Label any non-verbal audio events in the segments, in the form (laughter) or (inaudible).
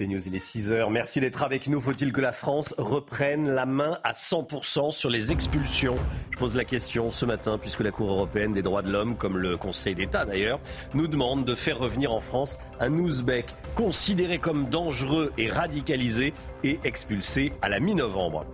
C'est il est 6 heures. Merci d'être avec nous. Faut-il que la France reprenne la main à 100% sur les expulsions? Je pose la question ce matin, puisque la Cour européenne des droits de l'homme, comme le Conseil d'État d'ailleurs, nous demande de faire revenir en France un Ouzbek considéré comme dangereux et radicalisé et expulsé à la mi-novembre.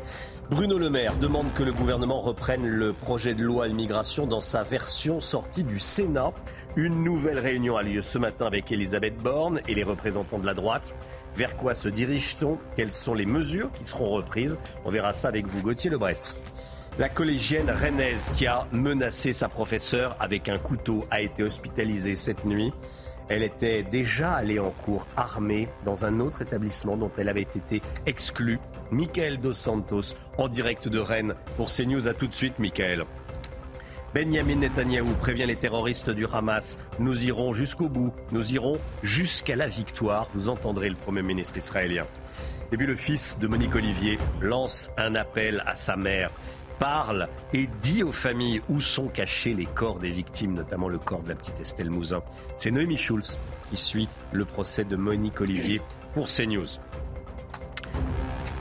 Bruno Le Maire demande que le gouvernement reprenne le projet de loi immigration dans sa version sortie du Sénat. Une nouvelle réunion a lieu ce matin avec Elisabeth Borne et les représentants de la droite. Vers quoi se dirige-t-on? Quelles sont les mesures qui seront reprises? On verra ça avec vous, Gauthier Lebret. La collégienne rennaise qui a menacé sa professeure avec un couteau a été hospitalisée cette nuit. Elle était déjà allée en cours armée dans un autre établissement dont elle avait été exclue. Michael Dos Santos en direct de Rennes pour CNews. À tout de suite, Michael. Benjamin Netanyahou prévient les terroristes du Hamas. Nous irons jusqu'au bout, nous irons jusqu'à la victoire. Vous entendrez le Premier ministre israélien. Et puis le fils de Monique Olivier lance un appel à sa mère, parle et dit aux familles où sont cachés les corps des victimes, notamment le corps de la petite Estelle Mouzin. C'est Noémie Schulz qui suit le procès de Monique Olivier pour CNews.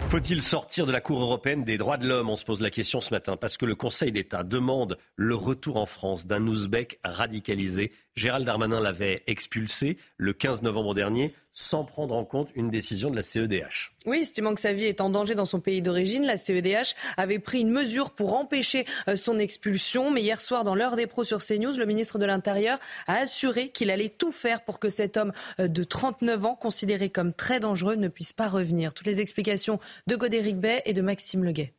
Faut-il sortir de la Cour européenne des droits de l'homme On se pose la question ce matin parce que le Conseil d'État demande le retour en France d'un Ouzbek radicalisé. Gérald Darmanin l'avait expulsé le 15 novembre dernier sans prendre en compte une décision de la CEDH. Oui, estimant que sa vie est en danger dans son pays d'origine, la CEDH avait pris une mesure pour empêcher euh, son expulsion. Mais hier soir, dans l'heure des pros sur CNews, le ministre de l'Intérieur a assuré qu'il allait tout faire pour que cet homme euh, de 39 ans, considéré comme très dangereux, ne puisse pas revenir. Toutes les explications de Godéric Bay et de Maxime Leguet.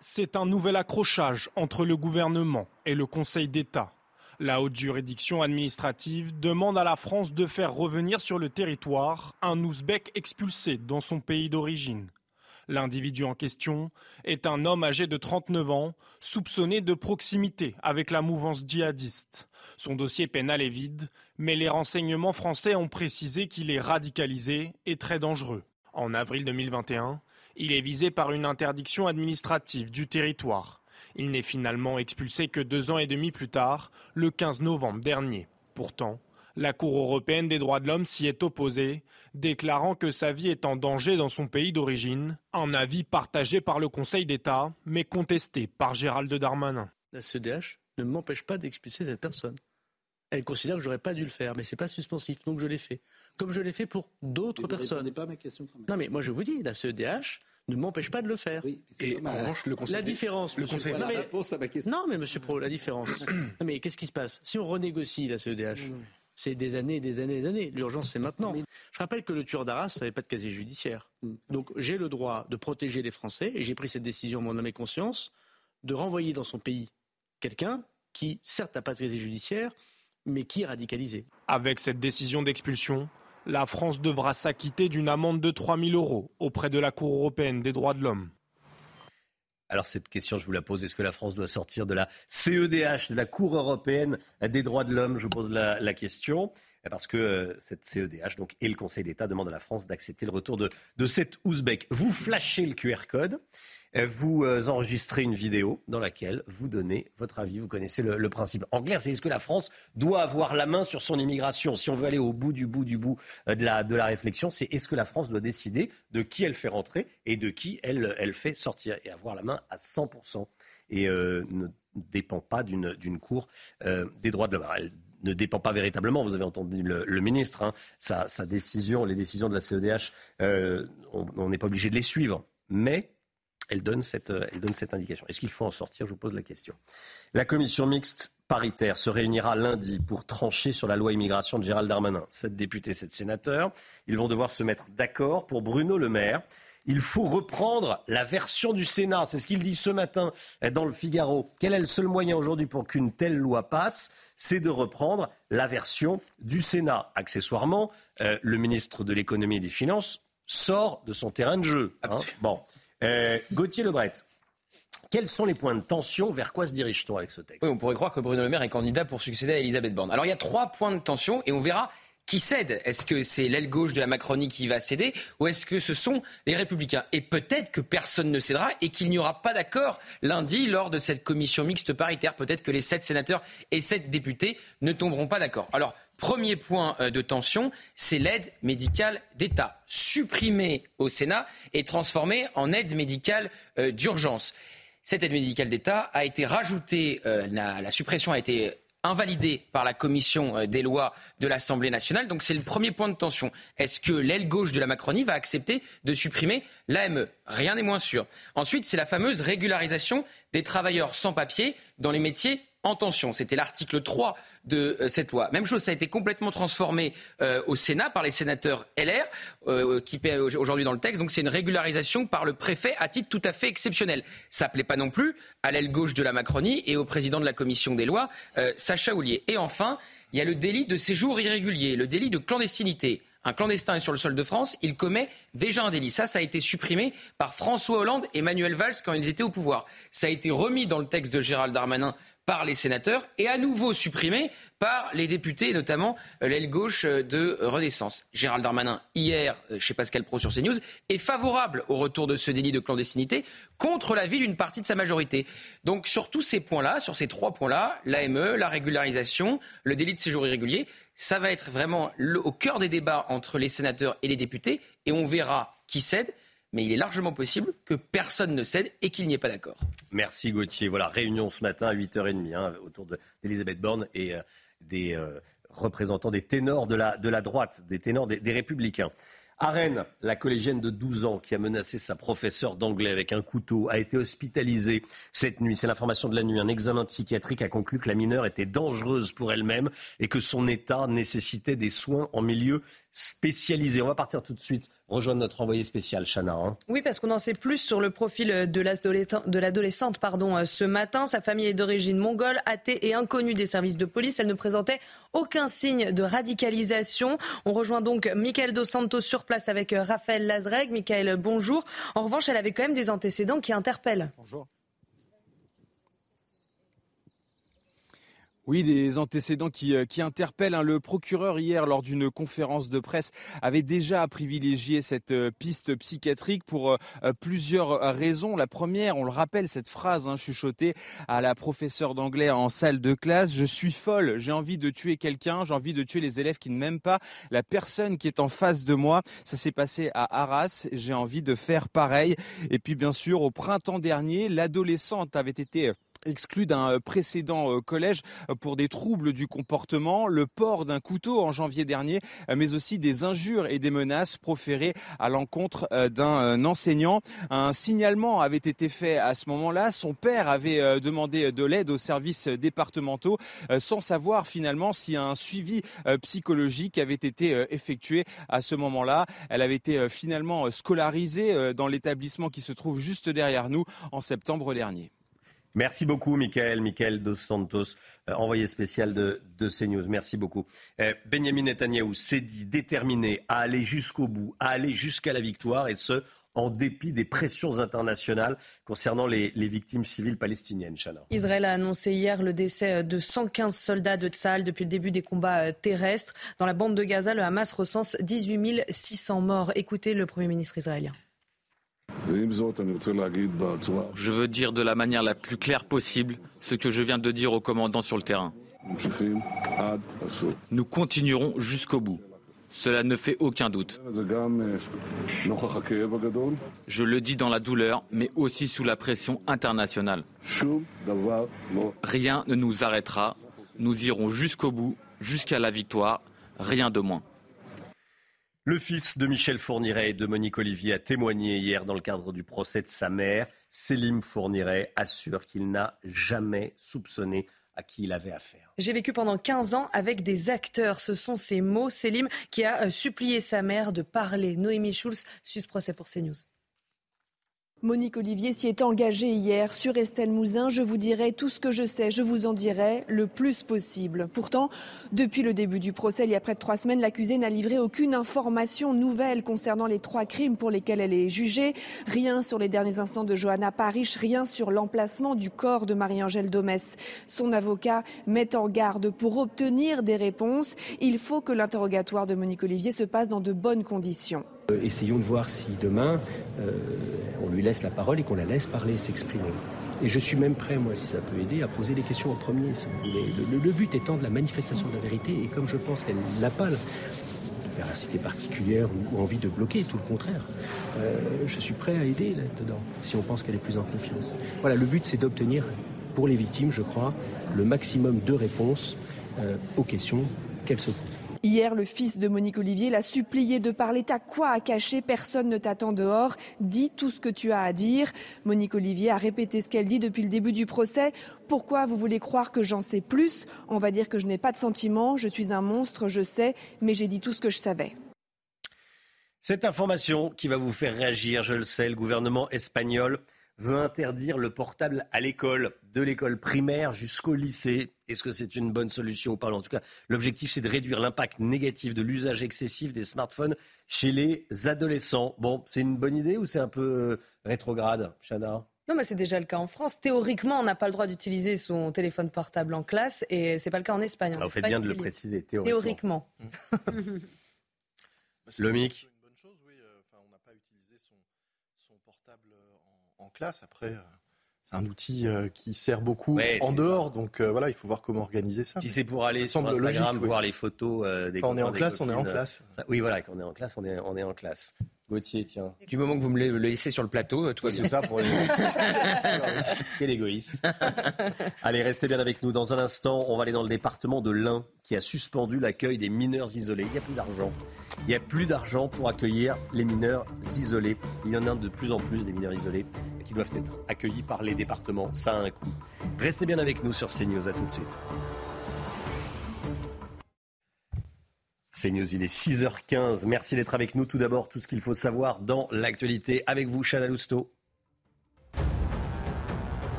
C'est un nouvel accrochage entre le gouvernement et le Conseil d'État. La haute juridiction administrative demande à la France de faire revenir sur le territoire un Ouzbek expulsé dans son pays d'origine. L'individu en question est un homme âgé de 39 ans, soupçonné de proximité avec la mouvance djihadiste. Son dossier pénal est vide, mais les renseignements français ont précisé qu'il est radicalisé et très dangereux. En avril 2021, il est visé par une interdiction administrative du territoire. Il n'est finalement expulsé que deux ans et demi plus tard, le 15 novembre dernier. Pourtant, la Cour européenne des droits de l'homme s'y est opposée, déclarant que sa vie est en danger dans son pays d'origine, un avis partagé par le Conseil d'État, mais contesté par Gérald Darmanin. La CEDH ne m'empêche pas d'expulser cette personne. Elle considère que j'aurais pas dû le faire, mais c'est pas suspensif, donc je l'ai fait. Comme je l'ai fait pour d'autres personnes. Pas ma question Non, mais moi je vous dis, la CEDH ne m'empêche pas de le faire. et en revanche, le Conseil la différence, le conseil non, mais, réponse à ma question. non, mais Monsieur Pro, la différence. (coughs) non, mais qu'est-ce qui se passe? Si on renégocie la CEDH, c'est des années, des années, des années. L'urgence, c'est maintenant. Je rappelle que le tueur d'Arras n'avait pas de casier judiciaire. Mm. Donc j'ai le droit de protéger les Français, et j'ai pris cette décision, mon âme et conscience, de renvoyer dans son pays quelqu'un qui, certes, n'a pas de casier judiciaire, mais qui est radicalisé. Avec cette décision d'expulsion, la France devra s'acquitter d'une amende de 3 000 euros auprès de la Cour européenne des droits de l'homme. Alors cette question, je vous la pose. Est-ce que la France doit sortir de la CEDH, de la Cour européenne des droits de l'homme? Je vous pose la, question parce que euh, cette CEDH donc, et le Conseil d'État demandent à la France d'accepter le retour de, de cet Ouzbek. Vous flashez le QR code, euh, vous euh, enregistrez une vidéo dans laquelle vous donnez votre avis. Vous connaissez le, principe. En clair, c'est est-ce que la France doit avoir la main sur son immigration Si on veut aller au bout du bout du bout euh, de la, de la réflexion, c'est est-ce que la France doit décider de qui elle fait rentrer et de qui elle, elle fait sortir et avoir la main à 100% et euh, ne dépend pas d'une cour euh, des droits de l'homme. Elle ne dépend pas véritablement. Vous avez entendu le, ministre, hein, sa, sa décision, les décisions de la CEDH, euh, on n'est pas obligé de les suivre, mais elle donne cette, euh, elle donne cette indication. Est-ce qu'il faut en sortir? Je vous pose la question. La commission mixte paritaire se réunira lundi pour trancher sur la loi immigration de Gérald Darmanin. Sept députés, sept sénateurs. Ils vont devoir se mettre d'accord pour Bruno Le Maire. Il faut reprendre la version du Sénat. C'est ce qu'il dit ce matin dans le Figaro. Quel est le seul moyen aujourd'hui pour qu'une telle loi passe? C'est de reprendre la version du Sénat. Accessoirement, euh, le ministre de l'économie et des finances sort de son terrain de jeu. Hein. Bon. Euh, Gauthier Lebret. Quels sont les points de tension Vers quoi se dirige-t-on avec ce texte? On pourrait croire que Bruno Le Maire est candidat pour succéder à Elisabeth Borne. Alors il y a trois points de tension et on verra qui cède Est-ce que c'est l'aile gauche de la Macronie qui va céder ou est-ce que ce sont les Républicains? Et peut-être que personne ne cédera et qu'il n'y aura pas d'accord lundi lors de cette commission mixte paritaire. Peut-être que les sept sénateurs et sept députés ne tomberont pas d'accord. Alors, Premier point euh, de tension, c'est l'aide médicale d'État, supprimée au Sénat et transformée en aide médicale euh, d'urgence. Cette aide médicale d'État a été rajoutée, euh, la, suppression a été invalidé par la commission des lois de l'Assemblée nationale. Donc c'est le premier point de tension. Est-ce que l'aile gauche de la Macronie va accepter de supprimer l'AME Rien n'est moins sûr. Ensuite, c'est la fameuse régularisation des travailleurs sans papier dans les métiers en tension. C'était l'article 3 de euh, cette loi. Même chose, ça a été complètement transformé euh, au Sénat par les sénateurs LR, euh, qui paient aujourd'hui dans le texte. Donc c'est une régularisation par le préfet à titre tout à fait exceptionnel. Ça plaît pas non plus à l'aile gauche de la Macronie et au président de la commission des lois, Sacha Houlier. Et enfin, il y a le délit de séjour irrégulier, le délit de clandestinité un clandestin est sur le sol de France, il commet déjà un délit. Ça, ça a été supprimé par François Hollande et Manuel Valls quand ils étaient au pouvoir. Ça a été remis dans le texte de Gérald Darmanin par les sénateurs et à nouveau supprimé par les députés, notamment euh, l'aile gauche euh, de Renaissance. Gérald Darmanin, hier, euh, chez Pascal Pro sur CNews, est favorable au retour de ce délit de clandestinité contre l'avis d'une partie de sa majorité. Donc sur tous ces points-là, sur ces trois points-là, l'AME, la régularisation, le délit de séjour irrégulier, ça va être vraiment au cœur des débats entre les sénateurs et les députés et on verra qui cède mais il est largement possible que personne ne cède et qu'il n'y ait pas d'accord. Merci Gauthier. Voilà, réunion ce matin à 8h30 hein, autour d'Elisabeth Borne et euh, des euh, représentants des ténors de la, de la droite, des ténors des, des républicains. À Rennes, la collégienne de 12 ans qui a menacé sa professeure d'anglais avec un couteau a été hospitalisée cette nuit. C'est l'information de la nuit. Un examen psychiatrique a conclu que la mineure était dangereuse pour elle-même et que son état nécessitait des soins en milieu spécialisé. On va partir tout de suite rejoindre notre envoyé spécial, Chana. Hein. Oui, parce qu'on en sait plus sur le profil de l'adolescente pardon, euh, ce matin. Sa famille est d'origine mongole, athée et inconnue des services de police. Elle ne présentait aucun signe de radicalisation. On rejoint donc Michael Dos Santos sur place avec euh, Raphaël Lazreg. Michael, bonjour. En revanche, elle avait quand même des antécédents qui interpellent. Bonjour. Oui, des antécédents qui, euh, qui interpellent. Hein. Le procureur hier, lors d'une conférence de presse, avait déjà privilégié cette euh, piste psychiatrique pour euh, plusieurs raisons. La première, on le rappelle, cette phrase hein, chuchotée à la professeure d'anglais en salle de classe. Je suis folle, j'ai envie de tuer quelqu'un, j'ai envie de tuer les élèves qui ne m'aiment pas, la personne qui est en face de moi. Ça s'est passé à Arras, j'ai envie de faire pareil. Et puis bien sûr, au printemps dernier, l'adolescente avait été exclu d'un euh, précédent euh, collège euh, pour des troubles du comportement, le port d'un couteau en janvier dernier, mais aussi des injures et des menaces proférées à l'encontre d'un enseignant. Un signalement avait été fait à ce moment-là. Son père avait demandé de l'aide aux services départementaux sans savoir finalement si un suivi psychologique avait été effectué à ce moment-là. Elle avait été finalement scolarisée dans l'établissement qui se trouve juste derrière nous en septembre dernier. Merci beaucoup, Michael, Michael Dos Santos, euh, envoyé spécial de, CNews. Merci beaucoup. Euh, Benjamin Netanyahu s'est dit déterminé à aller jusqu'au bout, à aller jusqu'à la victoire, et ce, en dépit des pressions internationales concernant les, victimes civiles palestiniennes. Israël a annoncé hier le décès de 115 soldats de Tsahal depuis le début des combats euh, terrestres. Dans la bande de Gaza, le Hamas recense 18 600 morts. Écoutez le Premier ministre israélien. Je veux dire de la manière la plus claire possible ce que je viens de dire au commandant sur le terrain. Nous continuerons jusqu'au bout. Cela ne fait aucun doute. Je le dis dans la douleur, mais aussi sous la pression internationale. Rien ne nous arrêtera. Nous irons jusqu'au bout, jusqu'à la victoire, rien de moins. Le fils de Michel Fourniret et de Monique Olivier a témoigné hier dans le cadre du procès de sa mère. Célim Fourniret assure qu'il n'a jamais soupçonné à qui il avait affaire. J'ai vécu pendant 15 ans avec des acteurs. Ce sont ces mots. Célim qui a euh, supplié sa mère de parler. Noémie Schulz suit ce procès pour CNews. Monique Olivier s'y est engagée hier sur Estelle Mouzin. Je vous dirai tout ce que je sais, je vous en dirai le plus possible. Pourtant, depuis le début du procès, il y a près de trois semaines, l'accusée n'a livré aucune information nouvelle concernant les trois crimes pour lesquels elle est jugée. Rien sur les derniers instants de Johanna Parich, rien sur l'emplacement du corps de Marie-Angèle Domès. Son avocat met en garde pour obtenir des réponses. Il faut que l'interrogatoire de Monique Olivier se passe dans de bonnes conditions. Euh, essayons de voir si demain, euh, on lui laisse la parole et qu'on la laisse parler, s'exprimer. Et je suis même prêt, moi, si ça peut aider, à poser les questions en premier, si vous voulez. Le, but étant de la manifestation de la vérité, et comme je pense qu'elle n'a pas de véracité particulière ou, envie de bloquer, tout le contraire, euh, je suis prêt à aider là-dedans, si on pense qu'elle est plus en confiance. Voilà, le but, c'est d'obtenir, pour les victimes, je crois, le maximum de réponses aux questions qu'elles se posent. Hier, le fils de Monique Olivier l'a supplié de parler. T'as quoi à cacher? Personne ne t'attend dehors. Dis tout ce que tu as à dire. Monique Olivier a répété ce qu'elle dit depuis le début du procès. Pourquoi vous voulez croire que j'en sais plus? On va dire que je n'ai pas de sentiments, je suis un monstre, je sais, mais j'ai dit tout ce que je savais. Cette information qui va vous faire réagir, je le sais, le gouvernement espagnol veut interdire le portable à l'école, de l'école primaire jusqu'au lycée. Est-ce que c'est une bonne solution ou pas En tout cas, l'objectif, c'est de réduire l'impact négatif de l'usage excessif des smartphones chez les adolescents. Bon, c'est une bonne idée ou c'est un peu euh, rétrograde, Chana? Non, mais c'est déjà le cas en France. Théoriquement, on n'a pas le droit d'utiliser son téléphone portable en classe et c'est pas le cas en Espagne. vous faites bien de le préciser, théoriquement. théoriquement. (laughs) le MIC classe. Après, euh, c'est un outil euh, qui sert beaucoup en dehors. Donc euh, voilà, il faut voir comment organiser ça. Si c'est pour aller sur Instagram, voir les photos des Quand on est en classe, on est en classe. oui, voilà, quand on est en classe, on est, on est en classe. Gauthier, tiens. Du moment que vous me le laissez sur le plateau, toi, c'est ça pour les... (laughs) (laughs) Quel égoïste. Allez, restez bien avec nous. Dans un instant, on va aller dans le département de l'Ain qui a suspendu l'accueil des mineurs isolés. Il n'y a plus d'argent. Il n'y a plus d'argent pour accueillir les mineurs isolés. Il y en a de plus en plus des mineurs isolés qui doivent être accueillis par les départements. Ça a un coût. Restez bien avec nous sur CNews. À tout de suite. CNews, il est 6h15. Merci d'être avec nous. Tout d'abord, tout ce qu'il faut savoir dans l'actualité avec vous, Chana Lousteau.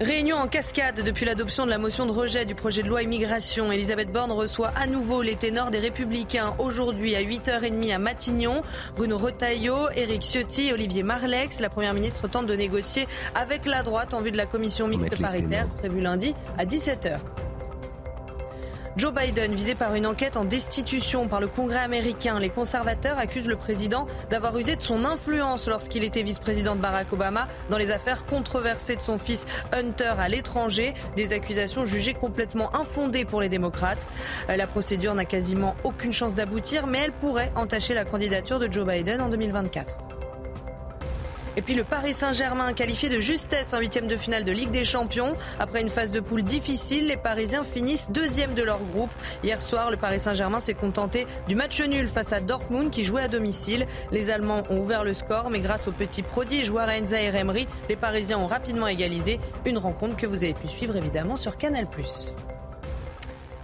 Réunion en cascade depuis l'adoption de la motion de rejet du projet de loi immigration. Elisabeth Borne reçoit à nouveau les ténors des Républicains aujourd'hui à 8h30 à Matignon. Bruno Retailleau, Éric Ciotti, Olivier Marlex. La Première ministre tente de négocier avec la droite en vue de la commission mixte paritaire prévue lundi à 17h. Joe Biden, visé par une enquête en destitution par le Congrès américain, les conservateurs accusent le président d'avoir usé de son influence lorsqu'il était vice-président de Barack Obama dans les affaires controversées de son fils Hunter à l'étranger, des accusations jugées complètement infondées pour les démocrates. La procédure n'a quasiment aucune chance d'aboutir, mais elle pourrait entacher la candidature de Joe Biden en 2024. Et puis le Paris Saint-Germain qualifié de justesse en huitième de finale de Ligue des Champions. Après une phase de poule difficile, les Parisiens finissent deuxième de leur groupe. Hier soir, le Paris Saint-Germain s'est contenté du match nul face à Dortmund qui jouait à domicile. Les Allemands ont ouvert le score, mais grâce au petit prodige Warenza et Remri, les Parisiens ont rapidement égalisé. Une rencontre que vous avez pu suivre évidemment sur Canal+.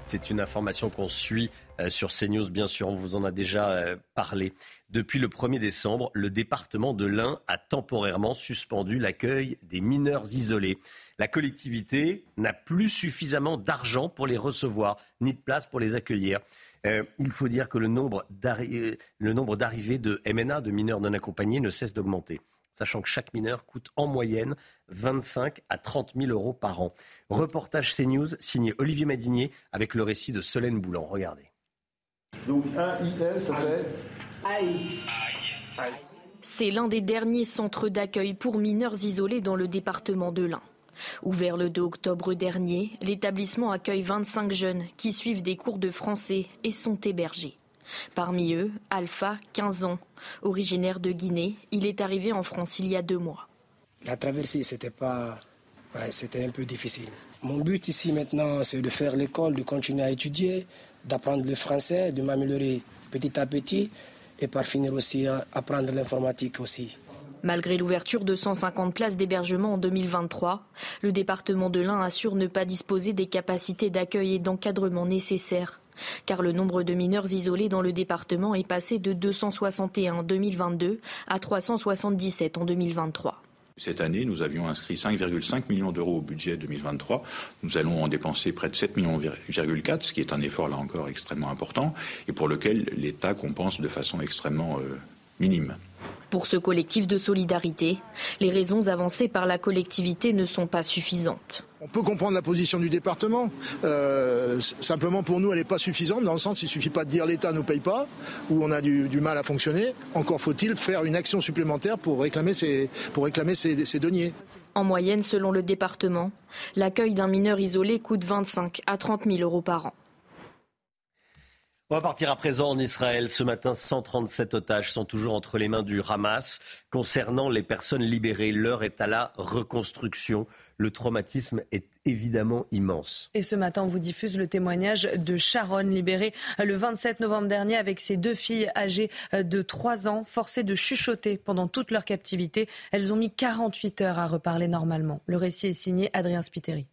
C'est une information qu'on suit sur CNews, bien sûr, on vous en a déjà euh, parlé. Depuis le 1er décembre, le département de l'Ain a temporairement suspendu l'accueil des mineurs isolés. La collectivité n'a plus suffisamment d'argent pour les recevoir, ni de place pour les accueillir. Euh, il faut dire que le nombre d'arrivées de MNA, de mineurs non accompagnés, ne cesse d'augmenter sachant que chaque mineur coûte en moyenne 25 à 30 000 euros par an. Reportage CNews signé Olivier Madinier avec le récit de Solène Boulan. Regardez. Donc AIL, ça fait C'est l'un des derniers centres d'accueil pour mineurs isolés dans le département de l'Ain. Ouvert le 2 octobre dernier, l'établissement accueille 25 jeunes qui suivent des cours de français et sont hébergés. Parmi eux, Alpha, 15 ans. Originaire de Guinée, il est arrivé en France il y a deux mois. La traversée, c'était pas. c'était un peu difficile. Mon but ici maintenant, c'est de faire l'école, de continuer à étudier, d'apprendre le français, de m'améliorer petit à petit et par finir aussi à apprendre l'informatique aussi. Malgré l'ouverture de 150 places d'hébergement en 2023, le département de l'Ain assure ne pas disposer des capacités d'accueil et d'encadrement nécessaires. Car le nombre de mineurs isolés dans le département est passé de 261 en 2022 à 377 en 2023. Cette année, nous avions inscrit 5,5 millions d'euros au budget 2023. Nous allons en dépenser près de 7 millions, ce qui est un effort là encore extrêmement important et pour lequel l'État compense de façon extrêmement euh, minime. Pour ce collectif de solidarité, les raisons avancées par la collectivité ne sont pas suffisantes. On peut comprendre la position du département. Euh, simplement, pour nous, elle n'est pas suffisante, dans le sens, il ne suffit pas de dire l'État ne nous paye pas, ou on a du, mal à fonctionner. Encore faut-il faire une action supplémentaire pour réclamer ces, pour réclamer ces deniers. En moyenne, selon le département, l'accueil d'un mineur isolé coûte 25 à 30 000 euros par an. On va partir à présent en Israël. Ce matin, 137 otages sont toujours entre les mains du Hamas. Concernant les personnes libérées, l'heure est à la reconstruction. Le traumatisme est évidemment immense. Et ce matin, on vous diffuse le témoignage de Sharon, libérée le 27 novembre dernier avec ses deux filles âgées de 3 ans, forcées de chuchoter pendant toute leur captivité. Elles ont mis 48 heures à reparler normalement. Le récit est signé Adrien Spiteri.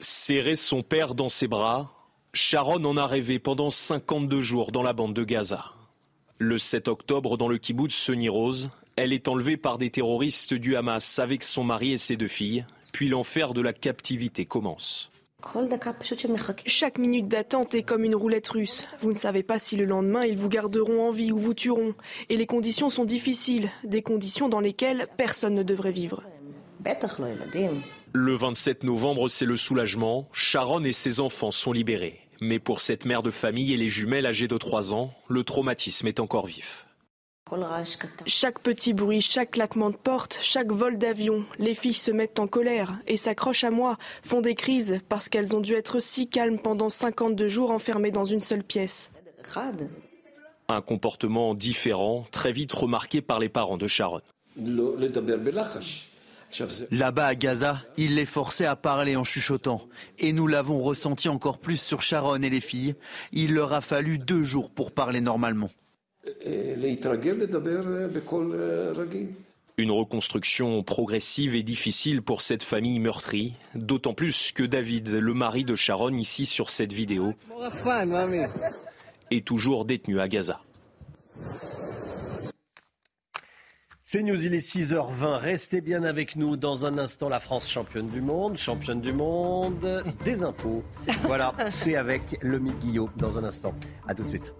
Serrer son père dans ses bras, Sharon en a rêvé pendant 52 jours dans la bande de Gaza. Le 7 octobre, dans le kibbutz Seni Rose, elle est enlevée par des terroristes du Hamas avec son mari et ses deux filles, puis l'enfer de la captivité commence. Chaque minute d'attente est comme une roulette russe. Vous ne savez pas si le lendemain ils vous garderont en vie ou vous tueront. Et les conditions sont difficiles, des conditions dans lesquelles personne ne devrait vivre. Le 27 novembre, c'est le soulagement. Sharon et ses enfants sont libérés. Mais pour cette mère de famille et les jumelles âgées de 3 ans, le traumatisme est encore vif. Chaque petit bruit, chaque claquement de porte, chaque vol d'avion, les filles se mettent en colère et s'accrochent à moi, font des crises parce qu'elles ont dû être si calmes pendant 52 jours enfermées dans une seule pièce. Un comportement différent, très vite remarqué par les parents de Sharon. Là-bas à Gaza, il les forçait à parler en chuchotant. Et nous l'avons ressenti encore plus sur Sharon et les filles. Il leur a fallu deux jours pour parler normalement. Une reconstruction progressive et difficile pour cette famille meurtrie, d'autant plus que David, le mari de Sharon ici sur cette vidéo, est toujours détenu à Gaza. C'est News, il est 6h20. Restez bien avec nous. Dans un instant, la France championne du monde, championne du monde des impôts. Voilà, (laughs) c'est avec le Guillot dans un instant. A tout de suite.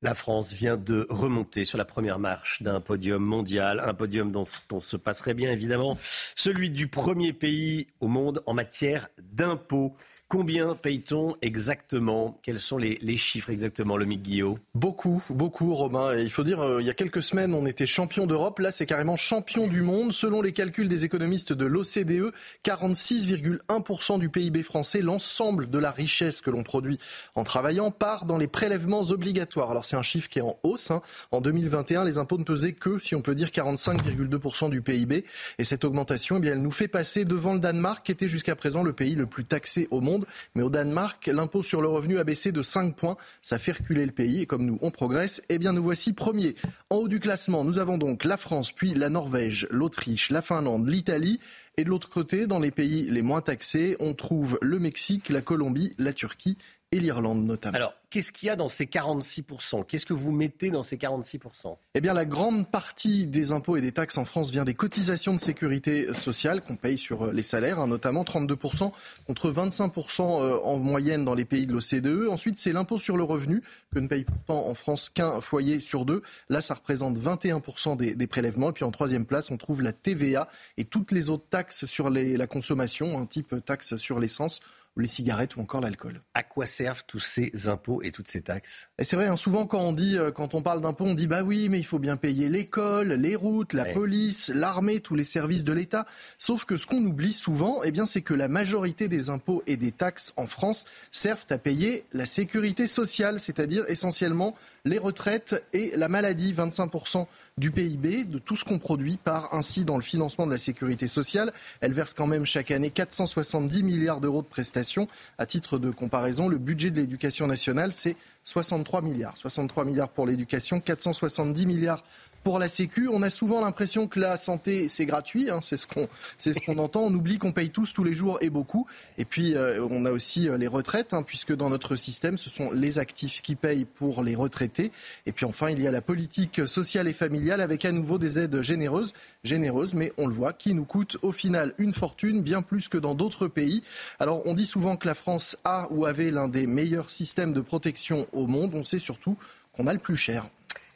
La France vient de remonter sur la première marche d'un podium mondial, un podium dont on se passerait bien évidemment, celui du premier pays au monde en matière d'impôts. Combien paye-t-on exactement? Quels sont les, chiffres exactement, le Guillaume Beaucoup, beaucoup, Romain. Il faut dire, euh, il y a quelques semaines, on était champion d'Europe. Là, c'est carrément champion du monde. Selon les calculs des économistes de l'OCDE, 46,1% du PIB français, l'ensemble de la richesse que l'on produit en travaillant, part dans les prélèvements obligatoires. Alors, c'est un chiffre qui est en hausse. Hein. En 2021, les impôts ne pesaient que, si on peut dire, 45,2% du PIB. Et cette augmentation, eh bien, elle nous fait passer devant le Danemark, qui était jusqu'à présent le pays le plus taxé au monde. Mais au Danemark, l'impôt sur le revenu a baissé de 5 points. Ça fait reculer le pays. Et comme nous, on progresse, eh bien, nous voici premiers. En haut du classement, nous avons donc la France, puis la Norvège, l'Autriche, la Finlande, l'Italie. Et de l'autre côté, dans les pays les moins taxés, on trouve le Mexique, la Colombie, la Turquie et l'Irlande notamment. Alors, qu'est-ce qu'il y a dans ces 46% Qu'est-ce que vous mettez dans ces 46% Eh bien, la grande partie des impôts et des taxes en France vient des cotisations de sécurité sociale qu'on paye sur euh, les salaires, hein, notamment 32% contre 25% euh, en moyenne dans les pays de l'OCDE. Ensuite, c'est l'impôt sur le revenu que ne paye pourtant en France qu'un foyer sur deux. Là, ça représente 21% des, prélèvements. Et puis en troisième place, on trouve la TVA et toutes les autres taxes sur la consommation, un type taxe sur l'essence les cigarettes ou encore l'alcool. À quoi servent tous ces impôts et toutes ces taxes? Et c'est vrai, hein, souvent quand on dit, euh, quand on parle d'impôts, on dit bah oui, mais il faut bien payer l'école, les routes, la police, l'armée, tous les services de l'État. Sauf que ce qu'on oublie souvent, eh bien, c'est que la majorité des impôts et des taxes en France servent à payer la sécurité sociale, c'est-à-dire essentiellement les retraites et la maladie. 25% du PIB, de tout ce qu'on produit, part ainsi dans le financement de la sécurité sociale. Elle verse quand même chaque année 470 milliards d'euros de prestations. À titre de comparaison, le budget de l'éducation nationale, c'est 63 milliards. 63 milliards pour l'éducation, 470 milliards pour la Sécu. On a souvent l'impression que la santé, c'est gratuit. Hein, c'est ce qu'on ce qu'on (laughs) entend. On oublie qu'on paye tous tous les jours et beaucoup. Et puis, euh, on a aussi euh, les retraites, hein, puisque dans notre système, ce sont les actifs qui payent pour les retraités. Et puis enfin, il y a la politique sociale et familiale avec à nouveau des aides généreuses, généreuses, mais on le voit, qui nous coûtent au final une fortune, bien plus que dans d'autres pays. Alors, on dit souvent que la France a ou avait l'un des meilleurs systèmes de protection au monde. On sait surtout qu'on a le plus cher.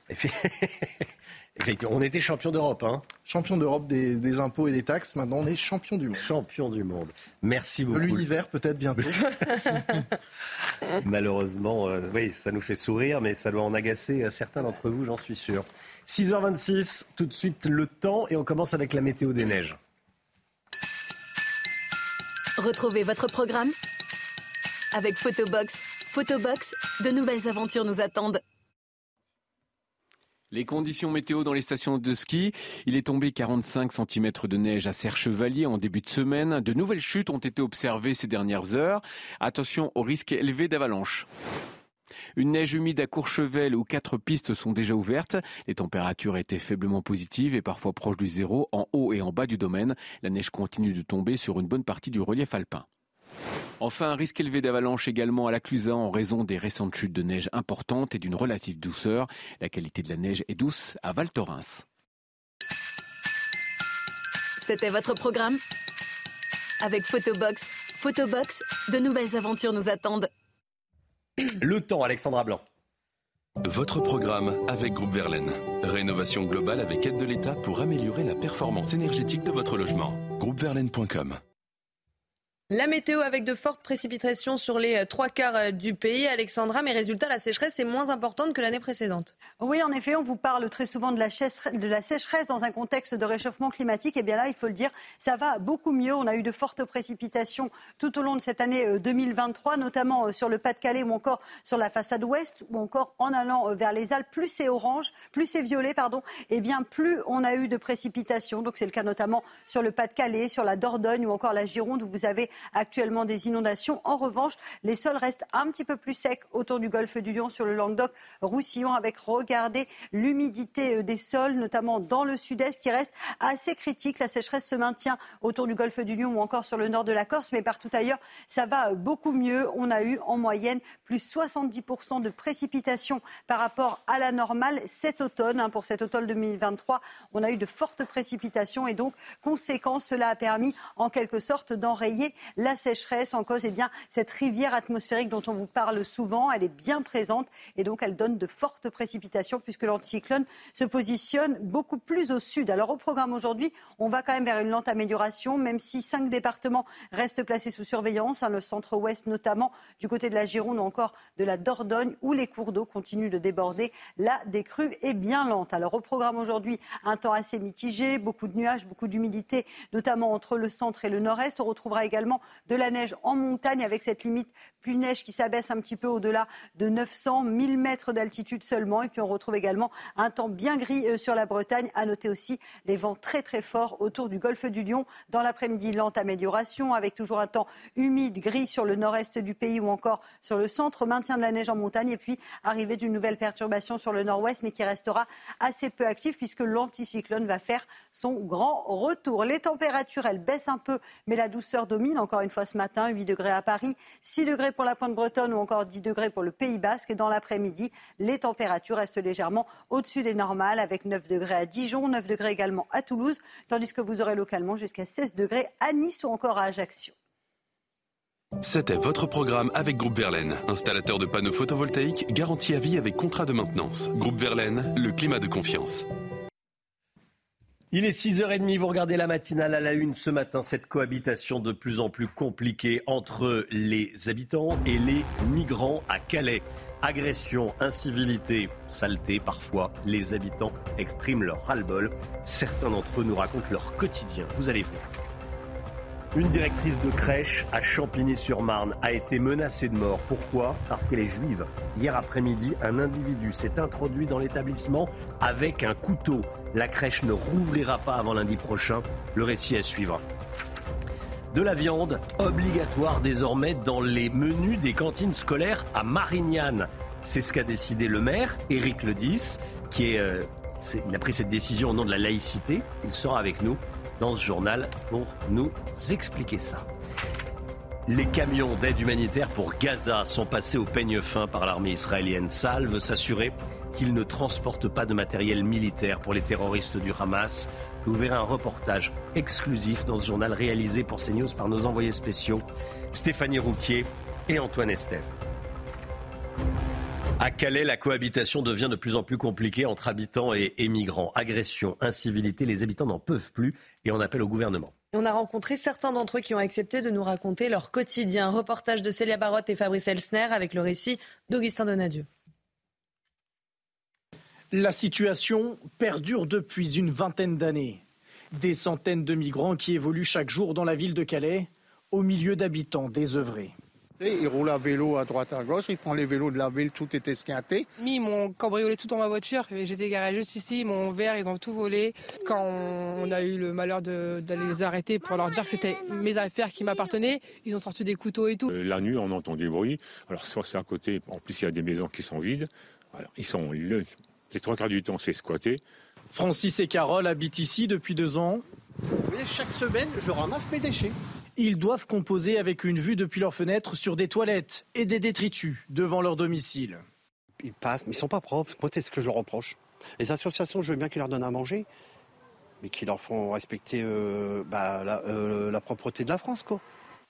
(laughs) on était champion d'Europe. Hein. Champion d'Europe des, impôts et des taxes. Maintenant, on est champion du monde. Champion du monde. Merci beaucoup. L'univers, peut-être bientôt. (laughs) Malheureusement, euh, oui, ça nous fait sourire, mais ça doit en agacer euh, certains d'entre vous, j'en suis sûr. 6h26, tout de suite le temps, et on commence avec la météo des neiges. Retrouvez votre programme avec Photobox. Photobox, de nouvelles aventures nous attendent. Les conditions météo dans les stations de ski. Il est tombé 45 cm de neige à Serre-Chevalier en début de semaine. De nouvelles chutes ont été observées ces dernières heures. Attention au risque élevé d'avalanche. Une neige humide à Courchevel où quatre pistes sont déjà ouvertes. Les températures étaient faiblement positives et parfois proches du zéro en haut et en bas du domaine. La neige continue de tomber sur une bonne partie du relief alpin. Enfin, un risque élevé d'avalanche également à la Clusa en raison des récentes chutes de neige importantes et d'une relative douceur. La qualité de la neige est douce à Val Thorens. C'était votre programme Avec Photobox. Photobox, de nouvelles aventures nous attendent. Le temps, Alexandra Blanc. Votre programme avec Groupe Verlaine. Rénovation globale avec aide de l'État pour améliorer la performance énergétique de votre logement. Groupeverlaine.com la météo avec de fortes précipitations sur les euh, trois quarts euh, du pays. Alexandra, mais résultat, la sécheresse est moins importante que l'année précédente. Oui, en effet, on vous parle très souvent de la, sécheresse dans un contexte de réchauffement climatique. Et eh bien là, il faut le dire, ça va beaucoup mieux. On a eu de fortes précipitations tout au long de cette année 2023, euh, notamment sur le Pas-de-Calais ou encore sur la façade ouest ou encore en allant vers les Alpes. Plus c'est orange, plus c'est violet, pardon, et eh bien plus on a eu de précipitations. Donc c'est le cas notamment sur le Pas-de-Calais, sur la Dordogne ou encore la Gironde où vous avez actuellement des inondations. En revanche, les sols restent un petit peu plus secs autour du golfe du Lion sur le Languedoc-Roussillon avec, regardez, l'humidité euh, des sols, notamment dans le sud-est, qui reste assez critique. La sécheresse se maintient autour du golfe du Lion ou encore sur le nord de la Corse, mais partout ailleurs, ça va euh, beaucoup mieux. On a eu en moyenne plus 70% de précipitations par rapport à la normale cet automne. Hein. Pour cet automne 2023, on a eu de fortes précipitations et donc, conséquence, cela a permis en quelque sorte d'enrayer la sécheresse en cause, eh bien, cette rivière atmosphérique dont on vous parle souvent, elle est bien présente et donc elle donne de fortes précipitations puisque l'anticyclone se positionne beaucoup plus au sud. Alors au programme aujourd'hui, on va quand même vers une lente amélioration, même si cinq départements restent placés sous surveillance, hein, le centre-ouest notamment, du côté de la Gironde ou encore de la Dordogne, où les cours d'eau continuent de déborder. La décrue est bien lente. Alors au programme aujourd'hui, un temps assez mitigé, beaucoup de nuages, beaucoup d'humidité, notamment entre le centre et le nord-est. On retrouvera également de la neige en montagne avec cette limite plus neige qui s'abaisse un petit peu au-delà de 900, 1000 mètres d'altitude seulement. Et puis on retrouve également un temps bien gris euh, sur la Bretagne. À noter aussi les vents très très forts autour du golfe du Lion. Dans l'après-midi, lente amélioration avec toujours un temps humide, gris sur le nord-est du pays ou encore sur le centre. Maintien de la neige en montagne et puis arrivée d'une nouvelle perturbation sur le nord-ouest mais qui restera assez peu active puisque l'anticyclone va faire son grand retour. Les températures, elles baissent un peu mais la douceur domine encore une fois ce matin. 8 degrés à Paris, 6 degrés pour la pointe bretonne ou encore 10 degrés pour le Pays basque. Et dans l'après-midi, les températures restent légèrement au-dessus des normales avec 9 degrés à Dijon, 9 degrés également à Toulouse, tandis que vous aurez localement jusqu'à 16 degrés à Nice ou encore à Ajaccio. C'était votre programme avec Groupe Verlaine, installateur de panneaux photovoltaïques garantie à vie avec contrat de maintenance. Groupe Verlaine, le climat de confiance. Il est 6h30, vous regardez la matinale à la une ce matin, cette cohabitation de plus en plus compliquée entre les habitants et les migrants à Calais. Agression, incivilité, saleté, parfois les habitants expriment leur ras-le-bol. Certains d'entre eux nous racontent leur quotidien. Vous allez voir. Une directrice de crèche à Champigny-sur-Marne a été menacée de mort. Pourquoi? Parce qu'elle est juive. Hier après-midi, un individu s'est introduit dans l'établissement avec un couteau. La crèche ne rouvrira pas avant lundi prochain. Le récit à suivre. De la viande obligatoire désormais dans les menus des cantines scolaires à Marignane. C'est ce qu'a décidé le maire, Éric Ledis, qui euh, a pris cette décision au nom de la laïcité. Il sera avec nous dans ce journal pour nous expliquer ça. Les camions d'aide humanitaire pour Gaza sont passés au peigne fin par l'armée israélienne. Sal veut s'assurer qu'ils ne transportent pas de matériel militaire pour les terroristes du Hamas. Vous verrez un reportage exclusif dans ce journal réalisé pour CNews par nos envoyés spéciaux Stéphanie Rouquier et Antoine Estève. À Calais, la cohabitation devient de plus en plus compliquée entre habitants et émigrants. Agression, incivilité, les habitants n'en peuvent plus et on appelle au gouvernement. On a rencontré certains d'entre eux qui ont accepté de nous raconter leur quotidien. Reportage de Célia Barotte et Fabrice Elsner avec le récit d'Augustin Donadieu. La situation perdure depuis une vingtaine d'années. Des centaines de migrants qui évoluent chaque jour dans la ville de Calais, au milieu d'habitants désœuvrés. Il roule à vélo à droite à gauche, il prend les vélos de la ville, tout est esquinté. Ils m'ont cambriolé tout dans ma voiture, j'étais garé juste ici, mon verre, ils ont tout volé. Quand on a eu le malheur d'aller les arrêter pour leur dire que c'était mes affaires qui m'appartenaient, ils ont sorti des couteaux et tout. Euh, la nuit, on entend des bruits. Alors, soit c'est à côté, en plus, il y a des maisons qui sont vides. ils sont, les trois quarts du temps, c'est squatté. Francis et Carole habitent ici depuis deux ans. chaque semaine, je ramasse mes déchets. Ils doivent composer avec une vue depuis leur fenêtre sur des toilettes et des détritus devant leur domicile. Ils passent, mais ils sont pas propres. Moi, c'est ce que je reproche. Les associations, je veux bien qu'ils leur donnent à manger, mais qu'ils leur font respecter euh, bah, euh, la, propreté de la France, quoi.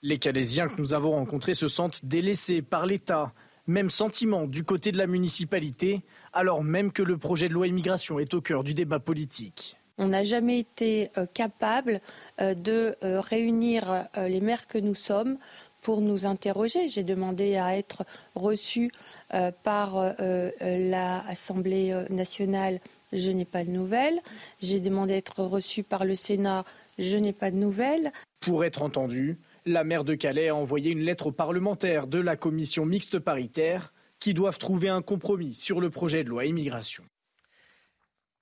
Les Calaisiens que nous avons rencontrés se sentent délaissés par l'État. Même sentiment du côté de la municipalité, alors même que le projet de loi immigration est au cœur du débat politique. On n'a jamais été euh, capable euh, de euh, réunir les maires que nous sommes pour nous interroger. J'ai demandé à être reçu par l'Assemblée nationale. Je n'ai pas de nouvelles. J'ai demandé à être reçu par le Sénat. Je n'ai pas de nouvelles. Pour être entendu, la maire de Calais a envoyé une lettre aux parlementaires de la commission mixte paritaire qui doivent trouver un compromis sur le projet de loi immigration.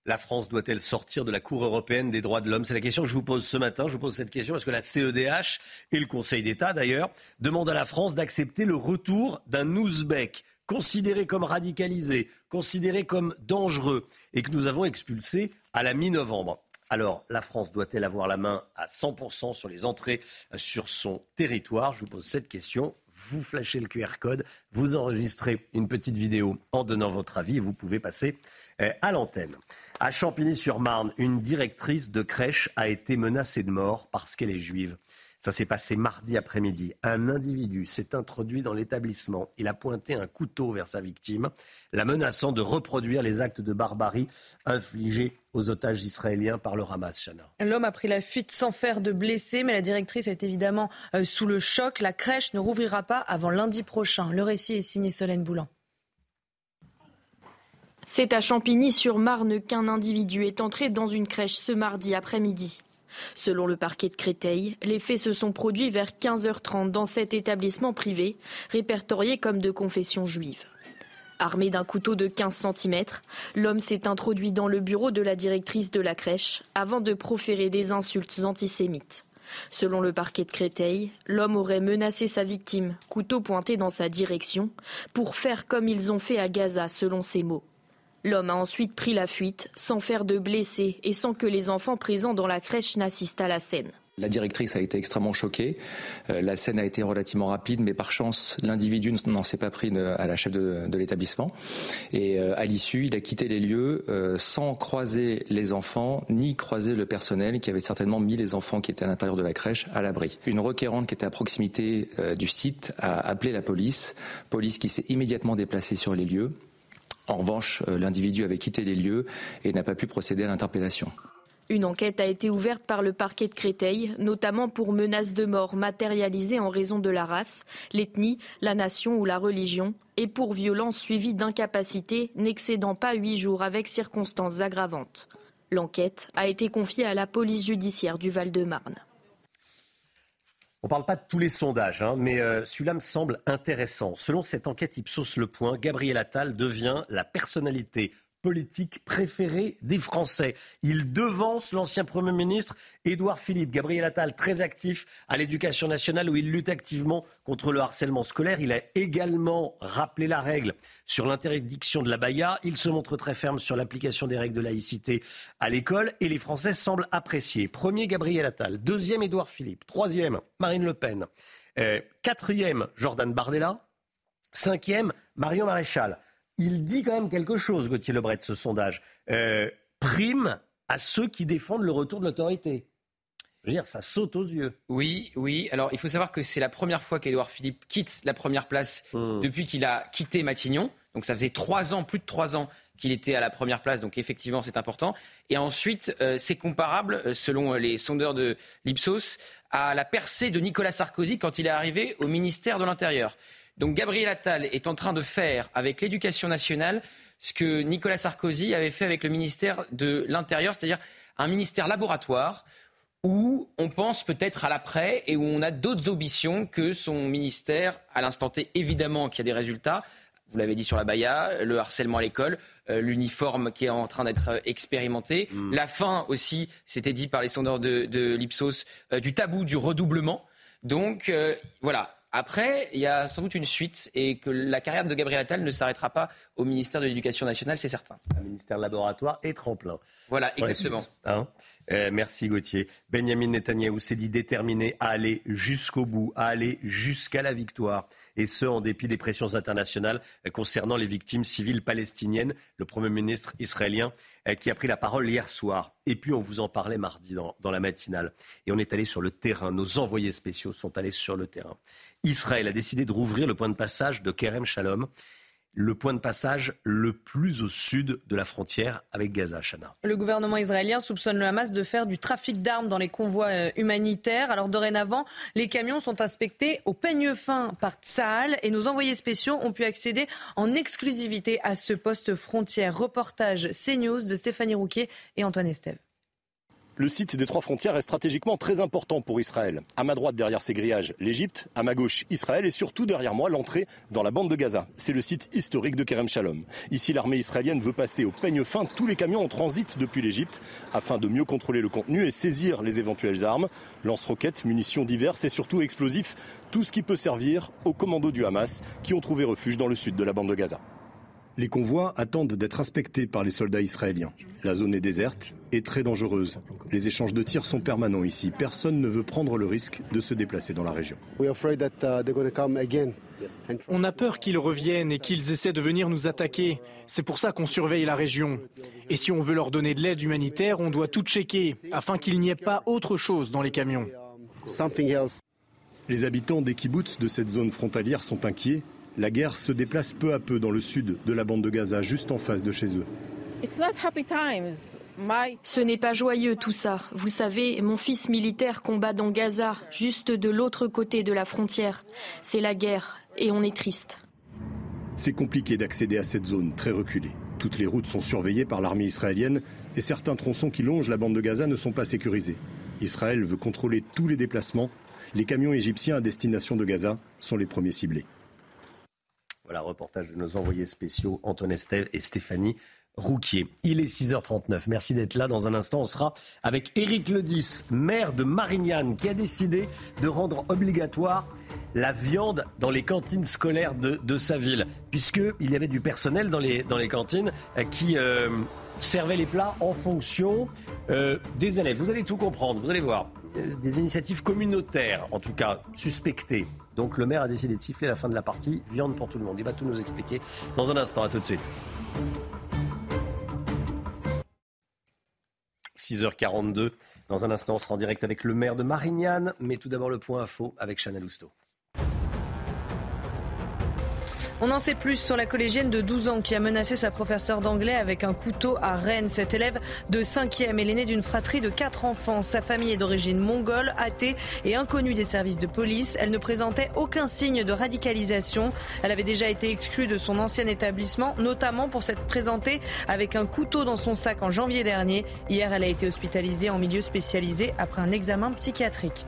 La France doit-elle sortir de la Cour européenne des droits de l'homme? C'est la question que je vous pose ce matin. Je vous pose cette question parce que la CEDH et le Conseil d'État, d'ailleurs, demandent à la France d'accepter le retour d'un Ouzbek considéré comme radicalisé, considéré comme dangereux et que nous avons expulsé à la mi-novembre. Alors, la France doit-elle avoir la main à 100% sur les entrées sur son territoire? Je vous pose cette question. Vous flashez le QR code, vous enregistrez une petite vidéo en donnant votre avis et vous pouvez passer euh, à l'antenne. À Champigny-sur-Marne, une directrice de crèche a été menacée de mort parce qu'elle est juive. Ça s'est passé mardi après-midi. Un individu s'est introduit dans l'établissement. Il a pointé un couteau vers sa victime, la menaçant de reproduire les actes de barbarie infligés aux otages israéliens par le Hamas. L'homme a pris la fuite sans faire de blessés, mais la directrice est évidemment euh, sous le choc. La crèche ne rouvrira pas avant lundi prochain. Le récit est signé Solène Boulan. C'est à Champigny-sur-Marne qu'un individu est entré dans une crèche ce mardi après-midi. Selon le parquet de Créteil, les faits se sont produits vers 15h30 dans cet établissement privé, répertorié comme de confession juive. Armé d'un couteau de 15 cm, l'homme s'est introduit dans le bureau de la directrice de la crèche avant de proférer des insultes antisémites. Selon le parquet de Créteil, l'homme aurait menacé sa victime, couteau pointé dans sa direction, pour faire comme ils ont fait à Gaza, selon ses mots. L'homme a ensuite pris la fuite, sans faire de blessés et sans que les enfants présents dans la crèche n'assistent à la scène. La directrice a été extrêmement choquée. Euh, la scène a été relativement rapide, mais par chance, l'individu n'en s'est pas pris à la chef de, l'établissement. Et euh, à l'issue, il a quitté les lieux euh, sans croiser les enfants, ni croiser le personnel qui avait certainement mis les enfants qui étaient à l'intérieur de la crèche à l'abri. Une requérante qui était à proximité du site a appelé la police, police qui s'est immédiatement déplacée sur les lieux en revanche, euh, l'individu avait quitté les lieux et n'a pas pu procéder à l'interpellation. Une enquête a été ouverte par le parquet de Créteil, notamment pour menaces de mort matérialisées en raison de la race, l'ethnie, la nation ou la religion, et pour violences suivies d'incapacité n'excédant pas huit jours avec circonstances aggravantes. L'enquête a été confiée à la police judiciaire du Val-de-Marne. On ne parle pas de tous les sondages, hein, mais euh, celui-là me semble intéressant. Selon cette enquête Ipsos Le Point, Gabriel Attal devient la personnalité politique préféré des Français. Il devance l'ancien Premier ministre Édouard Philippe. Gabriel Attal, très actif à l'éducation nationale où il lutte activement contre le harcèlement scolaire. Il a également rappelé la règle sur l'interdiction de la baya. Il se montre très ferme sur l'application des règles de laïcité à l'école et les Français semblent apprécier. Premier, Gabriel Attal. Deuxième, Édouard Philippe. Troisième, Marine Le Pen. Euh, quatrième, Jordan Bardella. Cinquième, Marion Maréchal il dit quand même quelque chose, Gauthier Lebret, ce sondage. Euh, prime à ceux qui défendent le retour de l'autorité. Je veux dire, ça saute aux yeux. Oui, oui. Alors, il faut savoir que c'est la première fois qu'Édouard Philippe quitte la première place hmm. depuis qu'il a quitté Matignon. Donc, ça faisait trois ans, plus de trois ans qu'il était à la première place. Donc, effectivement, c'est important. Et ensuite, euh, c'est comparable, euh, selon les sondeurs de l'Ipsos, à la percée de Nicolas Sarkozy quand il est arrivé au ministère de l'Intérieur. Donc Gabriel Attal est en train de faire avec l'éducation nationale ce que Nicolas Sarkozy avait fait avec le ministère de l'Intérieur, c'est-à-dire un ministère laboratoire où on pense peut-être à l'après et où on a d'autres ambitions que son ministère, à l'instant T, évidemment qu'il y a des résultats. Vous l'avez dit sur la Baïa, le harcèlement à l'école, euh, l'uniforme qui est en train d'être expérimenté, mm. la fin aussi, c'était dit par les sondeurs de, l'Ipsos, euh, du tabou du redoublement. Donc euh, voilà, après, il y a sans doute une suite et que la carrière de Gabriel Attal ne s'arrêtera pas au ministère de l'Éducation nationale, c'est certain. Un ministère laboratoire et tremplin. Voilà, exactement. Hein? Euh, merci Gauthier. Benjamin Netanyahou s'est dit déterminé à aller jusqu'au bout, à aller jusqu'à la victoire. Et ce, en dépit des pressions internationales concernant les victimes civiles palestiniennes. Le Premier ministre israélien euh, qui a pris la parole hier soir. Et puis, on vous en parlait mardi dans, dans la matinale. Et on est allé sur le terrain. Nos envoyés spéciaux sont allés sur le terrain. Israël a décidé de rouvrir le point de passage de Kerem Shalom le point de passage le plus au sud de la frontière avec Gaza, Chana. Le gouvernement israélien soupçonne le Hamas de faire du trafic d'armes dans les convois euh, humanitaires. Alors dorénavant, les camions sont inspectés au peigne fin par Tsahal et nos envoyés spéciaux ont pu accéder en exclusivité à ce poste frontière. Reportage CNews de Stéphanie Rouquier et Antoine Estève. Le site des trois frontières est stratégiquement très important pour Israël. À ma droite, derrière ces grillages, l'Égypte, à ma gauche, Israël et surtout derrière moi, l'entrée dans la bande de Gaza. C'est le site historique de Kerem Shalom. Ici, l'armée israélienne veut passer au peigne fin tous les camions en transit depuis l'Égypte afin de mieux contrôler le contenu et saisir les éventuelles armes, lance-roquettes, munitions diverses et surtout explosifs, tout ce qui peut servir aux commandos du Hamas qui ont trouvé refuge dans le sud de la bande de Gaza. Les convois attendent d'être inspectés par les soldats israéliens. La zone est déserte et très dangereuse. Les échanges de tirs sont permanents ici. Personne ne veut prendre le risque de se déplacer dans la région. Uh, On a peur qu'ils reviennent et qu'ils essaient de venir nous attaquer. C'est pour ça qu'on surveille la région. Et si on veut leur donner de l'aide humanitaire, on doit tout checker afin qu'il n'y ait pas autre chose dans les camions. Les habitants des kibbutz de cette zone frontalière sont inquiets la guerre se déplace peu à peu dans le sud de la bande de Gaza, juste en face de chez eux. Ce n'est pas joyeux tout ça. Vous savez, mon fils militaire combat dans Gaza, juste de l'autre côté de la frontière. C'est la guerre et on est triste. C'est compliqué d'accéder à cette zone très reculée. Toutes les routes sont surveillées par l'armée israélienne et certains tronçons qui longent la bande de Gaza ne sont pas sécurisés. Israël veut contrôler tous les déplacements. Les camions égyptiens à destination de Gaza sont les premiers ciblés. Voilà, reportage de nos envoyés spéciaux Antoine Estelle et Stéphanie Rouquier. Il est 6h39. Merci d'être là. Dans un instant, on sera avec Éric Ledis, maire de Marignane, qui a décidé de rendre obligatoire la viande dans les cantines scolaires de, sa ville, puisqu'il y avait du personnel dans les, dans les cantines euh, qui euh, servait les plats en fonction euh, des élèves. Vous allez tout comprendre, vous allez voir. Des initiatives communautaires, en tout cas suspectées donc le maire a décidé de siffler la fin de la partie. Viande pour tout le monde. Il va tout nous expliquer dans un instant. À tout de suite. 6h42. Dans un instant, on sera en direct avec le maire de Marignane. Mais tout d'abord, le point info avec Chanel Housteau. On en sait plus sur la collégienne de 12 ans qui a menacé sa professeure d'anglais avec un couteau à Rennes. Cette élève de 5e est l'aînée d'une fratrie de 4 enfants. Sa famille est d'origine mongole, athée et inconnue des services de police. Elle ne présentait aucun signe de radicalisation. Elle avait déjà été exclue de son ancien établissement, notamment pour s'être présentée avec un couteau dans son sac en janvier dernier. Hier, elle a été hospitalisée en milieu spécialisé après un examen psychiatrique.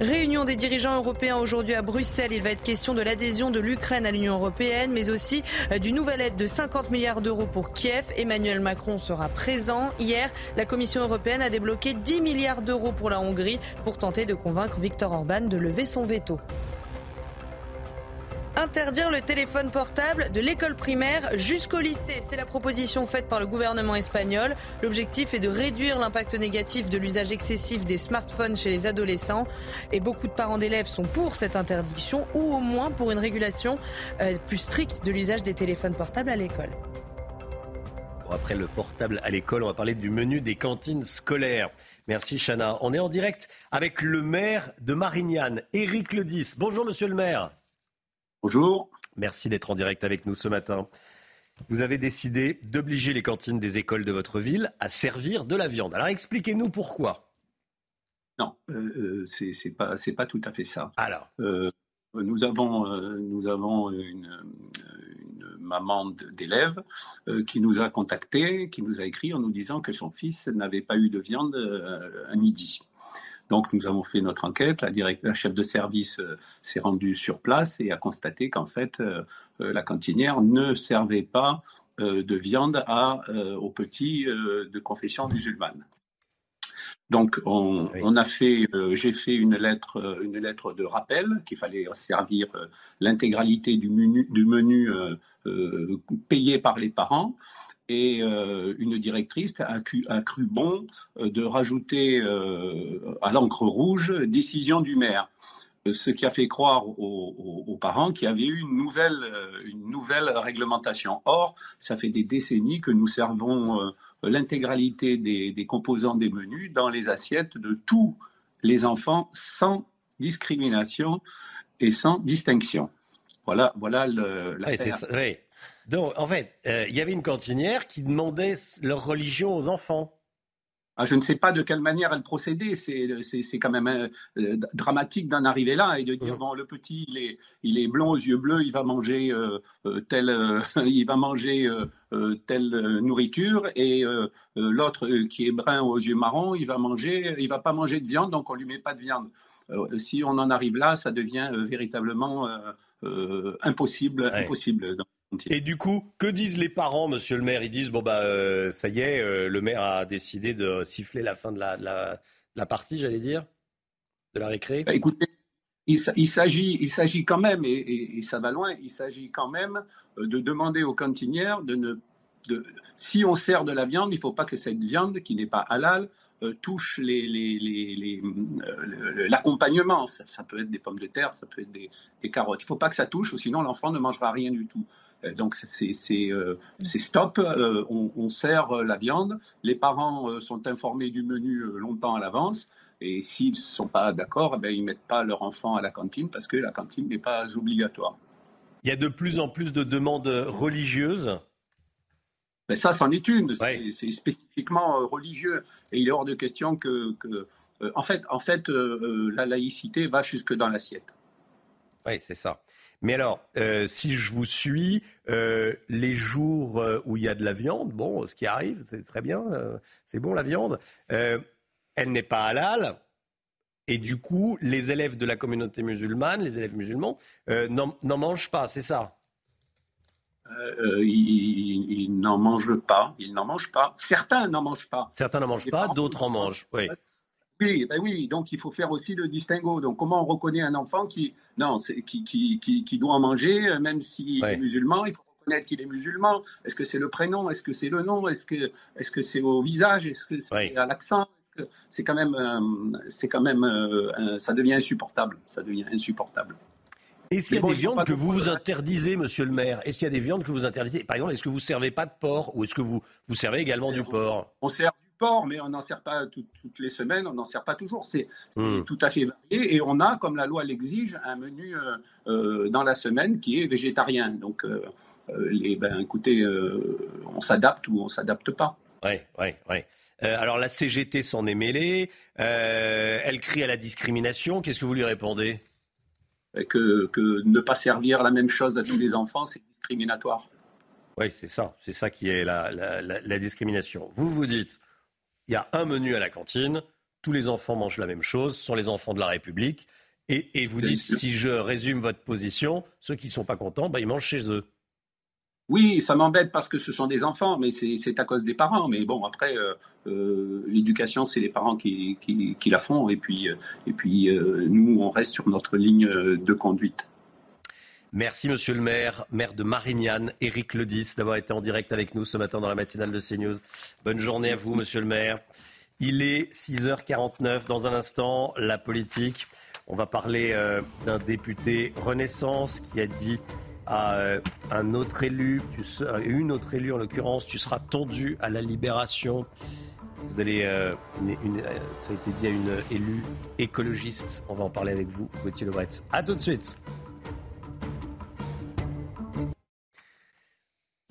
Réunion des dirigeants européens aujourd'hui à Bruxelles. Il va être question de l'adhésion de l'Ukraine à l'Union européenne, mais aussi euh, d'une nouvelle aide de 50 milliards d'euros pour Kiev. Emmanuel Macron sera présent. Hier, la Commission européenne a débloqué 10 milliards d'euros pour la Hongrie pour tenter de convaincre Viktor Orban de lever son veto. Interdire le téléphone portable de l'école primaire jusqu'au lycée. C'est la proposition faite par le gouvernement espagnol. L'objectif est de réduire l'impact négatif de l'usage excessif des smartphones chez les adolescents. Et beaucoup de parents d'élèves sont pour cette interdiction ou au moins pour une régulation euh, plus stricte de l'usage des téléphones portables à l'école. Après le portable à l'école, on va parler du menu des cantines scolaires. Merci Chana. On est en direct avec le maire de Marignane, Éric Ledis. Bonjour monsieur le maire. Bonjour. Merci d'être en direct avec nous ce matin. Vous avez décidé d'obliger les cantines des écoles de votre ville à servir de la viande. Alors expliquez-nous pourquoi. Non, euh, euh c'est pas tout à fait ça. Alors, euh, nous avons euh, nous avons une, une maman d'élèves qui nous a contacté, qui nous a écrit en nous disant que son fils n'avait pas eu de viande à midi. Donc nous avons fait notre enquête, la, la chef de service euh, s'est rendue sur place et a constaté qu'en fait euh, euh, la cantinière ne servait pas de viande à, aux petits de confession musulmane. Donc, on, on a fait, j'ai fait une lettre, une lettre de rappel qu'il fallait servir l'intégralité du menu, du menu payé par les parents et euh, une directrice a cru, a cru bon euh, de rajouter euh, à l'encre rouge décision du maire ce qui a fait croire aux, parents qu'il y avait eu une nouvelle, une nouvelle réglementation. Or, ça fait des décennies que nous servons l'intégralité des, des, composants des menus dans les assiettes de tous les enfants sans discrimination et sans distinction. Voilà, voilà le, la. Oui, donc, en fait, euh, il y avait une cantinière qui demandait leur religion aux enfants. Ah, je ne sais pas de quelle manière elle procédait. C'est quand même euh, dramatique d'en arriver là et de dire bon, le petit, il est, il est blond aux yeux bleus, il va manger euh, telle, (laughs) il va manger telle nourriture et l'autre qui est brun aux yeux marrons, il va manger, il va pas manger de viande, donc on lui met pas de viande. si on en arrive là, ça devient véritablement impossible, impossible. Et du coup, que disent les parents, monsieur le maire? Ils disent bon bah euh, ça y est, euh, le maire a décidé de siffler la fin de la, la, partie, j'allais dire, de la récré. Bah, écoutez, il, s'agit, il s'agit quand même, et, ça va loin, il s'agit quand même euh, de demander aux cantinières de ne de, si on sert de la viande, il ne faut pas que cette viande, qui n'est pas halal, touche les, les, l'accompagnement. Ça, peut être des pommes de terre, ça peut être des, des carottes. Il ne faut pas que ça touche, sinon l'enfant ne mangera rien du tout. Euh, donc euh, c'est stop, euh, on, sert la viande, les parents sont informés du menu longtemps à l'avance, et s'ils ne sont pas d'accord, eh ben, ils ne mettent pas leur enfant à la cantine parce que la cantine n'est pas obligatoire. Il y a de plus en plus de demandes religieuses ben, ça, c'en est une. C'est spécifiquement religieux. Et il est hors de question que. en fait, en fait la laïcité va jusque dans l'assiette. Oui, c'est ça. Mais alors, euh, si je vous suis, euh, les jours euh, où il y a de la viande, bon, ce qui arrive, c'est très bien, c'est bon la viande, elle n'est pas halal. Et du coup, les élèves de la communauté musulmane, les élèves musulmans, n'en mangent pas, c'est ça? Ils, n'en mangent pas. Ils n'en mangent pas. Certains n'en mangent pas. Certains n'en mangent pas, d'autres en mangent. Oui. Oui, ben oui, donc il faut faire aussi le distinguo. Donc comment on reconnaît un enfant qui, non, qui, qui, qui, doit en manger, euh, même s'il est musulman, il faut reconnaître qu'il est musulman. Est-ce que c'est le prénom? Est-ce que c'est le nom? Est-ce que est-ce que c'est au visage? Est-ce que c'est à l'accent? C'est quand même, euh, c'est quand même, euh, ça devient insupportable. Ça devient insupportable. Est-ce qu'il y a des viandes que vous vous interdisez, monsieur le maire? Est-ce qu'il y a des viandes que vous interdisez? Par exemple, est-ce que vous servez pas de porc ou est-ce que vous, vous servez également du porc On sert porc, mais on n'en sert pas toutes les semaines, on n'en sert pas toujours. C'est hmm. tout à fait varié. Et on a, comme la loi l'exige, un menu euh, euh, dans la semaine qui est végétarien. Donc, euh, les, ben, écoutez, on s'adapte ou on s'adapte pas. Oui, oui, oui. alors la CGT s'en est mêlée. elle crie à la discrimination. Qu'est-ce que vous lui répondez? Que, que ne pas servir la même chose à tous les enfants, c'est discriminatoire. Oui, c'est ça. C'est ça qui est la, la, la, discrimination. Vous vous dites, il y a un menu à la cantine, tous les enfants mangent la même chose, ce sont les enfants de la République. Et, vous dites, si je résume votre position, ceux qui ne sont pas contents, bah, ils mangent chez eux. Oui, ça m'embête parce que ce sont des enfants, mais c'est à cause des parents. Mais bon, après, euh, euh, l'éducation, c'est les parents qui, qui, la font. Et puis, euh, et puis nous, on reste sur notre ligne de conduite. Merci, monsieur le maire, maire de Marignane, Éric Ledis, d'avoir été en direct avec nous ce matin dans la matinale de CNews. Bonne journée à vous, monsieur le maire. Il est 6h49. Dans un instant, la politique. On va parler d'un député Renaissance qui a dit à euh, un autre élu, tu une autre élue en l'occurrence, tu seras tendu à la libération. Vous allez, euh, euh, ça a été dit à une élue écologiste. On va en parler avec vous, Gauthier Lebret. À tout de suite.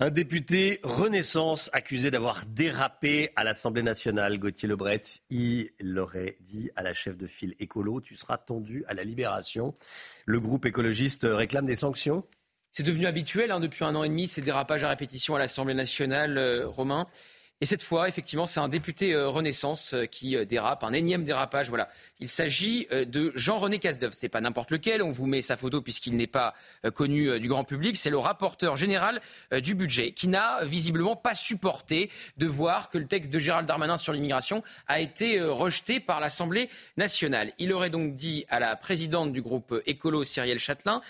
Un député Renaissance accusé d'avoir dérapé à l'Assemblée nationale, Gauthier Lebret, il l'aurait dit à la chef de file écolo, tu seras tendu à la libération. Le groupe écologiste réclame des sanctions c'est devenu habituel hein, depuis un an et demi, ces dérapages à répétition à l'Assemblée nationale, euh, Romain. Et cette fois, effectivement, c'est un député euh, Renaissance euh, qui dérape, un énième dérapage. Voilà. Il s'agit de Jean-René Casdeuve. C'est pas n'importe lequel. On vous met sa photo puisqu'il n'est pas connu du grand public. C'est le rapporteur général du budget qui n'a visiblement pas supporté de voir que le texte de Gérald Darmanin sur l'immigration a été rejeté par l'Assemblée nationale. Il aurait donc dit à la présidente du groupe écolo, Cyrielle Châtelain,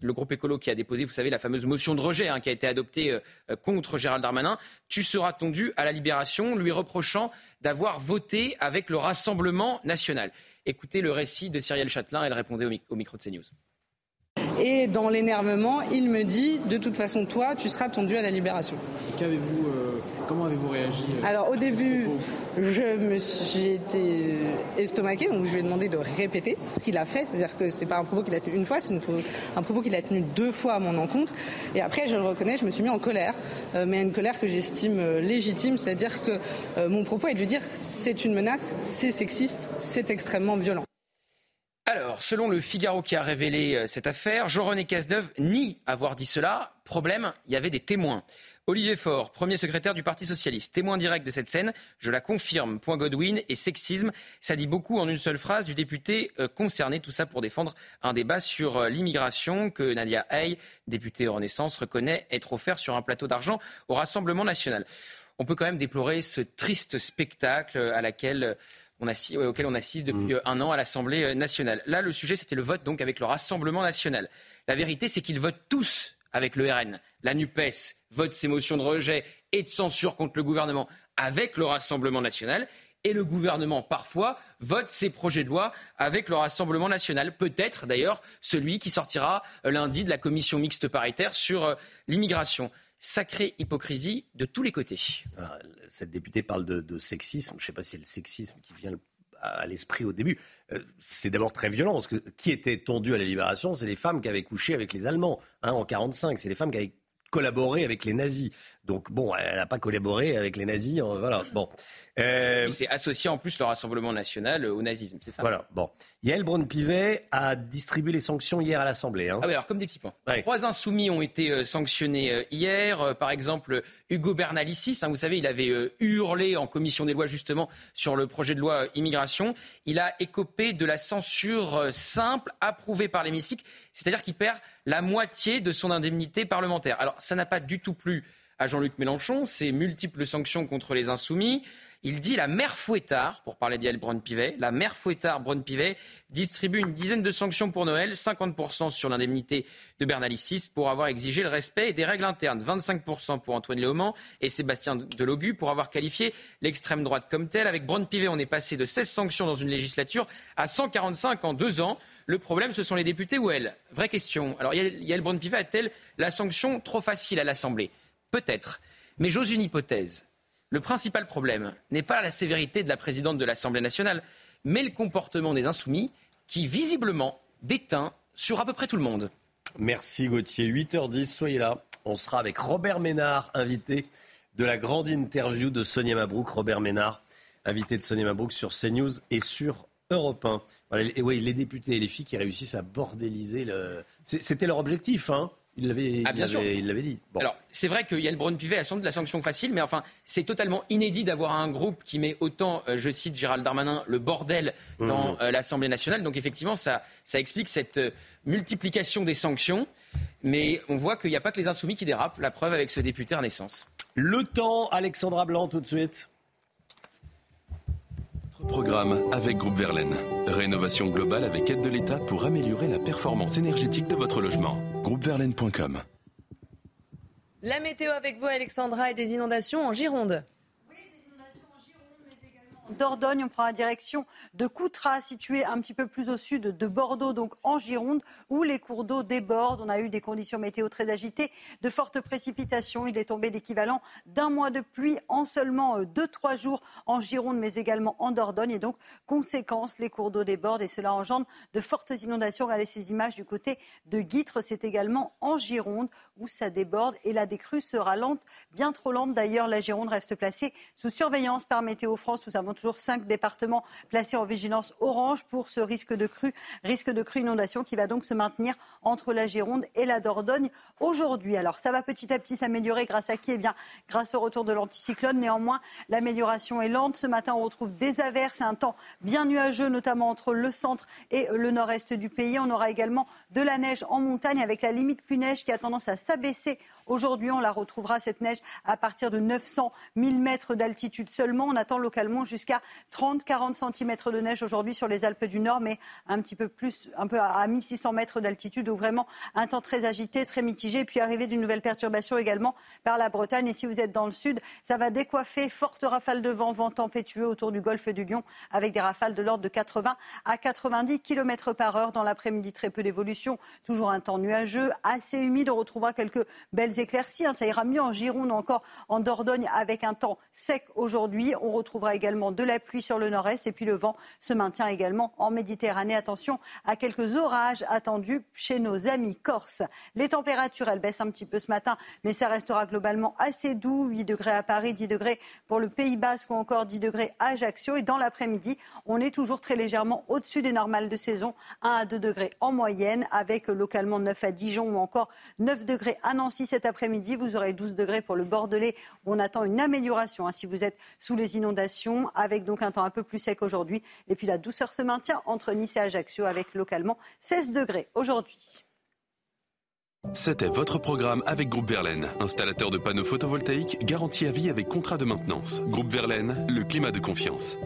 le groupe écolo qui a déposé, vous savez, la fameuse motion de rejet hein, qui a été adoptée euh, euh, contre Gérald Darmanin, tu seras tendu à la libération, lui reprochant d'avoir voté avec le Rassemblement national. Écoutez le récit de Cyrielle Châtelain, elle répondait au, micro de CNews. Et dans l'énervement, il me dit, de toute façon, toi, tu seras tendu à la libération. Qu'avez-vous euh, Comment avez-vous réagi euh, Alors au début, je me suis été estomaquée, donc je lui ai demandé de répéter ce qu'il a fait. C'est-à-dire que ce n'est pas un propos qu'il a tenu une fois, c'est un propos qu'il a tenu deux fois à mon encontre. Et après, je le reconnais, je me suis mis en colère, euh, mais une colère que j'estime légitime, c'est-à-dire que mon propos est de dire c'est une menace, c'est sexiste, c'est extrêmement violent. Alors, selon le Figaro qui a révélé cette affaire, Jean-René Cazeneuve nie avoir dit cela. Problème, il y avait des témoins. Olivier Faure, premier secrétaire du Parti socialiste, témoin direct de cette scène, je la confirme, point Godwin et sexisme, ça dit beaucoup en une seule phrase du député euh, concerné, tout ça pour défendre un débat sur euh, l'immigration que Nadia Hay, députée Renaissance, reconnaît être offert sur un plateau d'argent au Rassemblement national. On peut quand même déplorer ce triste spectacle à laquelle on assiste, auquel on assiste depuis mm. un an à l'Assemblée nationale. Là, le sujet, c'était le vote donc avec le Rassemblement national. La vérité, c'est qu'ils votent tous avec le RN. La NUPES vote ses motions de rejet et de censure contre le gouvernement avec le Rassemblement national. Et le gouvernement, parfois, vote ses projets de loi avec le Rassemblement national. Peut-être, d'ailleurs, celui qui sortira euh, lundi de la commission mixte paritaire sur euh, l'immigration. Sacrée hypocrisie de tous les côtés. cette députée parle de, sexisme. Je ne sais pas si c'est le sexisme qui vient à l'esprit au début. Euh, c'est d'abord très violent, parce que qui était tendu à la libération, c'est les femmes qui avaient couché avec les Allemands hein, en 1945. C'est les femmes qui avaient collaboré avec les nazis. Donc bon, elle n'a pas collaboré avec les nazis. Hein, voilà. Bon. Euh... C'est associé en plus le Rassemblement national au nazisme, c'est ça? Voilà. Bon. Yael Braun-Pivet a distribué les sanctions hier à l'Assemblée. Hein. Ah oui, alors comme des petits points. Trois insoumis ont été euh, sanctionnés euh, hier. Euh, par exemple, Hugo Bernalicis, hein, vous savez, il avait hurlé en commission des lois justement sur le projet de loi immigration. Il a écopé de la censure simple approuvée par l'hémicycle, c'est-à-dire qu'il perd la moitié de son indemnité parlementaire. Alors ça n'a pas du tout plu à Jean-Luc Mélenchon, ses multiples sanctions contre les insoumis. Il dit la mère Fouettard, pour parler d'Yael Braun-Pivet, la mère Fouettard Braun-Pivet distribue une dizaine de sanctions pour Noël, 50% sur l'indemnité de Bernalicis pour avoir exigé le respect des règles internes, 25% pour Antoine Léaumont et Sébastien Delogu pour avoir qualifié l'extrême droite comme telle. Avec Braun-Pivet, on est passé de 16 sanctions dans une législature à 145 en deux ans. Le problème, ce sont les députés ou elle Vraie question. Alors, Yael Braun-Pivet a-t-elle la sanction trop facile à l'Assemblée? Peut-être. Mais j'ose une hypothèse. Le principal problème n'est pas la sévérité de la présidente de l'Assemblée nationale, mais le comportement des insoumis qui, visiblement, déteint sur à peu près tout le monde. Merci Gauthier. 8h10, soyez là. On sera avec Robert Ménard, invité de la grande interview de Sonia Mabrouk. Robert Ménard, invité de Sonia Mabrouk sur CNews et sur Europe 1. et oui, les députés et les filles qui réussissent à bordéliser. C'était leur objectif, hein Il l'avait, Ah, il l'avait- dit. Bon. Alors, c'est vrai qu'il y a le Brown Pivet, la sanction facile, mais enfin, c'est totalement inédit d'avoir un groupe qui met autant, euh, je cite Gérald Darmanin, le bordel dans Mhm. euh, l'Assemblée nationale. Donc, effectivement, ça, ça explique cette euh, multiplication des sanctions. Mais on voit qu'il n'y a pas que les insoumis qui dérapent. La preuve avec ce député Renaissance. Le temps, Alexandra Blanc, tout de suite. Programme avec Groupe Verlaine. Rénovation globale avec aide de l'État pour améliorer la performance énergétique de votre logement. La météo avec vous, Alexandra, et des inondations en Gironde. Dordogne, on prend la direction de Coutras, situé un petit peu plus au sud de Bordeaux, donc en Gironde, où les cours d'eau débordent. On a eu des conditions météo très agitées, de fortes précipitations. Il est tombé l'équivalent d'un mois de pluie en seulement 2-3 jours en Gironde, mais également en Dordogne. Et donc, conséquence, les cours d'eau débordent et cela engendre de fortes inondations. Regardez ces images du côté de Guitre, c'est également en Gironde où ça déborde et la décrue sera lente, bien trop lente. D'ailleurs, la Gironde reste placée sous surveillance par Météo France. Nous avons toujours cinq départements placés en vigilance orange pour ce risque de crue, risque de crue inondation qui va donc se maintenir entre la Gironde et la Dordogne aujourd'hui. Alors, ça va petit à petit s'améliorer grâce à qui? Eh bien, grâce au retour de l'anticyclone. Néanmoins, l'amélioration est lente. Ce matin, on retrouve des averses et un temps bien nuageux, notamment entre le centre et le nord-est du pays. On aura également de la neige en montagne avec la limite plus neige qui a tendance à s'abaisser. Aujourd'hui, on la retrouvera, cette neige, à partir de 900 1000 mètres d'altitude seulement. On attend localement jusqu'à 30-40 cm de neige aujourd'hui sur les Alpes du Nord, mais un petit peu plus, un peu à 1600 mètres d'altitude, où vraiment un temps très agité, très mitigé. Puis arrivée d'une nouvelle perturbation également par la Bretagne. Et si vous êtes dans le sud, ça va décoiffer. Forte rafale de vent, vent tempétueux autour du golfe du Lion, avec des rafales de l'ordre de 80 à 90 km par heure. Dans l'après-midi, très peu d'évolution. Toujours un temps nuageux, assez humide. On retrouvera quelques belles éclaircies. hein. Ça ira mieux en Gironde encore en Dordogne avec un temps sec aujourd'hui. On retrouvera également de la pluie sur le nord-est et puis le vent se maintient également en Méditerranée. Attention à quelques orages attendus chez nos amis corses. Les températures, elles baissent un petit peu ce matin, mais ça restera globalement assez doux. 8 degrés à Paris, 10 degrés pour le Pays Basque ou encore 10 degrés à Ajaccio. Et dans l'après-midi, on est toujours très légèrement au-dessus des normales de saison, 1 à 2 degrés en moyenne, avec localement 9 à Dijon ou encore 9 degrés à Nancy cet après-midi. Vous aurez 12 degrés pour le Bordelais on attend une amélioration hein, si vous êtes sous les inondations, avec donc un temps un peu plus sec aujourd'hui. Et puis la douceur se maintient entre Nice et Ajaccio avec localement 16 degrés aujourd'hui. C'était votre programme avec Groupe Verlaine, installateur de panneaux photovoltaïques garantie à vie avec contrat de maintenance. Groupe Verlaine, le climat de confiance.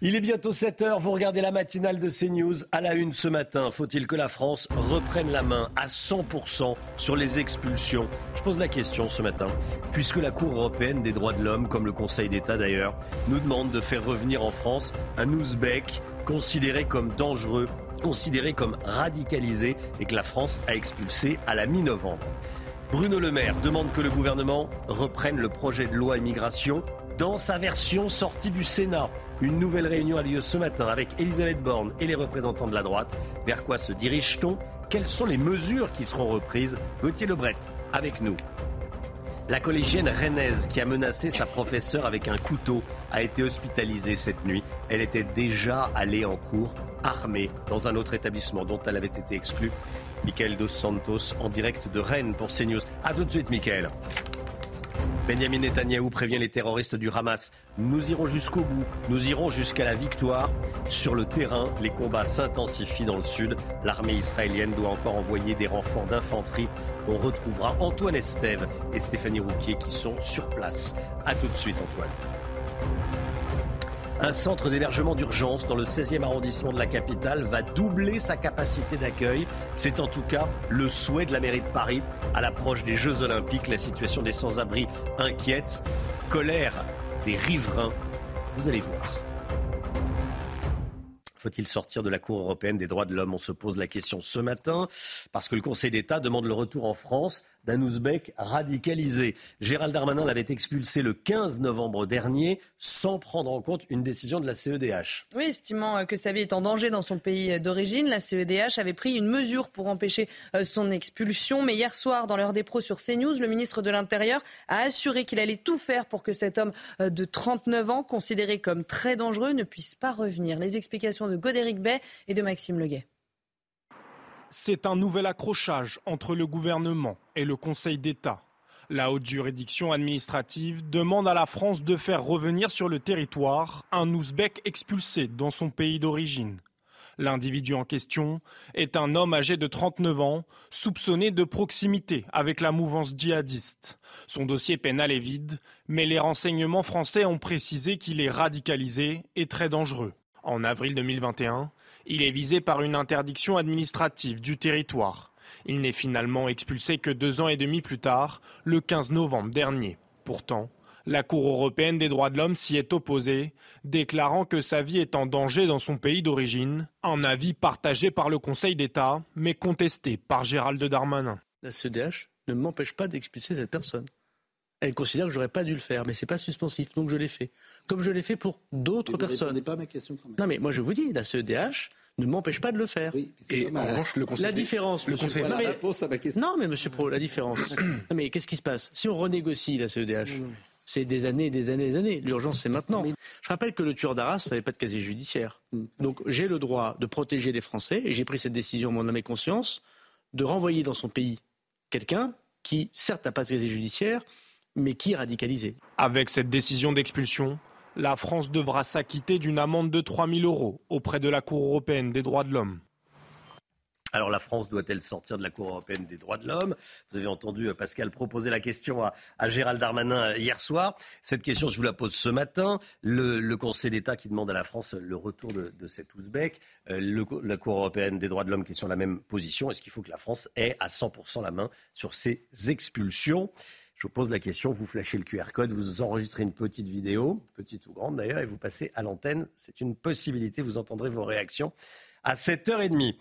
Il est bientôt 7 heures, vous regardez la matinale de CNews. À la une ce matin, faut-il que la France reprenne la main à 100% sur les expulsions? Je pose la question ce matin, puisque la Cour européenne des droits de l'homme, comme le Conseil d'État d'ailleurs, nous demande de faire revenir en France un Ouzbek considéré comme dangereux, considéré comme radicalisé et que la France a expulsé à la mi-novembre. Bruno Le Maire demande que le gouvernement reprenne le projet de loi immigration dans sa version sortie du Sénat. Une nouvelle réunion a lieu ce matin avec Elisabeth Borne et les représentants de la droite. Vers quoi se dirige-t-on? Quelles sont les mesures qui seront reprises? Gauthier Lebret, avec nous. La collégienne rennaise qui a menacé sa professeure avec un couteau a été hospitalisée cette nuit. Elle était déjà allée en cours armée dans un autre établissement dont elle avait été exclue. Michael Dos Santos en direct de Rennes pour CNews. A tout de suite, Michael. Benjamin Netanyahou prévient les terroristes du Hamas. Nous irons jusqu'au bout, nous irons jusqu'à la victoire. Sur le terrain, les combats s'intensifient dans le sud. L'armée israélienne doit encore envoyer des renforts d'infanterie. On retrouvera Antoine Estève et Stéphanie Rouquier qui sont sur place. A tout de suite, Antoine. Un centre d'hébergement d'urgence dans le 16e arrondissement de la capitale va doubler sa capacité d'accueil. C'est en tout cas le souhait de la mairie de Paris. À l'approche des Jeux Olympiques, la situation des sans-abri inquiète. Colère des riverains. Vous allez voir. Faut-il sortir de la Cour européenne des droits de l'homme? On se pose la question ce matin parce que le Conseil d'État demande le retour en France d'un Ouzbek radicalisé. Gérald Darmanin l'avait expulsé le 15 novembre dernier sans prendre en compte une décision de la CEDH. Oui, estimant euh, que sa vie est en danger dans son pays d'origine, la CEDH avait pris une mesure pour empêcher euh, son expulsion. Mais hier soir, dans l'heure des pros sur CNews, le ministre de l'Intérieur a assuré qu'il allait tout faire pour que cet homme euh, de 39 ans, considéré comme très dangereux, ne puisse pas revenir. Les explications de Godéric Bay et de Maxime Leguet. C'est un nouvel accrochage entre le gouvernement et le Conseil d'État. La haute juridiction administrative demande à la France de faire revenir sur le territoire un ouzbek expulsé dans son pays d'origine. L'individu en question est un homme âgé de 39 ans, soupçonné de proximité avec la mouvance djihadiste. Son dossier pénal est vide, mais les renseignements français ont précisé qu'il est radicalisé et très dangereux. En avril 2021, il est visé par une interdiction administrative du territoire. Il n'est finalement expulsé que deux ans et demi plus tard, le 15 novembre dernier. Pourtant, la Cour européenne des droits de l'homme s'y est opposée, déclarant que sa vie est en danger dans son pays d'origine, un avis partagé par le Conseil d'État, mais contesté par Gérald Darmanin. La CEDH ne m'empêche pas d'expulser cette personne. Elle considère que j'aurais pas dûu le faire, mais c'est pas suspensif, donc je l'ai fait. Comme je l'ai fait pour d'autres personnes. Vous pas à ma question quand même. Non, mais moi je vous dis, la CEDH ne m'empêche pas de le faire. et en revanche, le Conseil la différence, le Conseil non, mais, réponse à ma question. non, mais monsieur Pro, la différence. (coughs) non, mais qu'est-ce qui se passe Si on renégocie la CEDH, c'est des années et des années et des années. L'urgence, c'est maintenant. Je rappelle que le tueur d'Arras n'avait pas de casier judiciaire. Donc j'ai le droit de protéger les Français, et j'ai pris cette décision, mon âme et conscience, de renvoyer dans son pays quelqu'un qui, certes, n'a pas de casier judiciaire, mais qui radicalisé. Avec cette décision d'expulsion, la France devra s'acquitter d'une amende de 3 000 euros auprès de la Cour européenne des droits de l'homme. Alors la France doit-elle sortir de la Cour européenne des droits de l'homme? Vous avez entendu euh, Pascal proposer la question à, à Gérald Darmanin euh, hier soir. Cette question, je vous la pose ce matin. Le, le Conseil d'État qui demande à la France le retour de, de cet Ouzbek, euh, le- la Cour européenne des droits de l'homme qui est sur la même position. Est-ce qu'il faut que la France ait à 100% la main sur ces expulsions? Je vous pose la question, vous flashez le QR code, vous enregistrez une petite vidéo, petite ou grande d'ailleurs, et vous passez à l'antenne. C'est une possibilité, vous entendrez vos réactions à 7h30.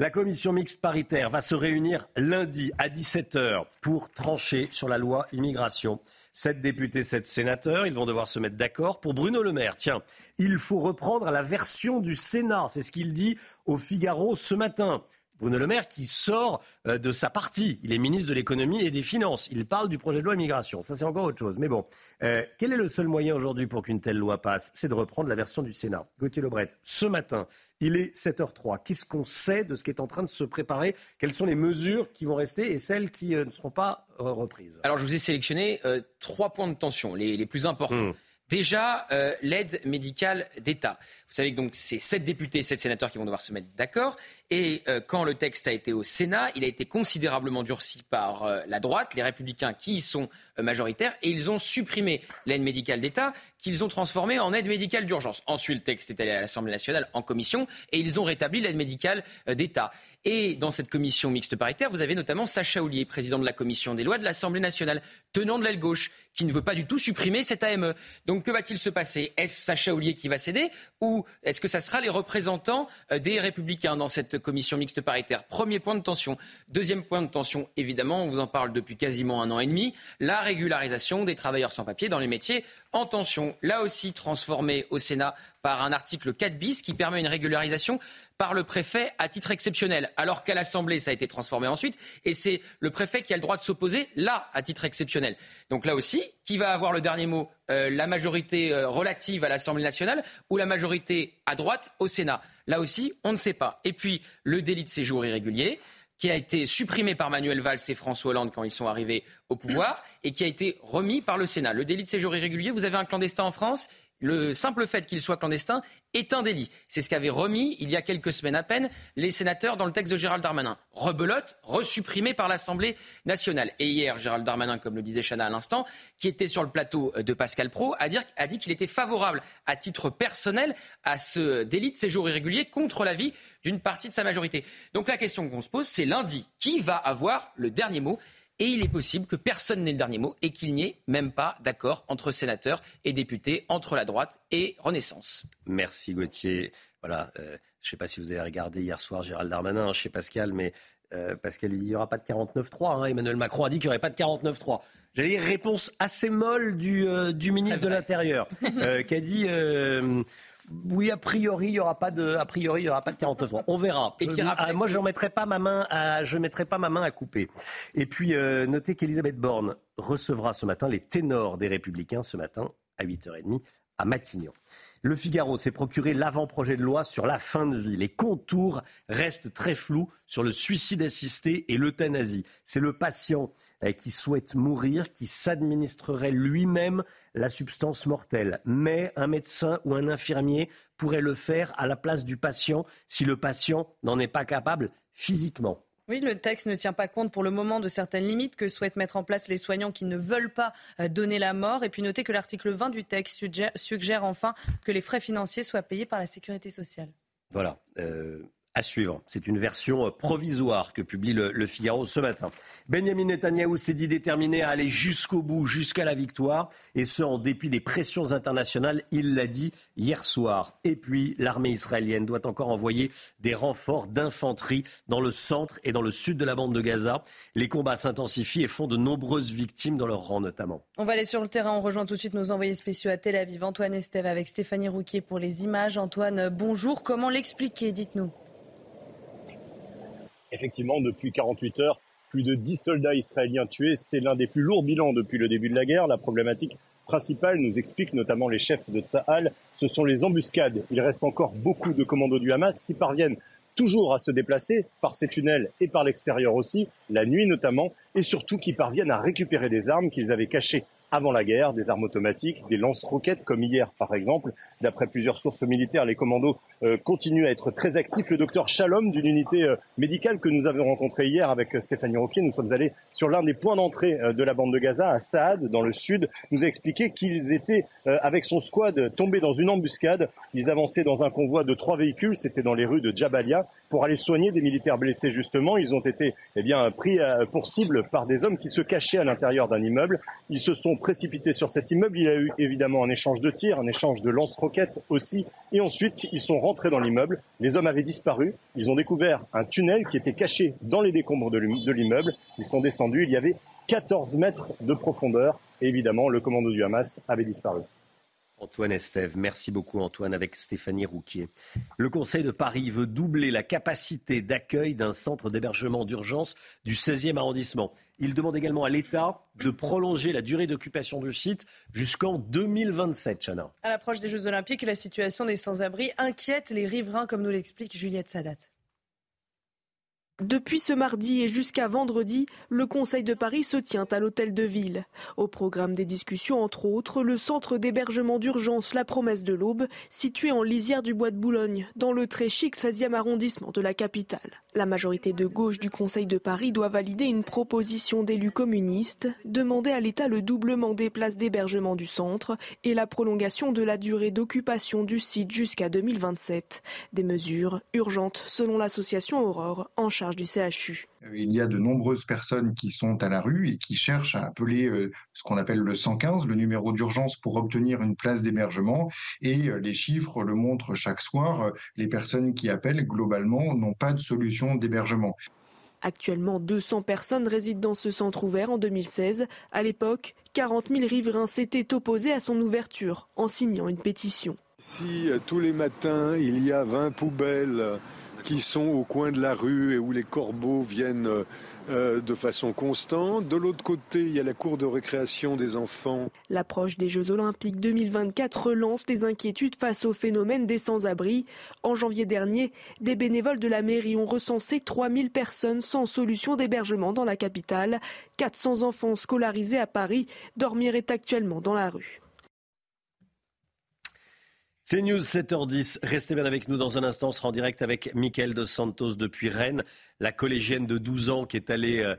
La commission mixte paritaire va se réunir lundi à 17h pour trancher sur la loi immigration. Sept députés, sept sénateurs, ils vont devoir se mettre d'accord. Pour Bruno Le Maire, tiens, il faut reprendre la version du Sénat, c'est ce qu'il dit au Figaro ce matin. Bruno Le Maire qui sort euh, de sa partie. Il est ministre de l'économie et des finances. Il parle du projet de loi immigration. Ça, c'est encore autre chose. Mais bon, euh, quel est le seul moyen aujourd'hui pour qu'une telle loi passe? C'est de reprendre la version du Sénat. Gauthier Lebret, ce matin, il est 7h03. Qu'est-ce qu'on sait de ce qui est en train de se préparer? Quelles sont les mesures qui vont rester et celles qui euh, ne seront pas euh, reprises? Alors, je vous ai sélectionné trois points de tension, les, les plus importants. Déjà, euh, l'aide médicale d'État. Vous savez que donc c'est sept députés, sept sénateurs qui vont devoir se mettre d'accord. Et euh, quand le texte a été au Sénat, il a été considérablement durci par euh, la droite, les Républicains qui y sont euh, majoritaires, et ils ont supprimé l'aide médicale d'État qu'ils ont transformée en aide médicale d'urgence. Ensuite, le texte est allé à l'Assemblée nationale en commission et ils ont rétabli l'aide médicale d'État. Et dans cette commission mixte paritaire, vous avez notamment Sacha Oulier, président de la commission des lois de l'Assemblée nationale, tenant de l'aile gauche, qui ne veut pas du tout supprimer cette AME. Donc que va-t-il se passer? Est-ce Sacha Oulier qui va céder ou est-ce que ça sera les représentants des Républicains dans cette commission mixte paritaire Premier point de tension. Deuxième point de tension, évidemment, on vous en parle depuis quasiment un an et demi, la régularisation des travailleurs sans papier dans les métiers en tension. Là aussi transformé au Sénat par un article 4 bis qui permet une régularisation par le préfet à titre exceptionnel, alors qu'à l'Assemblée, ça a été transformé ensuite, et c'est le préfet qui a le droit de s'opposer là, à titre exceptionnel. Donc là aussi, qui va avoir le dernier mot? Euh, La majorité euh, relative à l'Assemblée nationale ou la majorité à droite au Sénat? Là aussi, on ne sait pas. Et puis, le délit de séjour irrégulier qui a été supprimé par Manuel Valls et François Hollande quand ils sont arrivés au pouvoir et qui a été remis par le Sénat. Le délit de séjour irrégulier, vous avez un clandestin en France, le simple fait qu'il soit clandestin est un délit. C'est ce qu'avaient remis, il y a quelques semaines à peine, les sénateurs dans le texte de Gérald Darmanin. Rebelote, resupprimé par l'Assemblée nationale. Et hier, Gérald Darmanin, comme le disait Chana à l'instant, qui était sur le plateau de Pascal Pro, a, a dit qu'il était favorable à titre personnel à ce délit de séjour irrégulier contre l'avis d'une partie de sa majorité. Donc la question qu'on se pose, c'est lundi, qui va avoir le dernier mot et il est possible que personne n'ait le dernier mot et qu'il n'y ait même pas d'accord entre sénateurs et députés, entre la droite et Renaissance. Merci Gauthier. Voilà, euh, je ne sais pas si vous avez regardé hier soir Gérald Darmanin chez Pascal, mais euh, Pascal lui dit il n'y aura pas de 49-3. hein. Emmanuel Macron a dit qu'il n'y aurait pas de 49-3. J'allais dire réponse assez molle du, euh, du ministre de l'Intérieur, euh, qui a dit euh, oui, a priori, il n'y aura pas de, a priori, il y aura pas de 49-3. On verra. Et Je- ah, moi, je ne mettrai pas ma main à, je mettrai pas ma main à couper. Et puis, euh, notez qu'Elisabeth Borne recevra ce matin les ténors des Républicains ce matin à 8h30 à Matignon. Le Figaro s'est procuré l'avant-projet de loi sur la fin de vie. Les contours restent très flous sur le suicide assisté et l'euthanasie. C'est le patient euh, qui souhaite mourir qui s'administrerait lui-même la substance mortelle. Mais un médecin ou un infirmier pourrait le faire à la place du patient si le patient n'en est pas capable physiquement. Oui, le texte ne tient pas compte pour le moment de certaines limites que souhaitent mettre en place les soignants qui ne veulent pas euh, donner la mort. Et puis notez que l'article 20 du texte suggère, enfin que les frais financiers soient payés par la sécurité sociale. Voilà. Euh, C'est une version euh, provisoire que publie le, Figaro ce matin. Benjamin Netanyahou s'est dit déterminé à aller jusqu'au bout, jusqu'à la victoire, et ce en dépit des pressions internationales. Il l'a dit hier soir. Et puis, l'armée israélienne doit encore envoyer des renforts d'infanterie dans le centre et dans le sud de la bande de Gaza. Les combats s'intensifient et font de nombreuses victimes dans leur rang notamment. On va aller sur le terrain. On rejoint tout de suite nos envoyés spéciaux à Tel Aviv, Antoine Estève avec Stéphanie Rouquier pour les images. Antoine, bonjour. Comment l'expliquer Dites-nous? Effectivement, depuis 48 heures, plus de 10 soldats israéliens tués. C'est l'un des plus lourds bilans depuis le début de la guerre. La problématique principale, nous expliquent notamment les chefs de Tsahal, ce sont les embuscades. Il reste encore beaucoup de commandos du Hamas qui parviennent toujours à se déplacer par ces tunnels et par l'extérieur aussi, la nuit notamment, et surtout qui parviennent à récupérer des armes qu'ils avaient cachées avant la guerre, des armes automatiques, des lance-roquettes comme hier par exemple. D'après plusieurs sources militaires, les commandos euh, continuent à être très actifs. Le docteur Shalom d'une unité euh, médicale que nous avons rencontré hier avec euh, Stéphanie Roquier, nous sommes allés sur l'un des points d'entrée de la bande de Gaza, à Saad, dans le sud, nous a expliqué qu'ils étaient avec son squad tombés dans une embuscade. Ils avançaient dans un convoi de trois véhicules, c'était dans les rues de Jabalia, pour aller soigner des militaires blessés justement. Ils ont été eh bien, pris pour cible par des hommes qui se cachaient à l'intérieur d'un immeuble. Ils se sont précipités sur cet immeuble. Il y a eu évidemment un échange de tirs, un échange de lance-roquettes aussi. Et ensuite, ils sont rentrés dans l'immeuble. Les hommes avaient disparu. Ils ont découvert un tunnel qui était caché dans les décombres de l'immeuble. Ils sont descendus. Il y avait 14 mètres de profondeur. Et évidemment, le commando du Hamas avait disparu. Antoine Estève, merci beaucoup Antoine avec Stéphanie Rouquier. Le Conseil de Paris veut doubler la capacité d'accueil d'un centre d'hébergement d'urgence du 16e arrondissement. Il demande également à l'État de prolonger la durée d'occupation du site jusqu'en 2027, Chana. À l'approche des Jeux Olympiques, la situation des sans-abri inquiète les riverains, comme nous l'explique Juliette Sadat. Depuis ce mardi et jusqu'à vendredi, le Conseil de Paris se tient à l'hôtel de ville. Au programme des discussions, entre autres, le centre d'hébergement d'urgence La Promesse de l'Aube, situé en lisière du Bois de Boulogne, dans le très chic 16e arrondissement de la capitale. La majorité de gauche du Conseil de Paris doit valider une proposition d'élus communistes, demander à l'État le doublement des places d'hébergement du centre et la prolongation de la durée d'occupation du site jusqu'à 2027. Des mesures urgentes selon l'association Aurore en charge du CHU. Euh, il y a de nombreuses personnes qui sont à la rue et qui cherchent à appeler euh, ce qu'on appelle le 115, le numéro d'urgence pour obtenir une place d'hébergement. Et euh, les chiffres le montrent chaque soir. Les personnes qui appellent, globalement, n'ont pas de solution d'hébergement. Actuellement, 200 personnes résident dans ce centre ouvert en 2016. À l'époque, 40 000 riverains s'étaient opposés à son ouverture en signant une pétition. Si tous les matins il y a 20 poubelles qui sont au coin de la rue et où les corbeaux viennent euh, de façon constante. De l'autre côté, il y a la cour de récréation des enfants. L'approche des Jeux Olympiques 2024 relance les inquiétudes face au phénomène des sans-abri. En janvier dernier, des bénévoles de la mairie ont recensé 3000 personnes sans solution d'hébergement dans la capitale. 400 enfants scolarisés à Paris dormiraient actuellement dans la rue. C'est News 7h10. Restez bien avec nous dans un instant. On sera en direct avec Mickaël Dos Santos depuis Rennes, la collégienne de 12 ans qui est allée euh,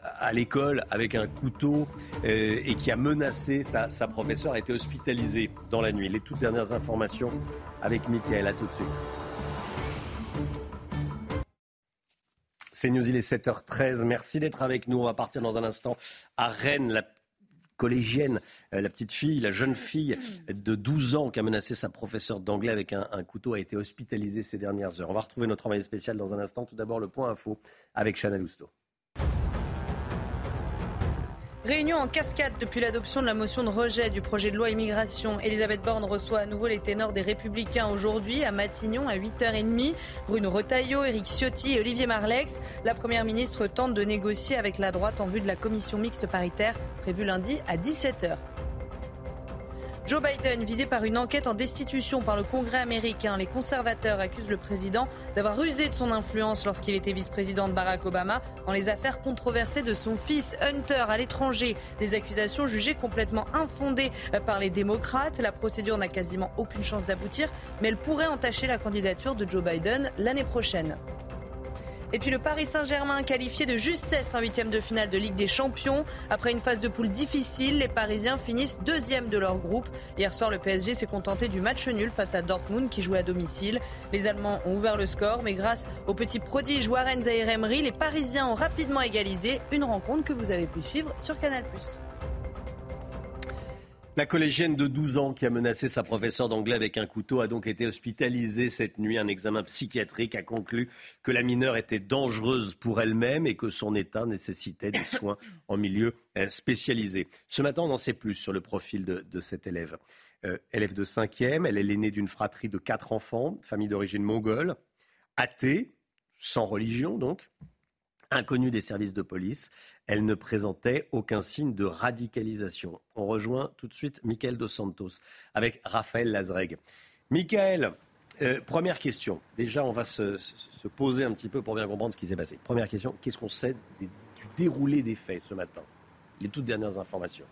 à l'école avec un couteau euh, et qui a menacé sa, professeure, a été hospitalisée dans la nuit. Les toutes dernières informations avec Mickaël. À tout de suite. C'est News, il est 7h13. Merci d'être avec nous. On va partir dans un instant à Rennes. Collégienne, euh, la petite fille, la jeune fille de 12 ans qui a menacé sa professeure d'anglais avec un, couteau a été hospitalisée ces dernières heures. On va retrouver notre envoyé spécial dans un instant. Tout d'abord, le point info avec Chana Lousteau. Réunion en cascade depuis l'adoption de la motion de rejet du projet de loi immigration. Elisabeth Borne reçoit à nouveau les ténors des Républicains aujourd'hui à Matignon à 8h30. Bruno Retailleau, Éric Ciotti et Olivier Marlex. La Première ministre tente de négocier avec la droite en vue de la commission mixte paritaire prévue lundi à 17h. Joe Biden visé par une enquête en destitution par le Congrès américain. Les conservateurs accusent le président d'avoir usé de son influence lorsqu'il était vice-président de Barack Obama dans les affaires controversées de son fils Hunter à l'étranger. Des accusations jugées complètement infondées par les démocrates. La procédure n'a quasiment aucune chance d'aboutir, mais elle pourrait entacher la candidature de Joe Biden l'année prochaine. Et puis le Paris Saint-Germain qualifié de justesse en huitième de finale de Ligue des Champions. Après une phase de poule difficile, les Parisiens finissent deuxième de leur groupe. Hier soir, le PSG s'est contenté du match nul face à Dortmund qui jouait à domicile. Les Allemands ont ouvert le score, mais grâce au petit prodige Warren Zaïre Emery, les Parisiens ont rapidement égalisé. Une rencontre que vous avez pu suivre sur Canal+. La collégienne de 12 ans qui a menacé sa professeure d'anglais avec un couteau a donc été hospitalisée cette nuit. Un examen psychiatrique a conclu que la mineure était dangereuse pour elle-même et que son état nécessitait des soins en milieu euh, spécialisé. Ce matin, on en sait plus sur le profil de, cette élève. Euh, élève de 5e, elle est l'aînée d'une fratrie de quatre enfants, famille d'origine mongole, athée, sans religion donc, inconnue des services de police. Elle ne présentait aucun signe de radicalisation. On rejoint tout de suite Michael Dos Santos avec Raphaël Lazreg. Michael, euh, première question. Déjà, on va se, poser un petit peu pour bien comprendre ce qui s'est passé. Première question, qu'est-ce qu'on sait du déroulé des faits ce matin? Les toutes dernières informations.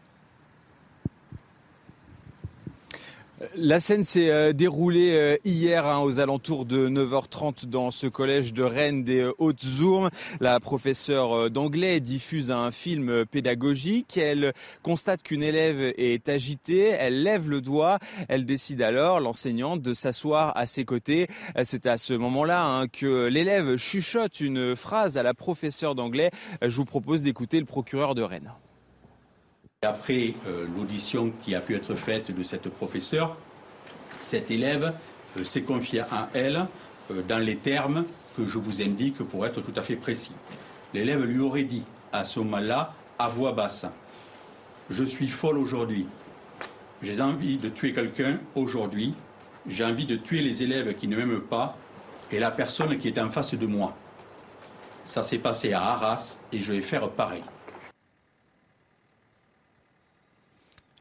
La scène s'est euh, déroulée euh, hier hein, aux alentours de 9h30 dans ce collège de Rennes des euh, Hautes-Ourmes. La professeure d'anglais diffuse un film pédagogique. Elle constate qu'une élève est agitée. Elle lève le doigt. Elle décide alors, l'enseignante, de s'asseoir à ses côtés. C'est à ce moment-là hein, que l'élève chuchote une phrase à la professeure d'anglais. Je vous propose d'écouter le procureur de Rennes. Après euh, l'audition qui a pu être faite de cette professeure, cet élève euh, s'est confié à elle euh, dans les termes que je vous indique pour être tout à fait précis. L'élève lui aurait dit à ce moment-là, à voix basse, Je suis folle aujourd'hui. J'ai envie de tuer quelqu'un aujourd'hui. J'ai envie de tuer les élèves qui ne m'aiment pas et la personne qui est en face de moi. Ça s'est passé à Arras et je vais faire pareil.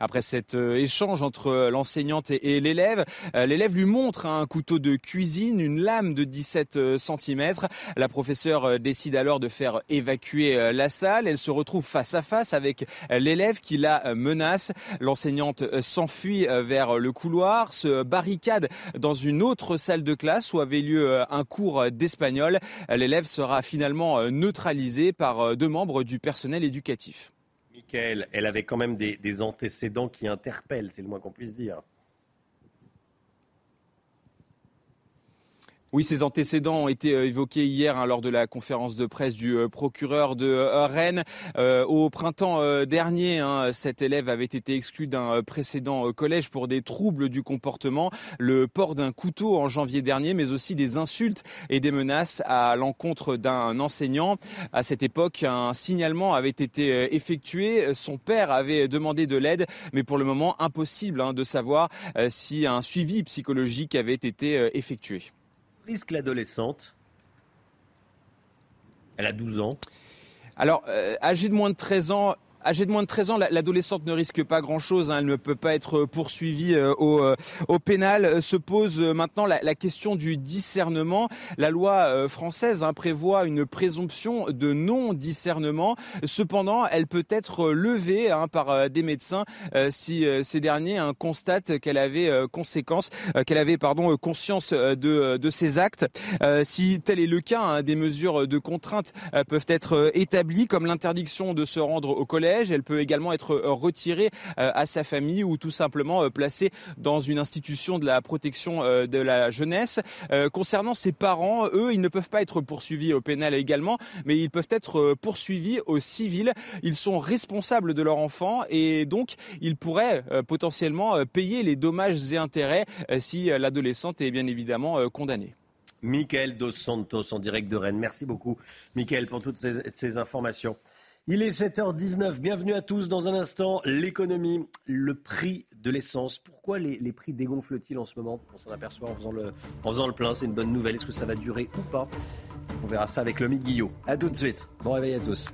Après cet euh, échange entre euh, l'enseignante et l'élève, euh, l'élève lui montre un couteau de cuisine, une lame de 17 cm. La professeure décide alors de faire évacuer la salle. Elle se retrouve face à face avec l'élève qui la menace. L'enseignante s'enfuit vers le couloir, se barricade dans une autre salle de classe où avait lieu un cours d'espagnol. L'élève sera finalement neutralisé par deux membres du personnel éducatif elle avait quand même des, antécédents qui interpellent, c'est le moins qu'on puisse dire. Oui, ces antécédents ont été euh, évoqués hier hein, lors de la conférence de presse du euh, procureur de euh, Rennes. au printemps dernier, hein, cet élève avait été exclu d'un précédent collège pour des troubles du comportement, le port d'un couteau en janvier dernier, mais aussi des insultes et des menaces à l'encontre d'un enseignant. À cette époque, un signalement avait été effectué. Son père avait demandé de l'aide, mais pour le moment, impossible hein, de savoir si un suivi psychologique avait été effectué risque l'adolescente Elle a 12 ans? Alors, euh, âgée de moins de 13 ans, Âgée de moins de 13 ans, l'adolescente ne risque pas grand-chose. Hein. elle ne peut pas être poursuivie euh, au, euh, au pénal. Euh, se pose maintenant la, question du discernement. La loi française hein, prévoit une présomption de non-discernement. Cependant, elle peut être levée hein, par des médecins si ces derniers constatent qu'elle avait conséquence, qu'elle avait pardon conscience de, de ses actes. si tel est le cas, des mesures de contrainte peuvent être établies, comme l'interdiction de se rendre au collège elle peut également être euh, retirée euh, à sa famille ou tout simplement euh, placée dans une institution de la protection de la jeunesse. Concernant ses parents, eux, ils ne peuvent pas être poursuivis au pénal également, mais ils peuvent être poursuivis au civil. Ils sont responsables de leur enfant et donc ils pourraient potentiellement payer les dommages et intérêts si l'adolescente est bien évidemment condamnée. Michael Dos Santos en direct de Rennes. Merci beaucoup, Michael, pour toutes ces informations. Il est 7h19. Bienvenue à tous. Dans un instant, l'économie, le prix de l'essence. Pourquoi les, prix dégonflent-ils en ce moment? On s'en aperçoit en faisant le, en le plein. C'est une bonne nouvelle. Est-ce que ça va durer ou pas? On verra ça avec le Guillot. A tout de suite. Bon réveil à tous.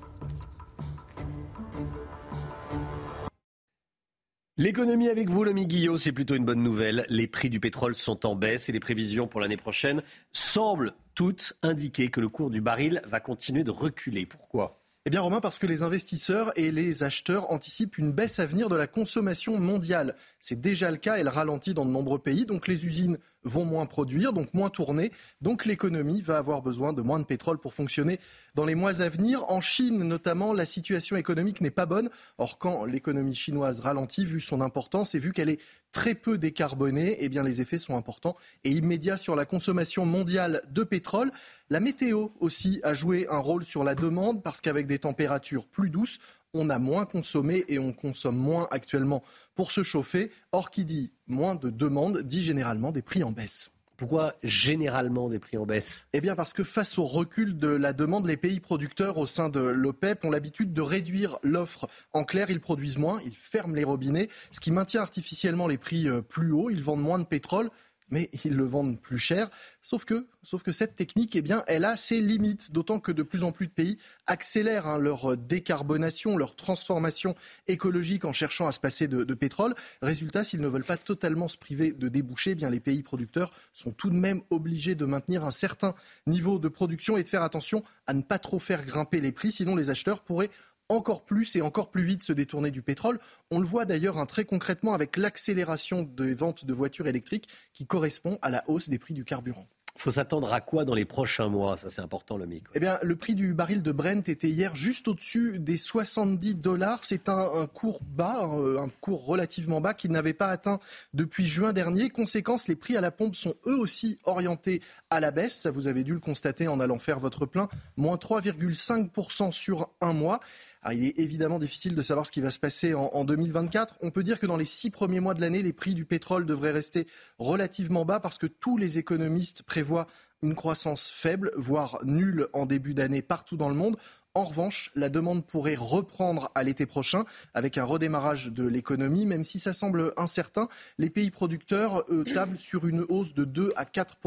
L'économie avec vous, l'ami Guillot, c'est plutôt une bonne nouvelle. Les prix du pétrole sont en baisse et les prévisions pour l'année prochaine semblent toutes indiquer que le cours du baril va continuer de reculer. Pourquoi? Eh bien Romain, parce que les investisseurs et les acheteurs anticipent une baisse à venir de la consommation mondiale. C'est déjà le cas, elle ralentit dans de nombreux pays, donc les usines vont moins produire, donc moins tourner. Donc l'économie va avoir besoin de moins de pétrole pour fonctionner dans les mois à venir. En Chine notamment, la situation économique n'est pas bonne. Or, quand l'économie chinoise ralentit, vu son importance et vu qu'elle est très peu décarbonée, eh bien les effets sont importants et immédiats sur la consommation mondiale de pétrole. La météo aussi a joué un rôle sur la demande parce qu'avec des températures plus douces, on a moins consommé et on consomme moins actuellement pour se chauffer. Or, qui dit moins de demande dit généralement des prix en baisse. Pourquoi généralement des prix en baisse? Eh bien parce que face au recul de la demande, les pays producteurs au sein de l'OPEP ont l'habitude de réduire l'offre. En clair, ils produisent moins, ils ferment les robinets, ce qui maintient artificiellement les prix euh, plus hauts, ils vendent moins de pétrole, mais ils le vendent plus cher. Sauf que, cette technique, eh bien, elle a ses limites, d'autant que de plus en plus de pays accélèrent hein, leur décarbonation, leur transformation écologique en cherchant à se passer de, pétrole. Résultat, s'ils ne veulent pas totalement se priver de débouchés, eh les pays producteurs sont tout de même obligés de maintenir un certain niveau de production et de faire attention à ne pas trop faire grimper les prix, sinon les acheteurs pourraient encore plus et encore plus vite se détourner du pétrole. On le voit d'ailleurs hein, très concrètement avec l'accélération des ventes de voitures électriques qui correspond à la hausse des prix du carburant. Il faut s'attendre à quoi dans les prochains mois? Ça, c'est important, le mic. Eh bien, le prix du baril de Brent était hier juste au-dessus des 70 dollars. C'est un, cours bas, un, un, cours relativement bas qu'il n'avait pas atteint depuis juin dernier. Conséquence, les prix à la pompe sont eux aussi orientés à la baisse. Ça, vous avez dû le constater en allant faire votre plein. Moins 3,5% sur un mois. Ah, il est évidemment difficile de savoir ce qui va se passer en, 2024. On peut dire que dans les six premiers mois de l'année, les prix du pétrole devraient rester relativement bas parce que tous les économistes prévoient une croissance faible, voire nulle en début d'année partout dans le monde. En revanche, la demande pourrait reprendre à l'été prochain avec un redémarrage de l'économie, même si ça semble incertain. Les pays producteurs eux, tablent sur une hausse de 2 à 4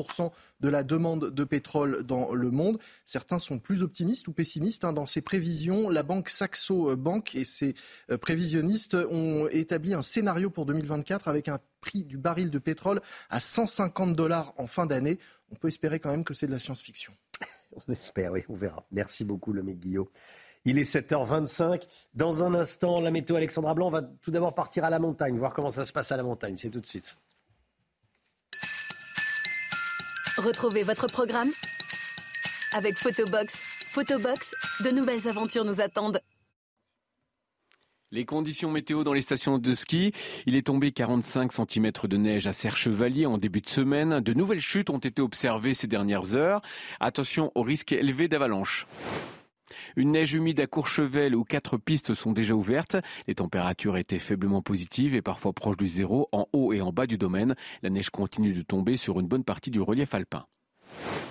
de la demande de pétrole dans le monde. Certains sont plus optimistes ou pessimistes. Hein. Dans ces prévisions, la banque Saxo Bank et ses euh, prévisionnistes ont établi un scénario pour 2024 avec un prix du baril de pétrole à 150 dollars en fin d'année. On peut espérer quand même que c'est de la science-fiction. (laughs) On espère, oui, on verra. Merci beaucoup, le mec Guillaume. Il est 7h25. Dans un instant, la météo Alexandra Blanc va tout d'abord partir à la montagne, voir comment ça se passe à la montagne. C'est tout de suite. Retrouvez votre programme avec Photobox. Photobox, de nouvelles aventures nous attendent. Les conditions météo dans les stations de ski. Il est tombé 45 cm de neige à Serre-Chevalier en début de semaine. De nouvelles chutes ont été observées ces dernières heures. Attention au risque élevé d'avalanche. Une neige humide à Courchevel où quatre pistes sont déjà ouvertes. Les températures étaient faiblement positives et parfois proches du zéro en haut et en bas du domaine. La neige continue de tomber sur une bonne partie du relief alpin.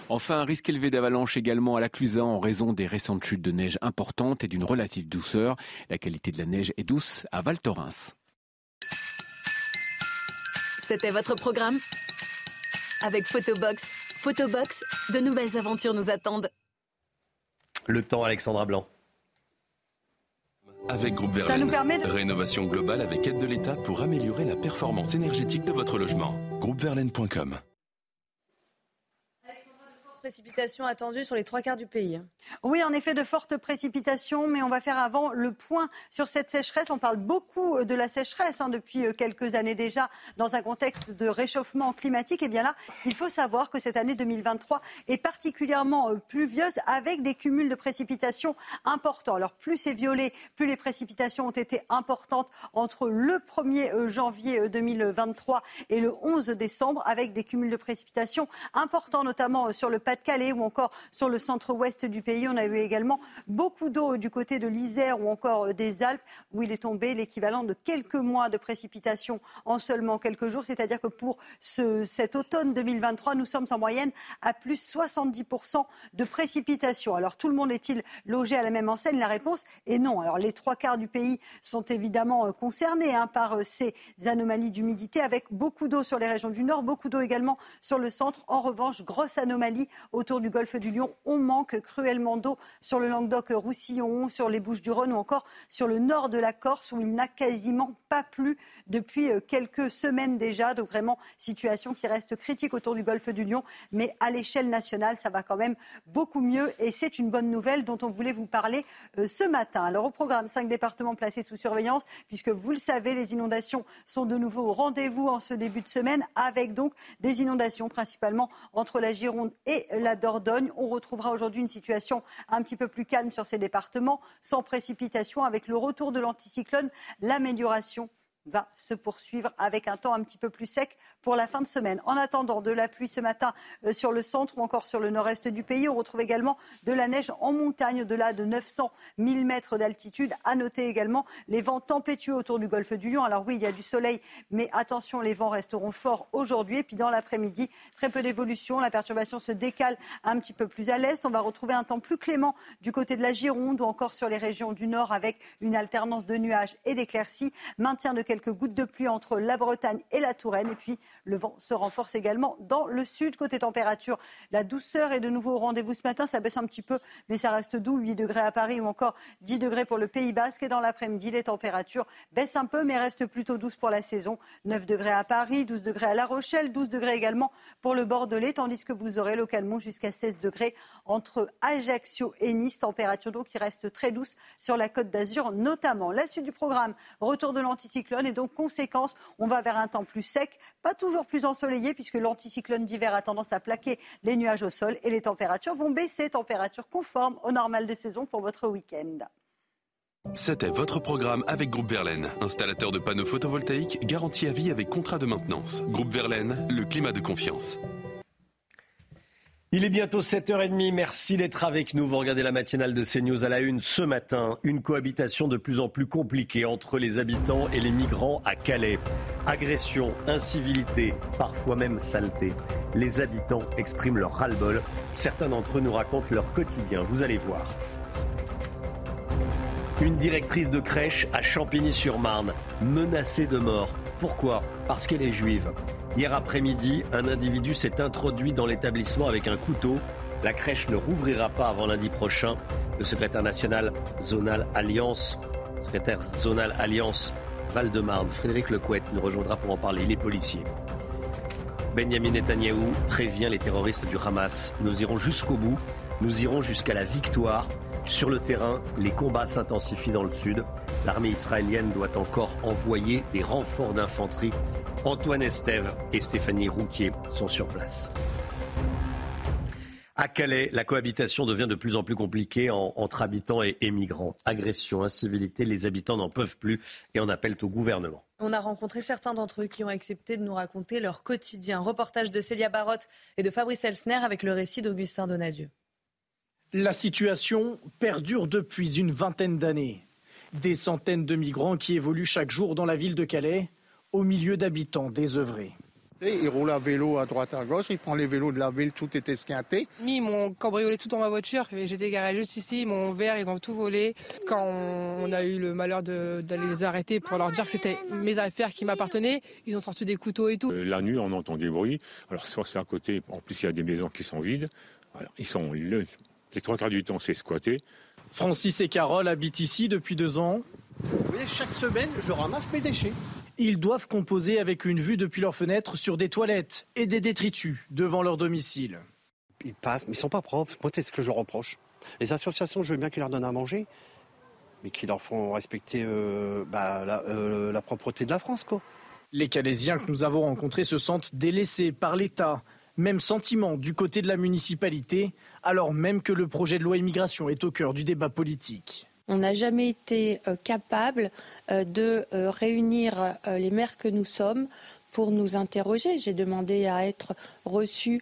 Enfin, un risque élevé d'avalanche également à la Clusa en raison des récentes chutes de neige importantes et d'une relative douceur. La qualité de la neige est douce à Val Thorens. C'était votre programme Avec Photobox. Photobox, de nouvelles aventures nous attendent. Le temps, Alexandra Blanc. Avec Groupe Verlaine, rénovation globale avec aide de l'État pour améliorer la performance énergétique de votre logement. Groupeverlaine.com précipitations attendues sur les trois quarts du pays. Oui, en effet, de fortes précipitations, mais on va faire avant le point sur cette sécheresse. On parle beaucoup de la sécheresse hein, depuis euh, quelques années déjà, dans un contexte de réchauffement climatique. Et bien là, il faut savoir que cette année 2023 est particulièrement euh, pluvieuse, avec des cumuls de précipitations importants. Alors plus c'est violé, plus les précipitations ont été importantes entre le 1er euh, janvier 2023 et le 11 décembre, avec des cumuls de précipitations importants, notamment sur le pas calais ou encore sur le centre-ouest du pays. On a eu également beaucoup d'eau du côté de l'Isère ou encore euh, des Alpes où il est tombé l'équivalent de quelques mois de précipitations en seulement quelques jours. C'est-à-dire que pour ce, cet automne 2023, nous sommes en moyenne à plus 70% de précipitations. Alors tout le monde est-il logé à la même enseigne? La réponse est non. Alors les trois quarts du pays sont évidemment euh, concernés hein, par euh, ces anomalies d'humidité avec beaucoup d'eau sur les régions du nord, beaucoup d'eau également sur le centre. En revanche, grosse anomalie autour du golfe du Lion. On manque cruellement d'eau sur le Languedoc-Roussillon, sur les Bouches-du-Rhône ou encore sur le nord de la Corse où il n'a quasiment pas plu depuis euh, quelques semaines déjà. Donc vraiment situation qui reste critique autour du golfe du Lion. Mais à l'échelle nationale, ça va quand même beaucoup mieux et c'est une bonne nouvelle dont on voulait vous parler euh, ce matin. Alors au programme, cinq départements placés sous surveillance puisque vous le savez, les inondations sont de nouveau au rendez-vous en ce début de semaine avec donc des inondations principalement entre la Gironde et la Dordogne. On retrouvera aujourd'hui une situation un petit peu plus calme sur ces départements, sans précipitation, avec le retour de l'anticyclone, l'amélioration va se poursuivre avec un temps un petit peu plus sec pour la fin de semaine. En attendant de la pluie ce matin euh, sur le centre ou encore sur le nord-est du pays, on retrouve également de la neige en montagne au-delà de 900 000 mètres d'altitude. À noter également les vents tempétueux autour du golfe du Lion. Alors oui, il y a du soleil, mais attention, les vents resteront forts aujourd'hui. Et puis dans l'après-midi, très peu d'évolution. La perturbation se décale un petit peu plus à l'est. On va retrouver un temps plus clément du côté de la Gironde ou encore sur les régions du nord avec une alternance de nuages et d'éclaircies. Maintien de quelques gouttes de pluie entre la Bretagne et la Touraine. Et puis, le vent se renforce également dans le sud. Côté température, la douceur est de nouveau au rendez-vous ce matin. Ça baisse un petit peu, mais ça reste doux. 8 degrés à Paris ou encore 10 degrés pour le Pays Basque. Et dans l'après-midi, les températures baissent un peu, mais restent plutôt douces pour la saison. 9 degrés à Paris, 12 degrés à La Rochelle, 12 degrés également pour le Bordelais, tandis que vous aurez localement jusqu'à 16 degrés entre Ajaccio et Nice. Température donc qui reste très douce sur la côte d'Azur notamment. La suite du programme, retour de l'anticyclone et donc conséquence, on va vers un temps plus sec, pas toujours plus ensoleillé puisque l'anticyclone d'hiver a tendance à plaquer les nuages au sol et les températures vont baisser, températures conformes au normal de saison pour votre week-end. C'était votre programme avec Groupe Verlaine, installateur de panneaux photovoltaïques garantie à vie avec contrat de maintenance. Groupe Verlaine, le climat de confiance. Il est bientôt 7h30. Merci d'être avec nous. Vous regardez la matinale de CNews à la une ce matin. Une cohabitation de plus en plus compliquée entre les habitants et les migrants à Calais. Agression, incivilité, parfois même saleté. Les habitants expriment leur ras-le-bol. Certains d'entre eux nous racontent leur quotidien. Vous allez voir. Une directrice de crèche à Champigny-sur-Marne, menacée de mort. Pourquoi? Parce qu'elle est juive. Hier après-midi, un individu s'est introduit dans l'établissement avec un couteau. La crèche ne rouvrira pas avant lundi prochain. Le secrétaire national Zonal Alliance, secrétaire Zonal Alliance Val-de-Marne, Frédéric Lecouette, nous rejoindra pour en parler. Il est policier. Benjamin Netanyahou prévient les terroristes du Hamas. Nous irons jusqu'au bout. Nous irons jusqu'à la victoire. Sur le terrain, les combats s'intensifient dans le sud. L'armée israélienne doit encore envoyer des renforts d'infanterie Antoine Estève et Stéphanie Rouquier sont sur place. À Calais, la cohabitation devient de plus en plus compliquée entre habitants et, migrants. Agression, incivilité, les habitants n'en peuvent plus et en appellent au gouvernement. On a rencontré certains d'entre eux qui ont accepté de nous raconter leur quotidien. Reportage de Célia Barotte et de Fabrice Elsner avec le récit d'Augustin Donadieu. La situation perdure depuis une vingtaine d'années. Des centaines de migrants qui évoluent chaque jour dans la ville de Calais au milieu d'habitants désœuvrés. Il roule à vélo à droite à gauche, il prend les vélos de la ville, tout est esquinté. Ils m'ont cambriolé tout dans ma voiture, j'étais garé juste ici, ils m'ont ouvert, ils ont tout volé. Quand on a eu le malheur d'aller les arrêter pour leur dire que c'était mes affaires qui m'appartenaient, ils ont sorti des couteaux et tout. Euh, la nuit, on entend des bruits. Alors, soit c'est à côté, en plus, il y a des maisons qui sont vides. ils sont, les trois quarts du temps, c'est squatté. Francis et Carole habitent ici depuis deux ans. Vous voyez, chaque semaine, je ramasse mes déchets. Ils doivent composer avec une vue depuis leur fenêtre sur des toilettes et des détritus devant leur domicile. Ils passent, mais ils sont pas propres. Moi, c'est ce que je reproche. Les associations, je veux bien qu'ils leur donnent à manger, mais qu'ils leur font respecter euh, bah, euh, la, propreté de la France, quoi. Les Calaisiens que nous avons rencontrés se sentent délaissés par l'État. Même sentiment du côté de la municipalité, alors même que le projet de loi immigration est au cœur du débat politique. On n'a jamais été euh, capable euh, de euh, réunir les maires que nous sommes pour nous interroger. J'ai demandé à être reçu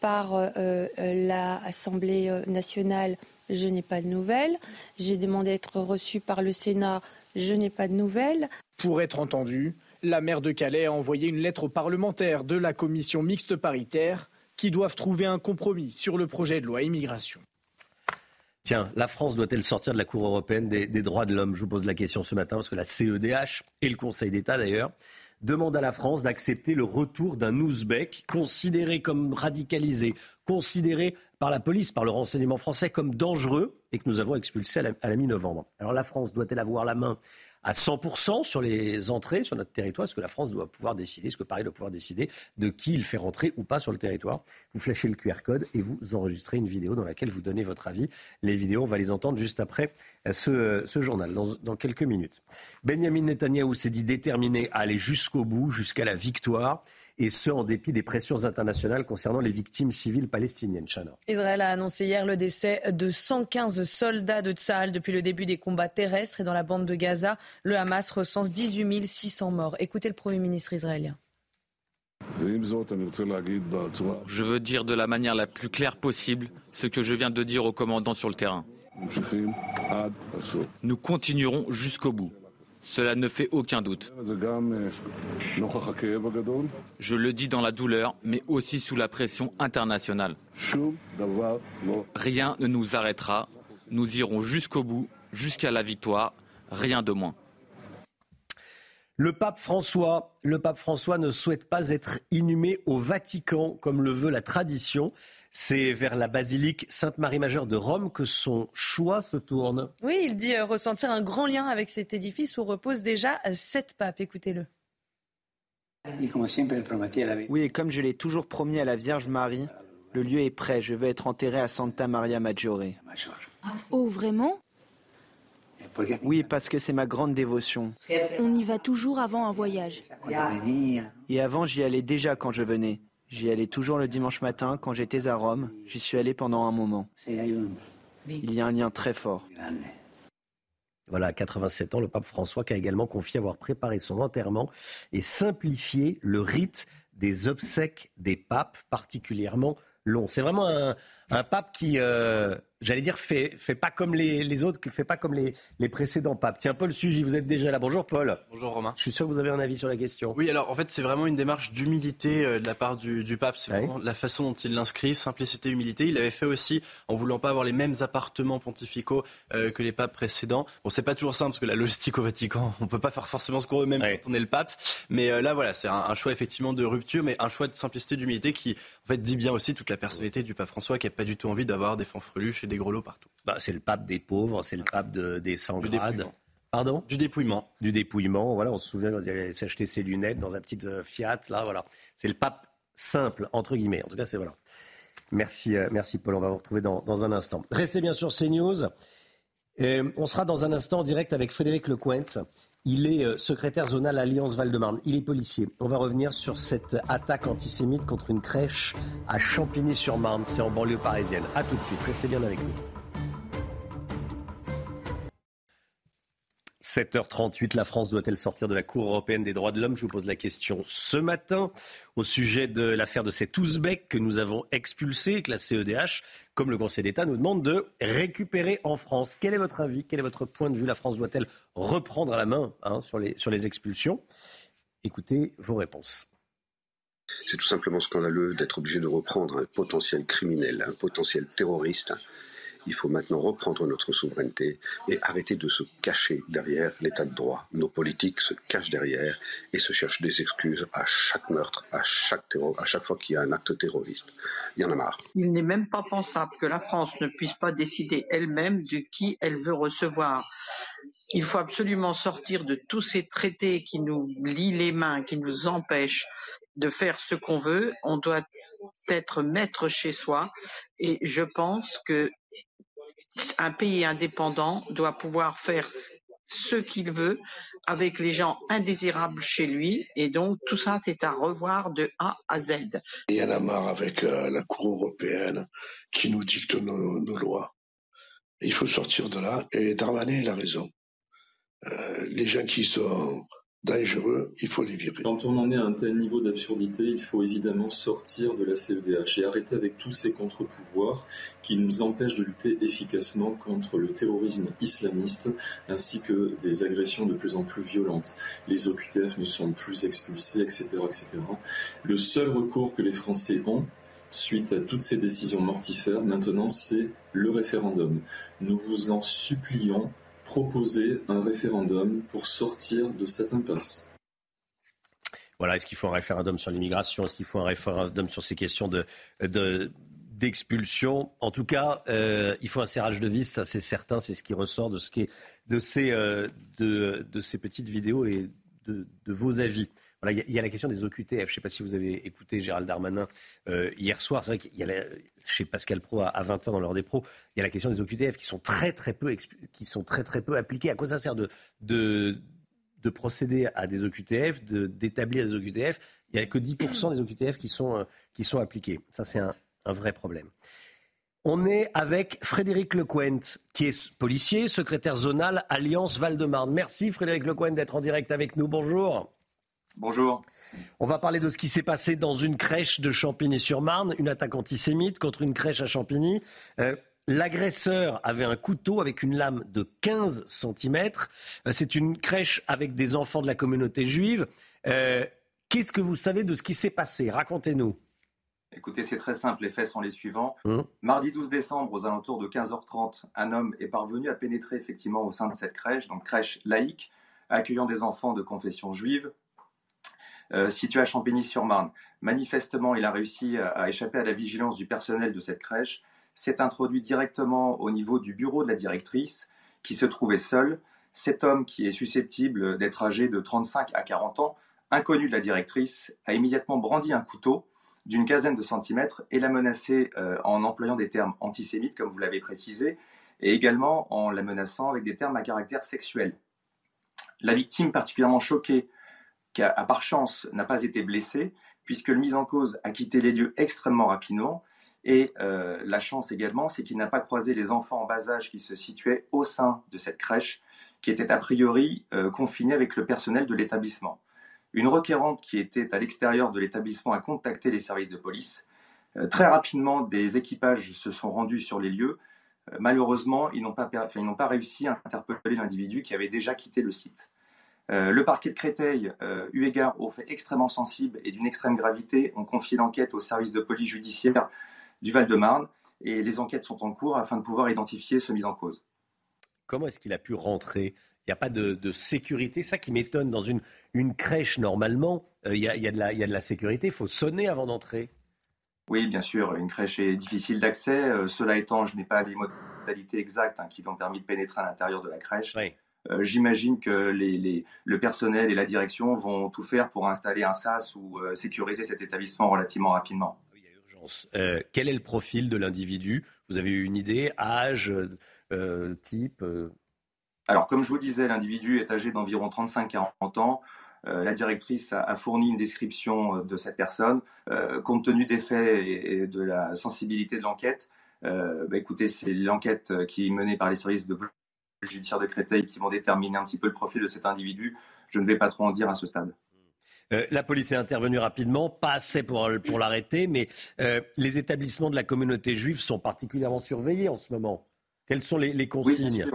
par l'Assemblée nationale. Je n'ai pas de nouvelles. J'ai demandé à être reçu par le Sénat. Je n'ai pas de nouvelles. Pour être entendu, la maire de Calais a envoyé une lettre aux parlementaires de la commission mixte paritaire qui doivent trouver un compromis sur le projet de loi immigration. Tiens, la France doit-elle sortir de la Cour européenne des, droits de l'homme? Je vous pose la question ce matin parce que la CEDH et le Conseil d'État d'ailleurs demande à la France d'accepter le retour d'un Ouzbek considéré comme radicalisé, considéré par la police, par le renseignement français comme dangereux et que nous avons expulsé à la, mi-novembre. Alors la France doit-elle avoir la main à 100% sur les entrées sur notre territoire Est-ce que la France doit pouvoir décider, est-ce que Paris doit pouvoir décider de qui il fait rentrer ou pas sur le territoire Vous flashez le QR code et vous enregistrez une vidéo dans laquelle vous donnez votre avis. Les vidéos, on va les entendre juste après ce, ce journal, dans, dans quelques minutes. Benjamin Netanyahou s'est dit déterminé à aller jusqu'au bout, jusqu'à la victoire et ce en dépit des pressions internationales concernant les victimes civiles palestiniennes. Chana. Israël a annoncé hier le décès de 115 soldats de Tsahal depuis le début des combats terrestres et dans la bande de Gaza. Le Hamas recense 18 600 morts. Écoutez le Premier ministre israélien. Je veux dire de la manière la plus claire possible ce que je viens de dire au commandant sur le terrain. Nous continuerons jusqu'au bout. Cela ne fait aucun doute. Je le dis dans la douleur, mais aussi sous la pression internationale. Rien ne nous arrêtera. Nous irons jusqu'au bout, jusqu'à la victoire, rien de moins. Le pape François, le pape François ne souhaite pas être inhumé au Vatican comme le veut la tradition. C'est vers la basilique Sainte-Marie-Majeure de Rome que son choix se tourne. Oui, il dit euh, ressentir un grand lien avec cet édifice où reposent déjà sept papes. Écoutez-le. Oui, et comme je l'ai toujours promis à la Vierge Marie, le lieu est prêt. Je veux être enterré à Santa Maria Maggiore. Oh, vraiment? Oui, parce que c'est ma grande dévotion. On y va toujours avant un voyage. Et avant, j'y allais déjà quand je venais. J'y allais toujours le dimanche matin quand j'étais à Rome. J'y suis allé pendant un moment. Il y a un lien très fort. Voilà, à 87 ans, le pape François qui a également confié avoir préparé son enterrement et simplifié le rite des obsèques des papes, particulièrement long. C'est vraiment un, pape qui, euh, j'allais dire, fait, fait pas comme les, autres, qui fait pas comme les, les précédents papes. Tiens, Paul Sugy, vous êtes déjà là. Bonjour Paul. Bonjour Romain. Je suis sûr que vous avez un avis sur la question. Oui, alors en fait, c'est vraiment une démarche d'humilité euh, de la part du, pape. C'est vraiment la façon dont il l'inscrit, simplicité, humilité. Il l'avait fait aussi en voulant pas avoir les mêmes appartements pontificaux euh, que les papes précédents. Bon, c'est pas toujours simple parce que la logistique au Vatican, (laughs) on peut pas faire forcément ce qu'on veut même quand on est le pape. Mais euh, là, voilà, c'est un, choix effectivement de rupture, mais un choix de simplicité, d'humilité qui en fait dit bien aussi toute la personnalité du pape François qui a pas du tout envie d'avoir des fanfreluches et des grelots partout. Bah, c'est le pape des pauvres, c'est le pape des sans grades. Pardon? Du dépouillement. Du dépouillement. Voilà, on se souvient quand il allait s'acheter ses lunettes dans un petit euh, Fiat. Là, voilà. C'est le pape simple, entre guillemets. En tout cas, c'est voilà. Merci, euh, merci Paul. On va vous retrouver dans, un instant. Restez bien sur CNews. Euh, on sera dans un instant en direct avec Frédéric Lecointe. Il est secrétaire zonal Alliance Val-de-Marne. Il est policier. On va revenir sur cette attaque antisémite contre une crèche à Champigny-sur-Marne. C'est en banlieue parisienne. A tout de suite. Restez bien avec nous. 7h38, la France doit-elle sortir de la Cour européenne des droits de l'homme? Je vous pose la question ce matin au sujet de l'affaire de cet Ouzbek que nous avons expulsé, que la CEDH, comme le Conseil d'État, nous demande de récupérer en France. Quel est votre avis? Quel est votre point de vue? La France doit-elle reprendre la main hein, sur, les, sur les expulsions? Écoutez vos réponses. C'est tout simplement scandaleux d'être obligé de reprendre un potentiel criminel, un potentiel terroriste il faut maintenant reprendre notre souveraineté et arrêter de se cacher derrière l'état de droit. Nos politiques se cachent derrière et se cherchent des excuses à chaque meurtre, à chaque, à chaque fois qu'il y a un acte terroriste. Il y en a marre. Il n'est même pas pensable que la France ne puisse pas décider elle-même de qui elle veut recevoir. Il faut absolument sortir de tous ces traités qui nous lient les mains, qui nous empêchent de faire ce qu'on veut. On doit être maître chez soi et je pense que un pays indépendant doit pouvoir faire ce qu'il veut avec les gens indésirables chez lui. Et donc, tout ça, c'est à revoir de A à Z. Il y en a marre avec euh, la Cour européenne qui nous dicte nos, lois. Il faut sortir de là. Et Darmanin, a raison. Euh, les gens qui sont dangereux, il faut les virer. Quand on en est à un tel niveau d'absurdité, il faut évidemment sortir de la CEDH et arrêter avec tous ces contre-pouvoirs qui nous empêchent de lutter efficacement contre le terrorisme islamiste ainsi que des agressions de plus en plus violentes. Les OQTF ne sont plus expulsés, etc., etc. Le seul recours que les Français ont, suite à toutes ces décisions mortifères, maintenant, c'est le référendum. Nous vous en supplions, proposer un référendum pour sortir de cette impasse. voilà, est-ce qu'il faut un référendum sur l'immigration? Est-ce qu'il faut un référendum sur ces questions de, de d'expulsion? En tout cas, euh, il faut un serrage de vis, ça c'est certain, c'est ce qui ressort de, ce qui est, de, ces, euh, de, de, ces petites vidéos et de, de vos avis. Il y, a la question des OQTF. Je ne sais pas si vous avez écouté Gérald Darmanin euh, hier soir. C'est vrai qu'il y a chez Pascal Pro à, 20h dans l'heure des pros, il y a la question des OQTF qui sont très très peu, qui sont très, très peu appliquées. À quoi ça sert de, de, de procéder à des OQTF, d'établir des OQTF Il n'y a que 10% des OQTF qui sont, qui sont appliqués. Ça, c'est un, un vrai problème. On est avec Frédéric Lecointe, qui est policier, secrétaire zonal Alliance Val-de-Marne. Merci Frédéric Lecointe d'être en direct avec nous. Bonjour. Bonjour. On va parler de ce qui s'est passé dans une crèche de Champigny-sur-Marne, une attaque antisémite contre une crèche à Champigny. Euh, l'agresseur avait un couteau avec une lame de 15 cm. Euh, c'est une crèche avec des enfants de la communauté juive. Euh, qu'est-ce que vous savez de ce qui s'est passé? Racontez-nous. Écoutez, c'est très simple. Les faits sont les suivants. Mmh. Mardi 12 décembre, aux alentours de 15h30, un homme est parvenu à pénétrer effectivement au sein de cette crèche, donc crèche laïque, accueillant des enfants de confession juive, située à Champigny-sur-Marne. Manifestement, il a réussi à, échapper à la vigilance du personnel de cette crèche, s'est introduit directement au niveau du bureau de la directrice, qui se trouvait seul. Cet homme, qui est susceptible d'être âgé de 35 à 40 ans, inconnu de la directrice, a immédiatement brandi un couteau d'une quinzaine de centimètres et la menacer euh, en employant des termes antisémites, comme vous l'avez précisé, et également en la menaçant avec des termes à caractère sexuel. La victime, particulièrement choquée, qu'à par chance n'a pas été blessée, puisque le mis en cause a quitté les lieux extrêmement rapidement, et euh, la chance également, c'est qu'il n'a pas croisé les enfants en bas âge qui se situaient au sein de cette crèche, qui était a priori euh, confinée avec le personnel de l'établissement. Une requérante qui était à l'extérieur de l'établissement a contacté les services de police. Euh, très rapidement, des équipages se sont rendus sur les lieux. Malheureusement, ils n'ont pas, pas, réussi à interpeller l'individu qui avait déjà quitté le site. Euh, le parquet de Créteil, eu égard aux faits extrêmement sensibles et d'une extrême gravité, ont confié l'enquête au service de police judiciaire du Val-de-Marne et les enquêtes sont en cours afin de pouvoir identifier ce mis en cause. Comment est-ce qu'il a pu rentrer? Il n'y a pas de, de sécurité. Ça qui m'étonne dans une, une crèche, normalement, euh, il y, a, y, a de la, y a de la sécurité. Il faut sonner avant d'entrer. Oui, bien sûr. Une crèche est difficile d'accès. Euh, cela étant, je n'ai pas les modalités exactes hein, qui ont permis de pénétrer à l'intérieur de la crèche. Euh, j'imagine que les, les, le personnel et la direction vont tout faire pour installer un SAS ou sécuriser cet établissement relativement rapidement. Oui, il y a urgence. quel est le profil de l'individu? Vous avez eu une idée? Âge Type alors, comme je vous disais, l'individu est âgé d'environ 35-40 ans. Euh, la directrice a, fourni une description euh, de cette personne. Euh, compte tenu des faits et, de la sensibilité de l'enquête, bah, écoutez, c'est l'enquête qui est menée par les services de judiciaire de Créteil qui vont déterminer un petit peu le profil de cet individu. Je ne vais pas trop en dire à ce stade. la police est intervenue rapidement, pas assez pour, pour l'arrêter, mais les établissements de la communauté juive sont particulièrement surveillés en ce moment. Quelles sont les, consignes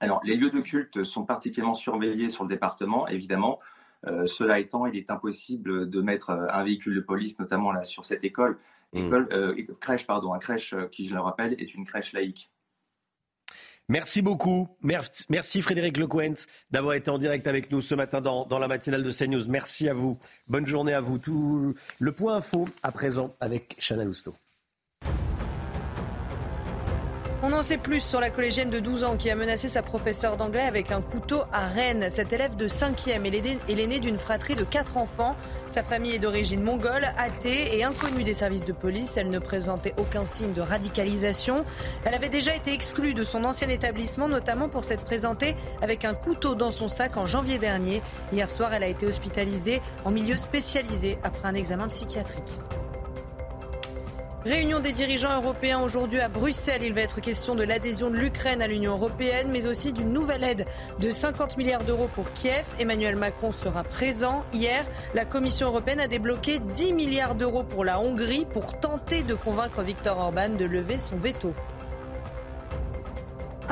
alors, les lieux de culte sont particulièrement surveillés sur le département, évidemment. Euh, cela étant, il est impossible de mettre euh, un véhicule de police, notamment là sur cette école, mmh. euh, crèche, pardon, un crèche qui, je le rappelle, est une crèche laïque. Merci beaucoup. Merci Frédéric Lecoent d'avoir été en direct avec nous ce matin dans, la matinale de CNews. Merci à vous. Bonne journée à vous. Tout le point info à présent avec Chanel Housteau. On en sait plus sur la collégienne de 12 ans qui a menacé sa professeure d'anglais avec un couteau à Rennes. Cette élève de 5e est l'aînée d'une fratrie de 4 enfants. Sa famille est d'origine mongole, athée et inconnue des services de police. Elle ne présentait aucun signe de radicalisation. Elle avait déjà été exclue de son ancien établissement, notamment pour s'être présentée avec un couteau dans son sac en janvier dernier. Hier soir, elle a été hospitalisée en milieu spécialisé après un examen psychiatrique. Réunion des dirigeants européens aujourd'hui à Bruxelles. Il va être question de l'adhésion de l'Ukraine à l'Union européenne, mais aussi d'une nouvelle aide de 50 milliards d'euros pour Kiev. Emmanuel Macron sera présent. Hier, la Commission européenne a débloqué 10 milliards d'euros pour la Hongrie pour tenter de convaincre Viktor Orban de lever son veto.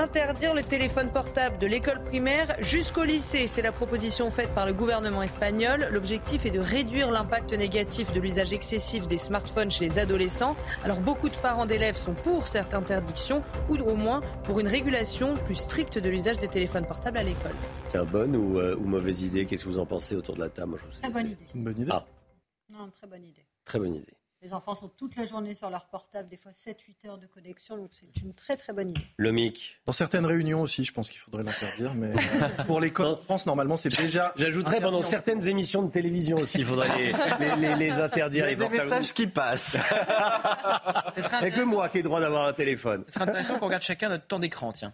Interdire le téléphone portable de l'école primaire jusqu'au lycée. C'est la proposition faite par le gouvernement espagnol. L'objectif est de réduire l'impact négatif de l'usage excessif des smartphones chez les adolescents. Alors beaucoup de parents d'élèves sont pour cette interdiction ou au moins pour une régulation plus stricte de l'usage des téléphones portables à l'école. C'est bonne ou, euh, ou, mauvaise idée? Qu'est-ce que vous en pensez autour de la table? Très bonne idée. Une bonne idée? Ah. Non, très bonne idée. Très bonne idée. Les enfants sont toute la journée sur leur portable, des fois 7-8 heures de connexion, donc c'est une très très bonne idée. Le MIC. Dans certaines réunions aussi, je pense qu'il faudrait l'interdire, mais (laughs) pour l'école en France, normalement, c'est déjà. J'ajouterais pendant certaines émissions de télévision aussi, il faudrait les, les, les, interdire. Il y a des messages qui passent. (laughs) Il que moi qui ai le droit d'avoir un téléphone. Ce serait intéressant qu'on regarde chacun notre temps d'écran, tiens.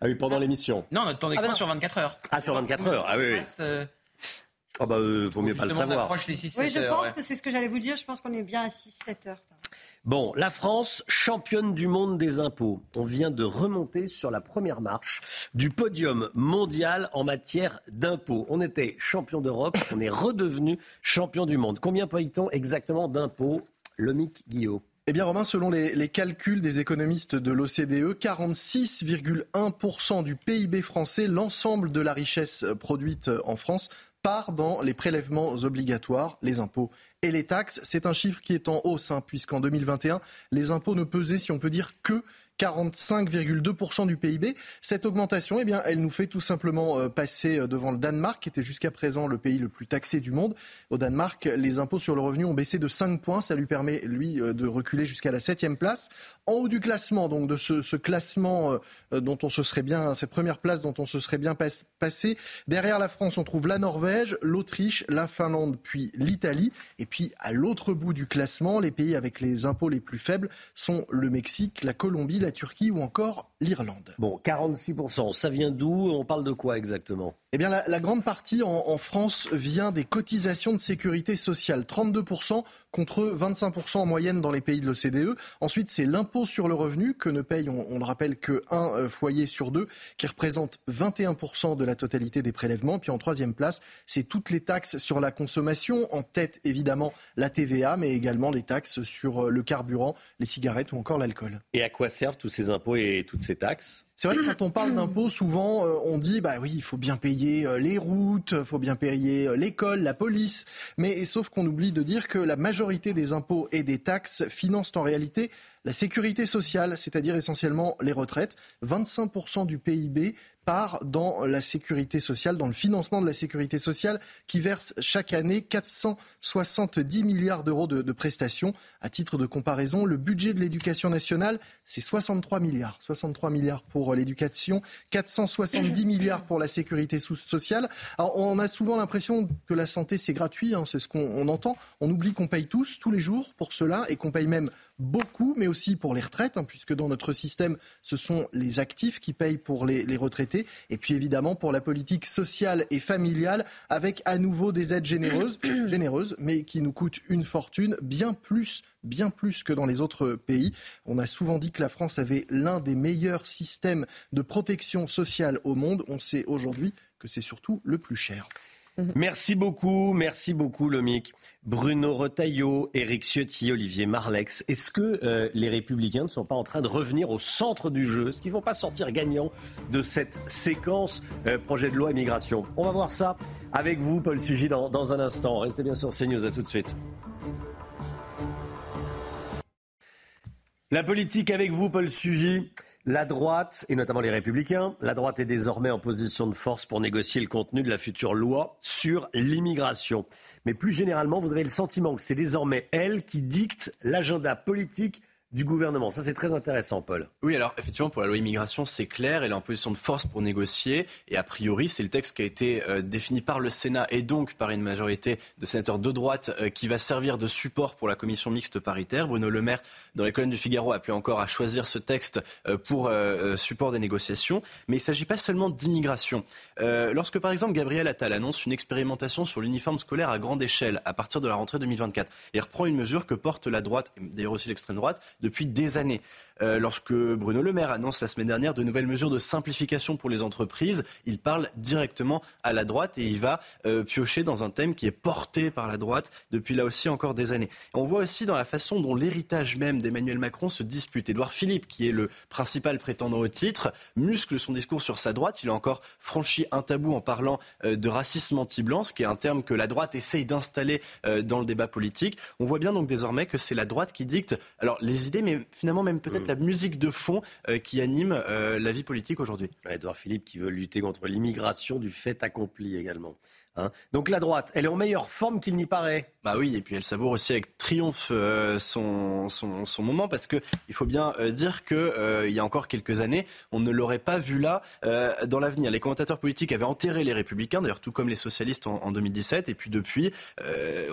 Ah oui, pendant l'émission. Non, notre temps d'écran ah bah sur 24 heures. Ah, sur 24 heures, ah oui, oui. Ah bah, euh, vaut mieux pas le savoir. oui, je pense que c'est ce que j'allais vous dire. Je pense qu'on est bien à 6-7 heures. Bon, la France, championne du monde des impôts. On vient de remonter sur la première marche du podium mondial en matière d'impôts. On était champion d'Europe, on est redevenu champion du monde. Combien paye-t-on exactement d'impôts Le Mic Guillaume. Eh bien, Romain, selon les, les calculs des économistes de l'OCDE, 46,1% du PIB français, l'ensemble de la richesse produite en France, part dans les prélèvements obligatoires, les impôts et les taxes. C'est un chiffre qui est en hausse, hein, puisqu'en 2021, les impôts ne pesaient, si on peut dire, que 45,2% du PIB. Cette augmentation, eh bien, elle nous fait tout simplement euh, passer euh, devant le Danemark, qui était jusqu'à présent le pays le plus taxé du monde. Au Danemark, les impôts sur le revenu ont baissé de 5 points. Ça lui permet, lui, euh, de reculer jusqu'à la septième place. En haut du classement, donc de ce, ce classement dont on se serait bien, cette première place dont on se serait bien passé, derrière la France, on trouve la Norvège, l'Autriche, la Finlande, puis l'Italie. Et puis, à l'autre bout du classement, les pays avec les impôts les plus faibles sont le Mexique, la Colombie, la Turquie ou encore l'Irlande. Bon, 46%, ça vient d'où On parle de quoi exactement? Eh bien, la, grande partie en, France vient des cotisations de sécurité sociale, 32% contre 25% en moyenne dans les pays de l'OCDE. Ensuite, c'est l'impôt sur le revenu que ne paye, on, le rappelle, qu'un euh, foyer sur deux, qui représente 21% de la totalité des prélèvements. Puis en troisième place, c'est toutes les taxes sur la consommation, en tête évidemment la TVA, mais également les taxes sur euh, le carburant, les cigarettes ou encore l'alcool. Et à quoi servent tous ces impôts et toutes ces taxes c'est vrai que quand on parle d'impôts, souvent euh, on dit bah oui, il faut bien payer euh, les routes, il faut bien payer euh, l'école, la police. Mais sauf qu'on oublie de dire que la majorité des impôts et des taxes financent en réalité la sécurité sociale, c'est-à-dire essentiellement les retraites. 25% du PIB part dans la sécurité sociale, dans le financement de la sécurité sociale, qui verse chaque année 470 milliards d'euros de, prestations. À titre de comparaison, le budget de l'éducation nationale, c'est 63 milliards. 63 milliards pour l'éducation, 470 (coughs) milliards pour la sécurité sociale. Alors, on a souvent l'impression que la santé, c'est gratuit, hein, c'est ce qu'on entend. On oublie qu'on paye tous, tous les jours, pour cela, et qu'on paye même beaucoup, mais aussi pour les retraites, hein, puisque dans notre système, ce sont les actifs qui payent pour les retraités et puis évidemment pour la politique sociale et familiale, avec à nouveau des aides généreuses, (clears throat) généreuses mais qui nous coûtent une fortune, bien plus bien plus que dans les autres pays. On a souvent dit que la France avait l'un des meilleurs systèmes de protection sociale au monde. On sait aujourd'hui que c'est surtout le plus cher. Mhm. Merci beaucoup, merci beaucoup Lomic. Bruno Retailleau, Éric Ciotti, Olivier Marlex. Est-ce que euh, les Républicains ne sont pas en train de revenir au centre du jeu? Est-ce qu'ils ne vont pas sortir gagnants de cette séquence euh, projet de loi immigration? On va voir ça avec vous, Paul Sugy, dans, un instant. Restez bien sur CNews, à tout de suite. La politique avec vous, Paul Sugy. La droite, et notamment les républicains, la droite est désormais en position de force pour négocier le contenu de la future loi sur l'immigration. Mais plus généralement, vous avez le sentiment que c'est désormais elle qui dicte l'agenda politique du gouvernement. Ça, c'est très intéressant, Paul. Oui, alors effectivement, pour la loi immigration, c'est clair. Elle est en position de force pour négocier. Et a priori, c'est le texte qui a été euh, défini par le Sénat et donc par une majorité de sénateurs de droite euh, qui va servir de support pour la commission mixte paritaire. Bruno Le Maire, dans les colonnes du Figaro, a appelé encore à choisir ce texte euh, pour support des négociations. Mais il ne s'agit pas seulement d'immigration. lorsque, par exemple, Gabriel Attal annonce une expérimentation sur l'uniforme scolaire à grande échelle à partir de la rentrée 2024 et reprend une mesure que porte la droite, d'ailleurs aussi l'extrême droite, depuis des années. Euh, lorsque Bruno Le Maire annonce la semaine dernière de nouvelles mesures de simplification pour les entreprises, il parle directement à la droite et il va euh, piocher dans un thème qui est porté par la droite depuis là aussi encore des années. on voit aussi dans la façon dont l'héritage même d'Emmanuel Macron se dispute. Édouard Philippe, qui est le principal prétendant au titre, muscle son discours sur sa droite. Il a encore franchi un tabou en parlant euh, de racisme anti-blanc, ce qui est un terme que la droite essaye d'installer dans le débat politique. On voit bien donc désormais que c'est la droite qui dicte alors les idées, mais finalement même peut-être la musique de fond euh, qui anime euh, la vie politique aujourd'hui. Edouard Philippe qui veut lutter contre l'immigration du fait accompli également. Hein. Donc la droite, elle est en meilleure forme qu'il n'y paraît. Bah oui, et puis elle savoure aussi avec triomphe euh, son, son, moment parce que il faut bien euh, dire que euh, il y a encore quelques années, on ne l'aurait pas vu là dans l'avenir. Les commentateurs politiques avaient enterré les républicains, d'ailleurs tout comme les socialistes en, en 2017, et puis depuis,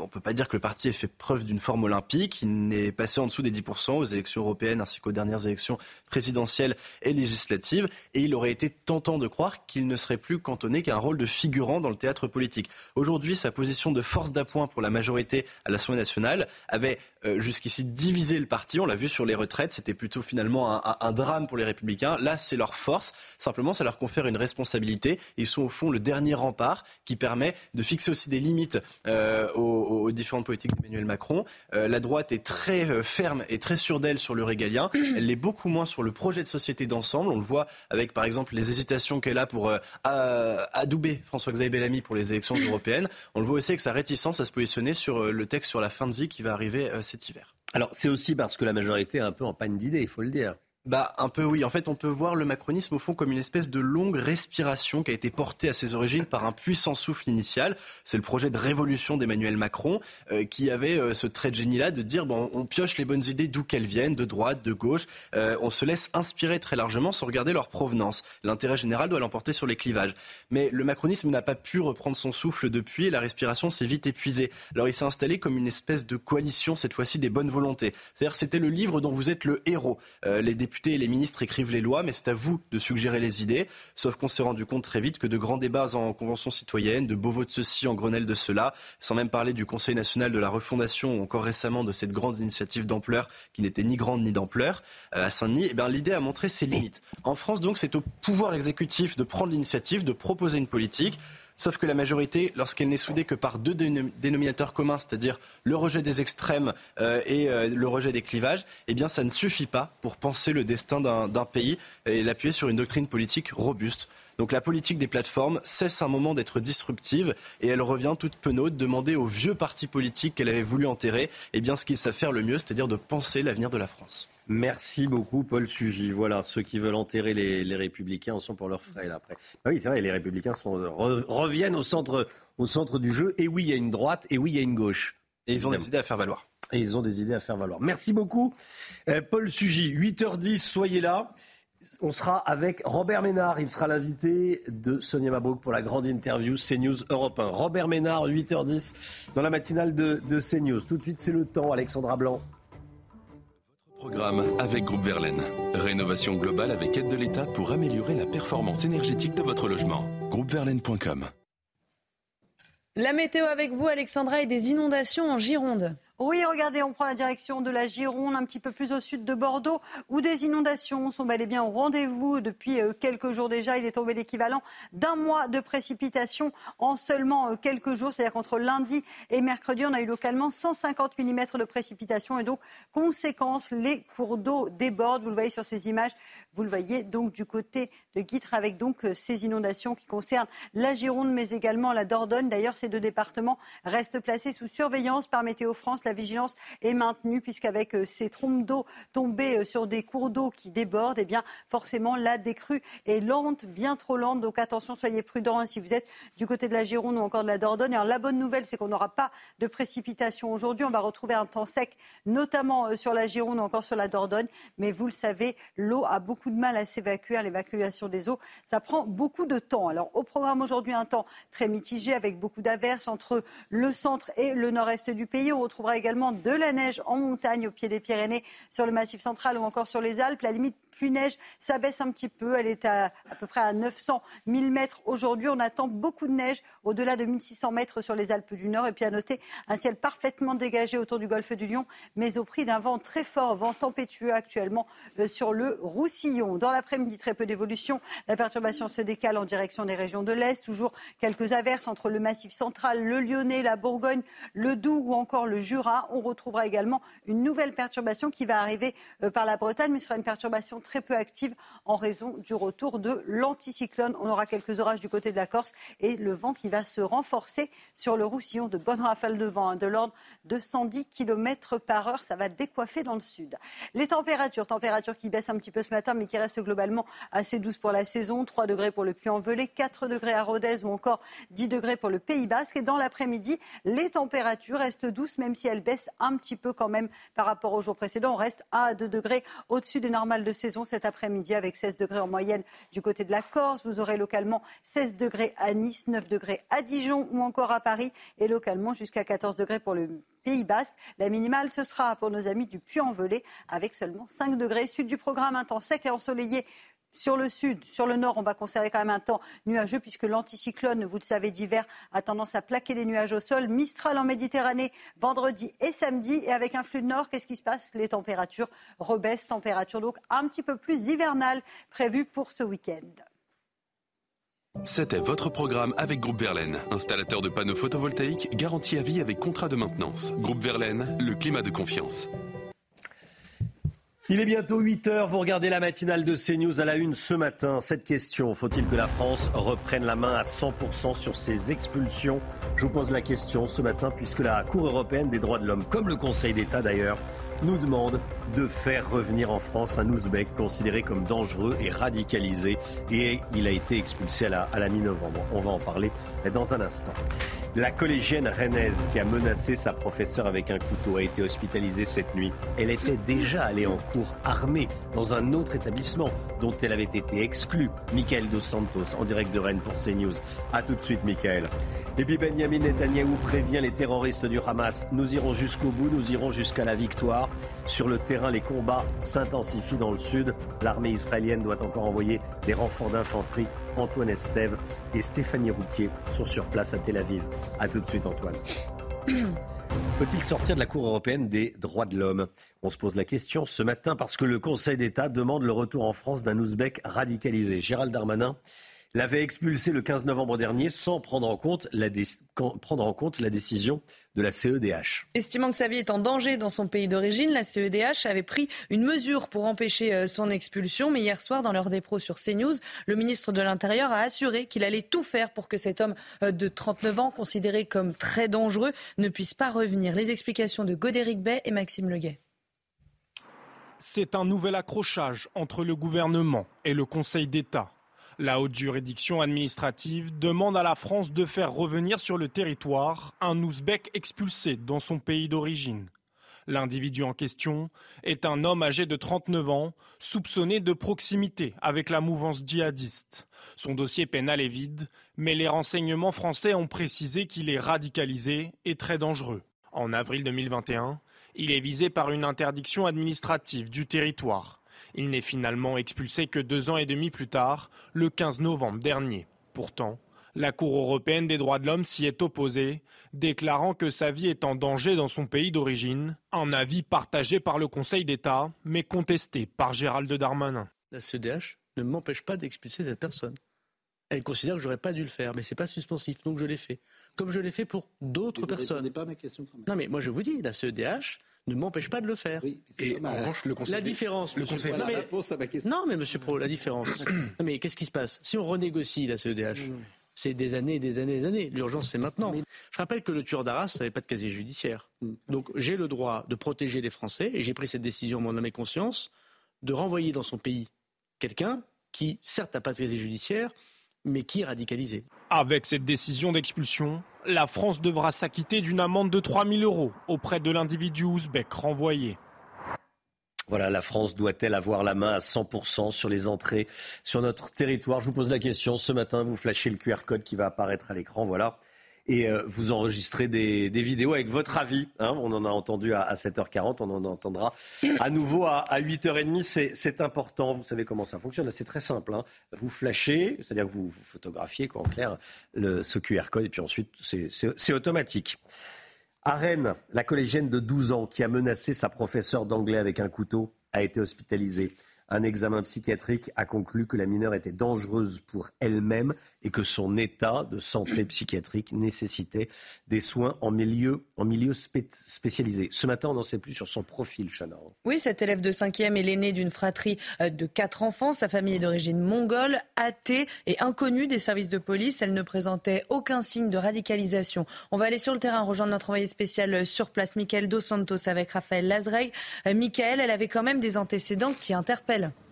on peut pas dire que le parti ait fait preuve d'une forme olympique. Il n'est passé en dessous des 10% aux élections européennes ainsi qu'aux dernières élections présidentielles et législatives, et il aurait été tentant de croire qu'il ne serait plus cantonné qu'à un rôle de figurant dans le théâtre politique. Aujourd'hui, sa position de force d'appoint pour la majorité à l'Assemblée nationale avait euh, jusqu'ici divisé le parti. On l'a vu sur les retraites, c'était plutôt finalement un, drame pour les républicains. Là, c'est leur force. Simplement, ça leur confère une responsabilité. Ils sont au fond le dernier rempart qui permet de fixer aussi des limites euh, aux, différentes politiques d'Emmanuel Macron. Euh, la droite est très ferme et très sûre d'elle sur le régalien. (clears throat) Elle l'est beaucoup moins sur le projet de société d'ensemble. On le voit avec, par exemple, les hésitations qu'elle a pour adouber François-Xavier Bellamy pour les élections européennes. On le voit aussi avec sa réticence à se positionner sur le texte sur la fin de vie qui va arriver Alors c'est aussi parce que la majorité est un peu en panne d'idées, il faut le dire. Bah un peu oui. En fait, on peut voir le macronisme au fond comme une espèce de longue respiration qui a été portée à ses origines par un puissant souffle initial. C'est le projet de révolution d'Emmanuel Macron euh, qui avait euh, ce trait de génie-là de dire bon, on pioche les bonnes idées d'où qu'elles viennent, de droite, de gauche. Euh, on se laisse inspirer très largement sans regarder leur provenance. L'intérêt général doit l'emporter sur les clivages. Mais le macronisme n'a pas pu reprendre son souffle depuis et la respiration s'est vite épuisée. Alors il s'est installé comme une espèce de coalition cette fois-ci des bonnes volontés. C'est-à-dire c'était le livre dont vous êtes le héros. Députés et les ministres écrivent les lois, mais c'est à vous de suggérer les idées. Sauf qu'on s'est rendu compte très vite que de grands débats en convention citoyenne, de beaux votes de ceci, en Grenelle de cela, sans même parler du Conseil national de la refondation ou encore récemment de cette grande initiative d'ampleur qui n'était ni grande ni d'ampleur euh, à Saint-Denis, eh bien, l'idée a montré ses limites. En France, donc, c'est au pouvoir exécutif de prendre l'initiative, de proposer une politique. Sauf que la majorité, lorsqu'elle n'est soudée que par deux dénominateurs communs, c'est-à-dire le rejet des extrêmes euh, et euh, le rejet des clivages, eh bien ça ne suffit pas pour penser le destin d'un pays et l'appuyer sur une doctrine politique robuste. Donc la politique des plateformes cesse un moment d'être disruptive et elle revient toute penaude demander aux vieux partis politiques qu'elle avait voulu enterrer eh ce qu'ils savent faire le mieux, c'est-à-dire de penser l'avenir de la France. Merci beaucoup, Paul Sugy. Voilà, ceux qui veulent enterrer les, Républicains en sont pour leur frais, après. Ah oui, c'est vrai, les Républicains sont, reviennent au centre, au centre du jeu. Et oui, il y a une droite, et oui, il y a une gauche. Et ils ont des idées à faire valoir. Et ils ont des idées à faire valoir. Merci beaucoup, euh, Paul Sugy. 8h10, soyez là. On sera avec Robert Ménard. Il sera l'invité de Sonia Mabrouk pour la grande interview CNews Europe 1. Robert Ménard, 8h10, dans la matinale de, de CNews. Tout de suite, c'est le temps. Alexandra Blanc. Programme avec Groupe Verlaine. Rénovation globale avec aide de l'État pour améliorer la performance énergétique de votre logement. Groupeverlaine.com La météo avec vous, Alexandra, et des inondations en Gironde. Oui, regardez, on prend la direction de la Gironde, un petit peu plus au sud de Bordeaux, où des inondations sont bel et bien au rendez-vous depuis euh, quelques jours déjà. Il est tombé l'équivalent d'un mois de précipitations en seulement euh, quelques jours. C'est-à-dire qu'entre lundi et mercredi, on a eu localement 150 mm de précipitations. Et donc, conséquence, les cours d'eau débordent. Vous le voyez sur ces images. Vous le voyez donc du côté de Guitre avec donc euh, ces inondations qui concernent la Gironde, mais également la Dordogne. D'ailleurs, ces deux départements restent placés sous surveillance par Météo France vigilance est maintenue puisqu'avec euh, ces trompes d'eau tombées euh, sur des cours d'eau qui débordent, eh bien forcément la décrue est lente, bien trop lente. Donc attention, soyez prudents hein, si vous êtes du côté de la Gironde ou encore de la Dordogne. Alors la bonne nouvelle, c'est qu'on n'aura pas de précipitations aujourd'hui. On va retrouver un temps sec, notamment euh, sur la Gironde ou encore sur la Dordogne. Mais vous le savez, l'eau a beaucoup de mal à s'évacuer. L'évacuation des eaux, ça prend beaucoup de temps. Alors au programme aujourd'hui, un temps très mitigé avec beaucoup d'averses entre le centre et le nord-est du pays. On également de la neige en montagne au pied des Pyrénées, sur le Massif central ou encore sur les Alpes. La limite plus neige s'abaisse un petit peu. Elle est à, à peu près à 900 000 mètres aujourd'hui. On attend beaucoup de neige au-delà de 1600 mètres sur les Alpes du Nord. Et puis à noter un ciel parfaitement dégagé autour du golfe du Lion, mais au prix d'un vent très fort, vent tempétueux actuellement euh, sur le Roussillon. Dans l'après-midi, très peu d'évolution. La perturbation se décale en direction des régions de l'Est. Toujours quelques averses entre le Massif central, le Lyonnais, la Bourgogne, le Doubs ou encore le Jura. On retrouvera également une nouvelle perturbation qui va arriver euh, par la Bretagne, mais ce sera une perturbation très peu active en raison du retour de l'anticyclone. On aura quelques orages du côté de la Corse et le vent qui va se renforcer sur le Roussillon. De bonnes rafales de vent, hein, de l'ordre de 110 km par heure. Ça va décoiffer dans le sud. Les températures, températures qui baissent un petit peu ce matin, mais qui restent globalement assez douces pour la saison. 3 degrés pour le Puy-en-Velay, 4 degrés à Rodez ou encore 10 degrés pour le Pays Basque. Et dans l'après-midi, les températures restent douces, même si elles baissent un petit peu quand même par rapport au jour précédent. On reste 1 à 2 degrés au-dessus des normales de saison cet après-midi avec 16 degrés en moyenne du côté de la Corse. Vous aurez localement 16 degrés à Nice, 9 degrés à Dijon ou encore à Paris et localement jusqu'à 14 degrés pour le Pays Basque. La minimale, ce sera pour nos amis du Puy-en-Velay avec seulement 5 degrés. Sud du programme, un temps sec et ensoleillé sur le sud, sur le nord, on va conserver quand même un temps nuageux puisque l'anticyclone, vous le savez, d'hiver a tendance à plaquer les nuages au sol. Mistral en Méditerranée vendredi et samedi. Et avec un flux de nord, qu'est-ce qui se passe? Les températures rebaissent, température donc un petit peu plus hivernale prévue pour ce week-end. C'était votre programme avec Groupe Verlaine, installateur de panneaux photovoltaïques garantie à vie avec contrat de maintenance. Groupe Verlaine, le climat de confiance. Il est bientôt 8 heures. Vous regardez la matinale de CNews à la une ce matin. Cette question, faut-il que la France reprenne la main à 100% sur ses expulsions? Je vous pose la question ce matin puisque la Cour européenne des droits de l'homme, comme le Conseil d'État d'ailleurs, nous demande de faire revenir en France un Ouzbek considéré comme dangereux et radicalisé. Et il a été expulsé à la, mi-novembre. On va en parler dans un instant. La collégienne rennaise qui a menacé sa professeure avec un couteau a été hospitalisée cette nuit. Elle était déjà allée en cours armée dans un autre établissement dont elle avait été exclue. Michael Dos Santos en direct de Rennes pour CNews. A tout de suite, Michael. Et puis Benjamin Netanyahou prévient les terroristes du Hamas. Nous irons jusqu'au bout, nous irons jusqu'à la victoire. Sur le terrain, les combats s'intensifient dans le sud. L'armée israélienne doit encore envoyer des renforts d'infanterie. Antoine Estève et Stéphanie Rouquier sont sur place à Tel Aviv. A tout de suite, Antoine. (clears throat) Faut-il sortir de la Cour européenne des droits de l'homme? On se pose la question ce matin parce que le Conseil d'État demande le retour en France d'un Ouzbek radicalisé. Gérald Darmanin l'avait expulsé le 15 novembre dernier sans prendre en compte la, prendre en compte la décision de la CEDH. Estimant que sa vie est en danger dans son pays d'origine, la CEDH avait pris une mesure pour empêcher euh, son expulsion. Mais hier soir, dans l'heure des pros sur CNews, le ministre de l'Intérieur a assuré qu'il allait tout faire pour que cet homme euh, de 39 ans, considéré comme très dangereux, ne puisse pas revenir. Les explications de Godéric Bay et Maxime Leguet. C'est un nouvel accrochage entre le gouvernement et le Conseil d'État. La haute juridiction administrative demande à la France de faire revenir sur le territoire un Ouzbek expulsé dans son pays d'origine. L'individu en question est un homme âgé de 39 ans, soupçonné de proximité avec la mouvance djihadiste. Son dossier pénal est vide, mais les renseignements français ont précisé qu'il est radicalisé et très dangereux. En avril 2021, il est visé par une interdiction administrative du territoire. Il n'est finalement expulsé que deux ans et demi plus tard, le 15 novembre dernier. Pourtant, la Cour européenne des droits de l'homme s'y est opposée, déclarant que sa vie est en danger dans son pays d'origine, un avis partagé par le Conseil d'État, mais contesté par Gérald Darmanin. La CEDH ne m'empêche pas d'expulser cette personne. Elle considère que j'aurais pas dû le faire, mais c'est pas suspensif, donc je l'ai fait. Comme je l'ai fait pour d'autres personnes. Pas ma question Non, mais moi je vous dis, la CEDH ne m'empêche pas de le faire. et en revanche, le Conseil. La différence, le Conseil. Non, mais, non, mais Monsieur Pro, la différence. (coughs) non, mais qu'est-ce qui se passe? Si on renégocie la CEDH, c'est des années et des années et des années. L'urgence, c'est maintenant. Je rappelle que le tueur d'Arras n'avait pas de casier judiciaire. Mm. Donc j'ai le droit de protéger les Français et j'ai pris cette décision, mon âme et conscience, de renvoyer dans son pays quelqu'un qui, certes, n'a pas de casier judiciaire, mais qui est radicalisé. Avec cette décision d'expulsion, la France devra s'acquitter d'une amende de 3 000 euros auprès de l'individu ouzbek renvoyé. Voilà, la France doit-elle avoir la main à 100% sur les entrées sur notre territoire? Je vous pose la question ce matin, vous flashez le QR code qui va apparaître à l'écran, voilà. Et euh, vous enregistrez des, vidéos avec votre avis. Hein. on en a entendu à, 7h40, on en entendra à nouveau à, 8h30. C'est important, vous savez comment ça fonctionne. C'est très simple. Hein. Vous flashez, c'est-à-dire que vous, photographiez en clair le, ce QR code et puis ensuite c'est automatique. À Rennes, la collégienne de 12 ans qui a menacé sa professeure d'anglais avec un couteau a été hospitalisée. Un examen psychiatrique a conclu que la mineure était dangereuse pour elle-même et que son état de santé psychiatrique nécessitait des soins en milieu, en milieu spécialisé. Ce matin, on n'en sait plus sur son profil, Chana. Oui, cet élève de 5e est l'aîné d'une fratrie euh, de quatre enfants. Sa famille est d'origine mongole, athée et inconnue des services de police. Elle ne présentait aucun signe de radicalisation. On va aller sur le terrain rejoindre notre envoyé spécial sur place, Michael Dos Santos, avec Raphaël Lazreg. Euh, Michael, elle avait quand même des antécédents qui interpellent. Bruxelles.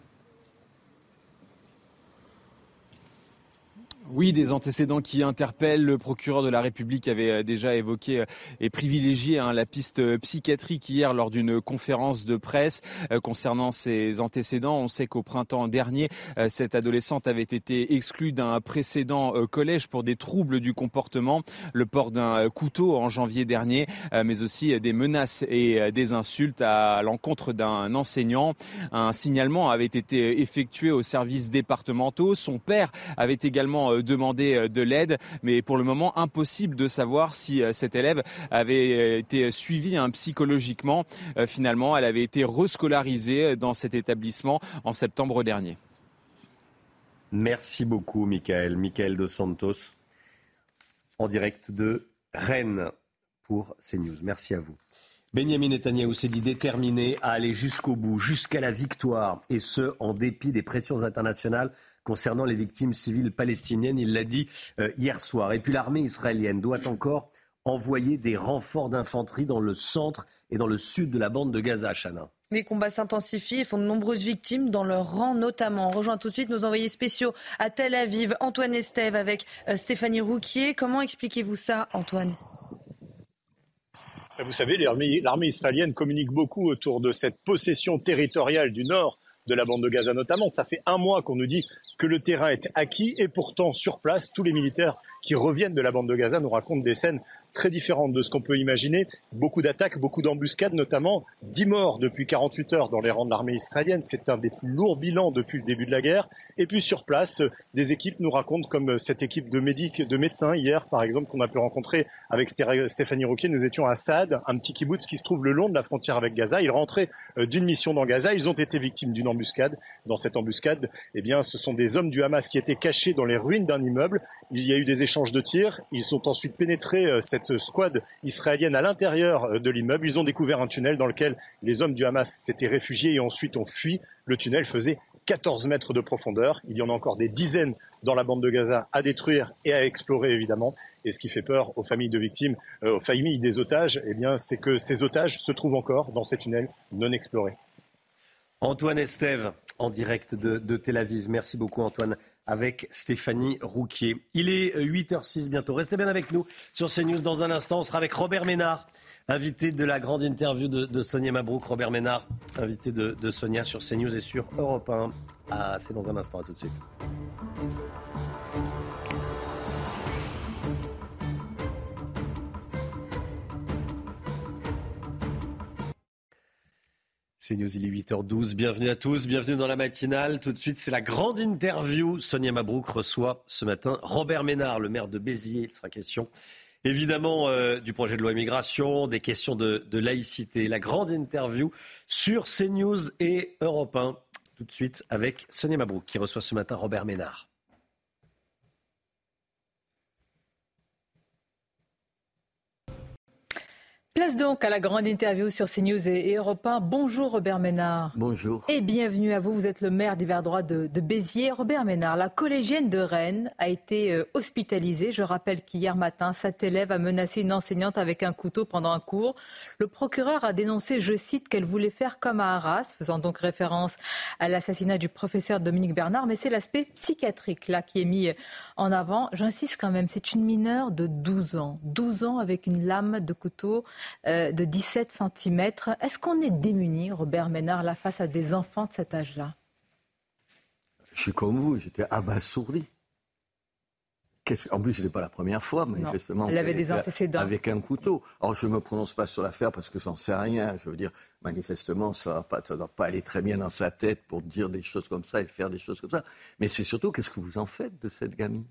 Oui, des antécédents qui interpellent. Le procureur de la République avait euh, déjà évoqué euh, et privilégié hein, la piste euh, psychiatrique hier lors d'une conférence de presse concernant ces antécédents. On sait qu'au printemps dernier, cette adolescente avait été exclue d'un précédent collège pour des troubles du comportement, le port d'un couteau en janvier dernier, mais aussi des menaces et des insultes à l'encontre d'un enseignant. Un signalement avait été effectué aux services départementaux. Son père avait également demander euh, de l'aide, mais pour le moment impossible de savoir si euh, cet élève avait euh, été suivi hein, psychologiquement. Finalement, elle avait été rescolarisée dans cet établissement en septembre dernier. Merci beaucoup, Michael. Michael Dos Santos, en direct de Rennes pour CNews. Merci à vous. Benjamin Netanyahu s'est dit déterminé à aller jusqu'au bout, jusqu'à la victoire, et ce, en dépit des pressions internationales concernant les victimes civiles palestiniennes. Il l'a dit euh, hier soir. Et puis l'armée israélienne doit encore envoyer des renforts d'infanterie dans le centre et dans le sud de la bande de Gaza, Chana. Les combats s'intensifient et font de nombreuses victimes dans leur rang notamment. On rejoint tout de suite nos envoyés spéciaux à Tel Aviv, Antoine Estève avec euh, Stéphanie Rouquier. Comment expliquez-vous ça, Antoine? Vous savez, l'armée israélienne communique beaucoup autour de cette possession territoriale du nord de la bande de Gaza notamment. Ça fait un mois qu'on nous dit que le terrain est acquis et pourtant sur place, tous les militaires qui reviennent de la bande de Gaza nous racontent des scènes très différente de ce qu'on peut imaginer. Beaucoup d'attaques, beaucoup d'embuscades, notamment 10 morts depuis 48 heures dans les rangs de l'armée israélienne. C'est un des plus lourds bilans depuis le début de la guerre. Et puis sur place, des équipes nous racontent, comme cette équipe de, médecins hier, par exemple, qu'on a pu rencontrer avec Stéphanie Roquier. Nous étions à Saad, un petit kibbutz qui se trouve le long de la frontière avec Gaza. Ils rentraient euh, d'une mission dans Gaza. Ils ont été victimes d'une embuscade. Dans cette embuscade, eh bien, ce sont des hommes du Hamas qui étaient cachés dans les ruines d'un immeuble. Il y a eu des échanges de tirs. Ils sont ensuite pénétrés euh, cette squad israélienne à l'intérieur euh, de l'immeuble. Ils ont découvert un tunnel dans lequel les hommes du Hamas s'étaient réfugiés et ensuite ont fui. Le tunnel faisait 14 mètres de profondeur. Il y en a encore des dizaines dans la bande de Gaza à détruire et à explorer évidemment. Et ce qui fait peur aux familles de victimes, euh, aux familles des otages, eh bien, c'est que ces otages se trouvent encore dans ces tunnels non explorés. Antoine Estève, en direct de Tel Aviv. Merci beaucoup Antoine avec Stéphanie Rouquier. Il est 8h06 bientôt. Restez bien avec nous sur CNews. Dans un instant, on sera avec Robert Ménard, invité de la grande interview de, Sonia Mabrouk. Robert Ménard, invité de, de, Sonia sur CNews et sur Europe 1. Ah, c'est dans un instant. À tout de suite. C'est News, il est 8h12. Bienvenue à tous, bienvenue dans la matinale. Tout de suite, c'est la grande interview. Sonia Mabrouk reçoit ce matin Robert Ménard, le maire de Béziers. Il sera question évidemment euh, du projet de loi immigration, des questions de, laïcité. La grande interview sur CNews et Europe 1. Tout de suite avec Sonia Mabrouk qui reçoit ce matin Robert Ménard. Place donc à la grande interview sur CNews et Europe 1. Bonjour Robert Ménard. Bonjour. Et bienvenue à vous. Vous êtes le maire d'hiver droit de, de, Béziers. Robert Ménard, la collégienne de Rennes a été euh, hospitalisée. Je rappelle qu'hier matin, cet élève a menacé une enseignante avec un couteau pendant un cours. Le procureur a dénoncé, je cite, qu'elle voulait faire comme à Arras, faisant donc référence à l'assassinat du professeur Dominique Bernard. Mais c'est l'aspect psychiatrique là qui est mis en avant. J'insiste quand même, c'est une mineure de 12 ans. 12 ans avec une lame de couteau. Euh, de 17 cm. Est-ce qu'on est démuni, Robert Ménard, là, face à des enfants de cet âge-là? Je suis comme vous, j'étais abasourdi. en plus, ce n'était pas la première fois, manifestement. elle avait des antécédents. Avec un couteau. Alors, je ne me prononce pas sur l'affaire parce que j'en sais rien. Je veux dire, manifestement, ça ne doit pas aller très bien dans sa tête pour dire des choses comme ça et faire des choses comme ça. Mais c'est surtout, qu'est-ce que vous en faites de cette gamine?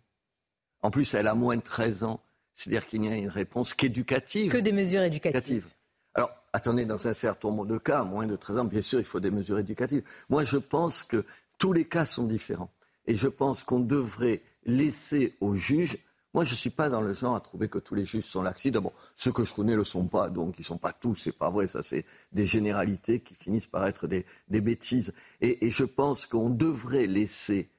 En plus, elle a moins de 13 ans. C'est-à-dire qu'il n'y a une réponse qu'éducative. Que des mesures éducatives. Alors, attendez, dans un certain nombre de cas, moins de 13 ans, bien sûr, il faut des mesures éducatives. Moi, je pense que tous les cas sont différents. Et je pense qu'on devrait laisser aux juges. Moi, je ne suis pas dans le genre à trouver que tous les juges sont laxistes. D'abord, ceux que je connais ne le sont pas, donc ils ne sont pas tous, c'est pas vrai, ça c'est des généralités qui finissent par être des, bêtises. Et, et je pense qu'on devrait laisser,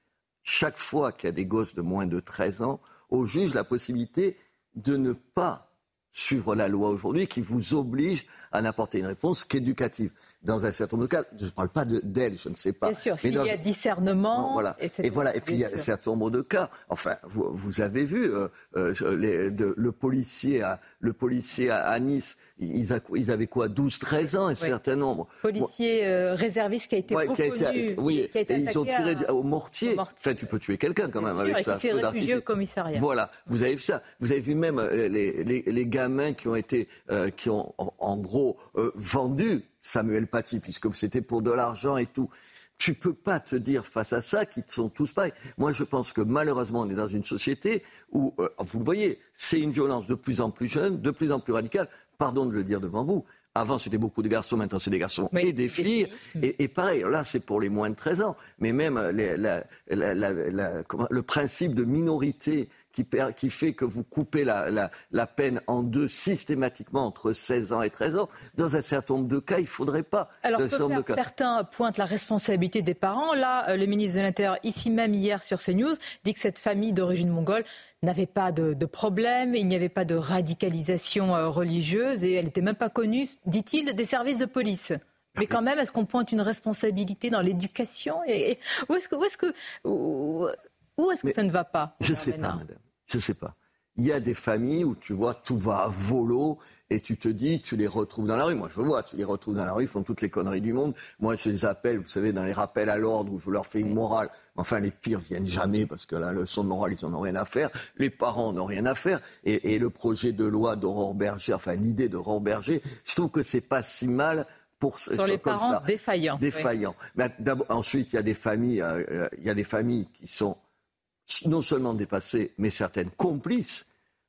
chaque fois qu'il y a des gosses de moins de 13 ans, aux juges la possibilité de ne pas suivre la loi aujourd'hui qui vous oblige à n'apporter une réponse qu'éducative. Dans un certain nombre de cas, je ne parle pas d'elle, je ne sais pas. Bien sûr, s'il y a discernement. voilà. Et voilà. Et puis il y a un certain nombre de cas. Enfin, vous, vous avez vu euh, euh, les, le policier à le policier à, Nice, ils, ils, avaient quoi, 12, 13 ans, un certain nombre. Policier euh, réserviste qui a été ouais, qui a été, oui, et ils ont tiré au mortier. Enfin, tu peux tuer quelqu'un quand même avec ça. Et qui s'est réfugié au commissariat. Voilà. Vous avez vu ça. Vous avez vu même les, les, les gamins qui ont été, qui ont en, gros vendu Samuel Paty, puisque c'était pour de l'argent et tout. Tu peux pas te dire face à ça qu'ils sont tous pareils. Moi, je pense que malheureusement, on est dans une société où, euh, vous le voyez, c'est une violence de plus en plus jeune, de plus en plus radicale. Pardon de le dire devant vous. Avant, c'était beaucoup de garçons, maintenant, c'est des garçons et des filles. Et, pareil, là, c'est pour les moins de 13 ans. Mais même euh, le principe de minorité qui, fait que vous coupez la, peine en deux systématiquement entre 16 ans et 13 ans. Dans un certain nombre de cas, il ne faudrait pas. Alors, certains pointent la responsabilité des parents. Là, euh, le ministre de l'Intérieur, ici même hier sur CNews, dit que cette famille d'origine mongole n'avait pas de, problème, il n'y avait pas de radicalisation euh, religieuse et elle n'était même pas connue, dit-il, des services de police. Mais quand même, est-ce qu'on pointe une responsabilité dans l'éducation et, Où est-ce que, où est-ce que, où est-ce que ça ne va pas Je ne sais pas, madame. Je ne sais pas. Il y a des familles où tu vois tout va à volo et tu te dis, tu les retrouves dans la rue. Moi, je vois, tu les retrouves dans la rue, ils font toutes les conneries du monde. Moi, je les appelle, vous savez, dans les rappels à l'ordre où je leur fais une morale. Enfin, les pires viennent jamais parce que la leçon de morale, ils n'en ont rien à faire. Les parents n'ont rien à faire. Et, le projet de loi d'Aurore Berger, enfin l'idée d'Aurore Berger, je trouve que c'est pas si mal pour sur les parents défaillants. Défaillants. Mais ensuite, il y a des familles, euh, euh, il y a des familles qui sont non seulement dépassées, mais certaines complices.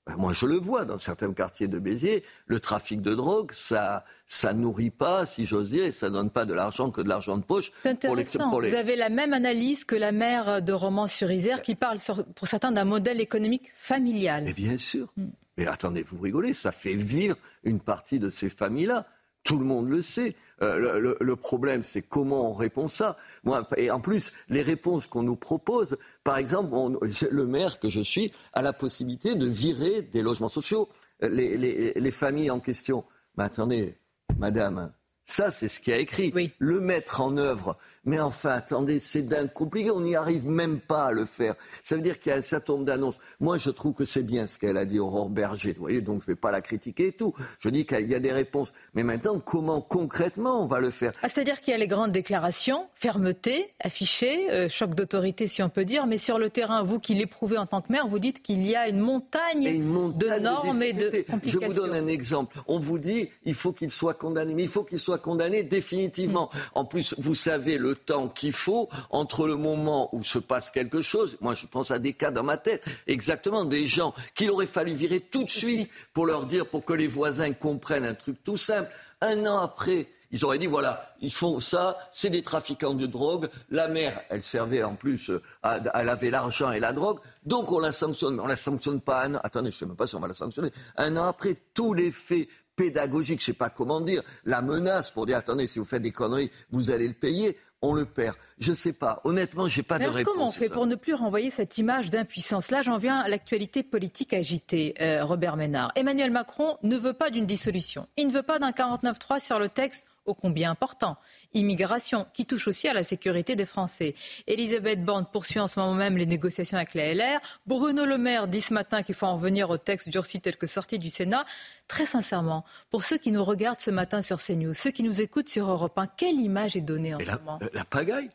Ben, moi, je le vois dans certains quartiers de Béziers, le trafic de drogue, ça, ça nourrit pas, si j'ose dire, et ça donne pas de l'argent que de l'argent de poche. C'est intéressant. Vous avez la même analyse que la maire de Romans-sur-Isère, qui parle pour certains d'un modèle économique familial. Mais bien sûr. Mm. Mais attendez, vous rigolez, ça fait vivre une partie de ces familles-là. Tout le monde le sait. Euh, le, problème, c'est comment on répond ça. Moi, et en plus, les réponses qu'on nous propose, par exemple, le maire que je suis a la possibilité de virer des logements sociaux. Les, les familles en question. Mais attendez, madame, ça, c'est ce qui a écrit. Le mettre en œuvre, mais enfin, attendez, c'est dingue compliqué, on n'y arrive même pas à le faire. Ça veut dire qu'il y a un certain nombre d'annonces. Moi, je trouve que c'est bien ce qu'elle a dit, Aurore Berger, vous voyez, donc je ne vais pas la critiquer et tout. Je dis qu'il y a des réponses. Mais maintenant, comment concrètement on va le faire? Ah, C'est-à-dire qu'il y a les grandes déclarations, fermeté, affichée, euh, choc d'autorité si on peut dire, mais sur le terrain, vous qui l'éprouvez en tant que maire, vous dites qu'il y a une montagne, de normes et de Je vous donne un exemple. On vous dit, il faut qu'il soit condamné, mais il faut qu'il soit condamné définitivement. En plus, vous savez, le le temps qu'il faut entre le moment où se passe quelque chose. Moi, je pense à des cas dans ma tête, exactement, des gens qu'il aurait fallu virer tout de suite pour leur dire, pour que les voisins comprennent un truc tout simple. Un an après, ils auraient dit voilà, ils font ça, c'est des trafiquants de drogue. La mère, elle servait en plus à, à laver l'argent et la drogue, donc on la sanctionne. Mais on la sanctionne pas un an. Attendez, je ne sais même pas si on va la sanctionner. Un an après, tous les faits pédagogiques, je ne sais pas comment dire, la menace pour dire attendez, si vous faites des conneries, vous allez le payer on le perd. Je ne sais pas. Honnêtement, je n'ai pas de réponse. Comment on fait pour ne plus renvoyer cette image d'impuissance? Là, j'en viens à l'actualité politique agitée, euh, Robert Ménard. Emmanuel Macron ne veut pas d'une dissolution. Il ne veut pas d'un 49-3 sur le texte ô combien important. Immigration, qui touche aussi à la sécurité des Français. Elisabeth Borne poursuit en ce moment même les négociations avec la LR. Bruno Le Maire dit ce matin qu'il faut en revenir au texte durci tel que sorti du Sénat. Très sincèrement, pour ceux qui nous regardent ce matin sur CNews, ceux qui nous écoutent sur Europe 1, quelle image est donnée en ce moment? La pagaille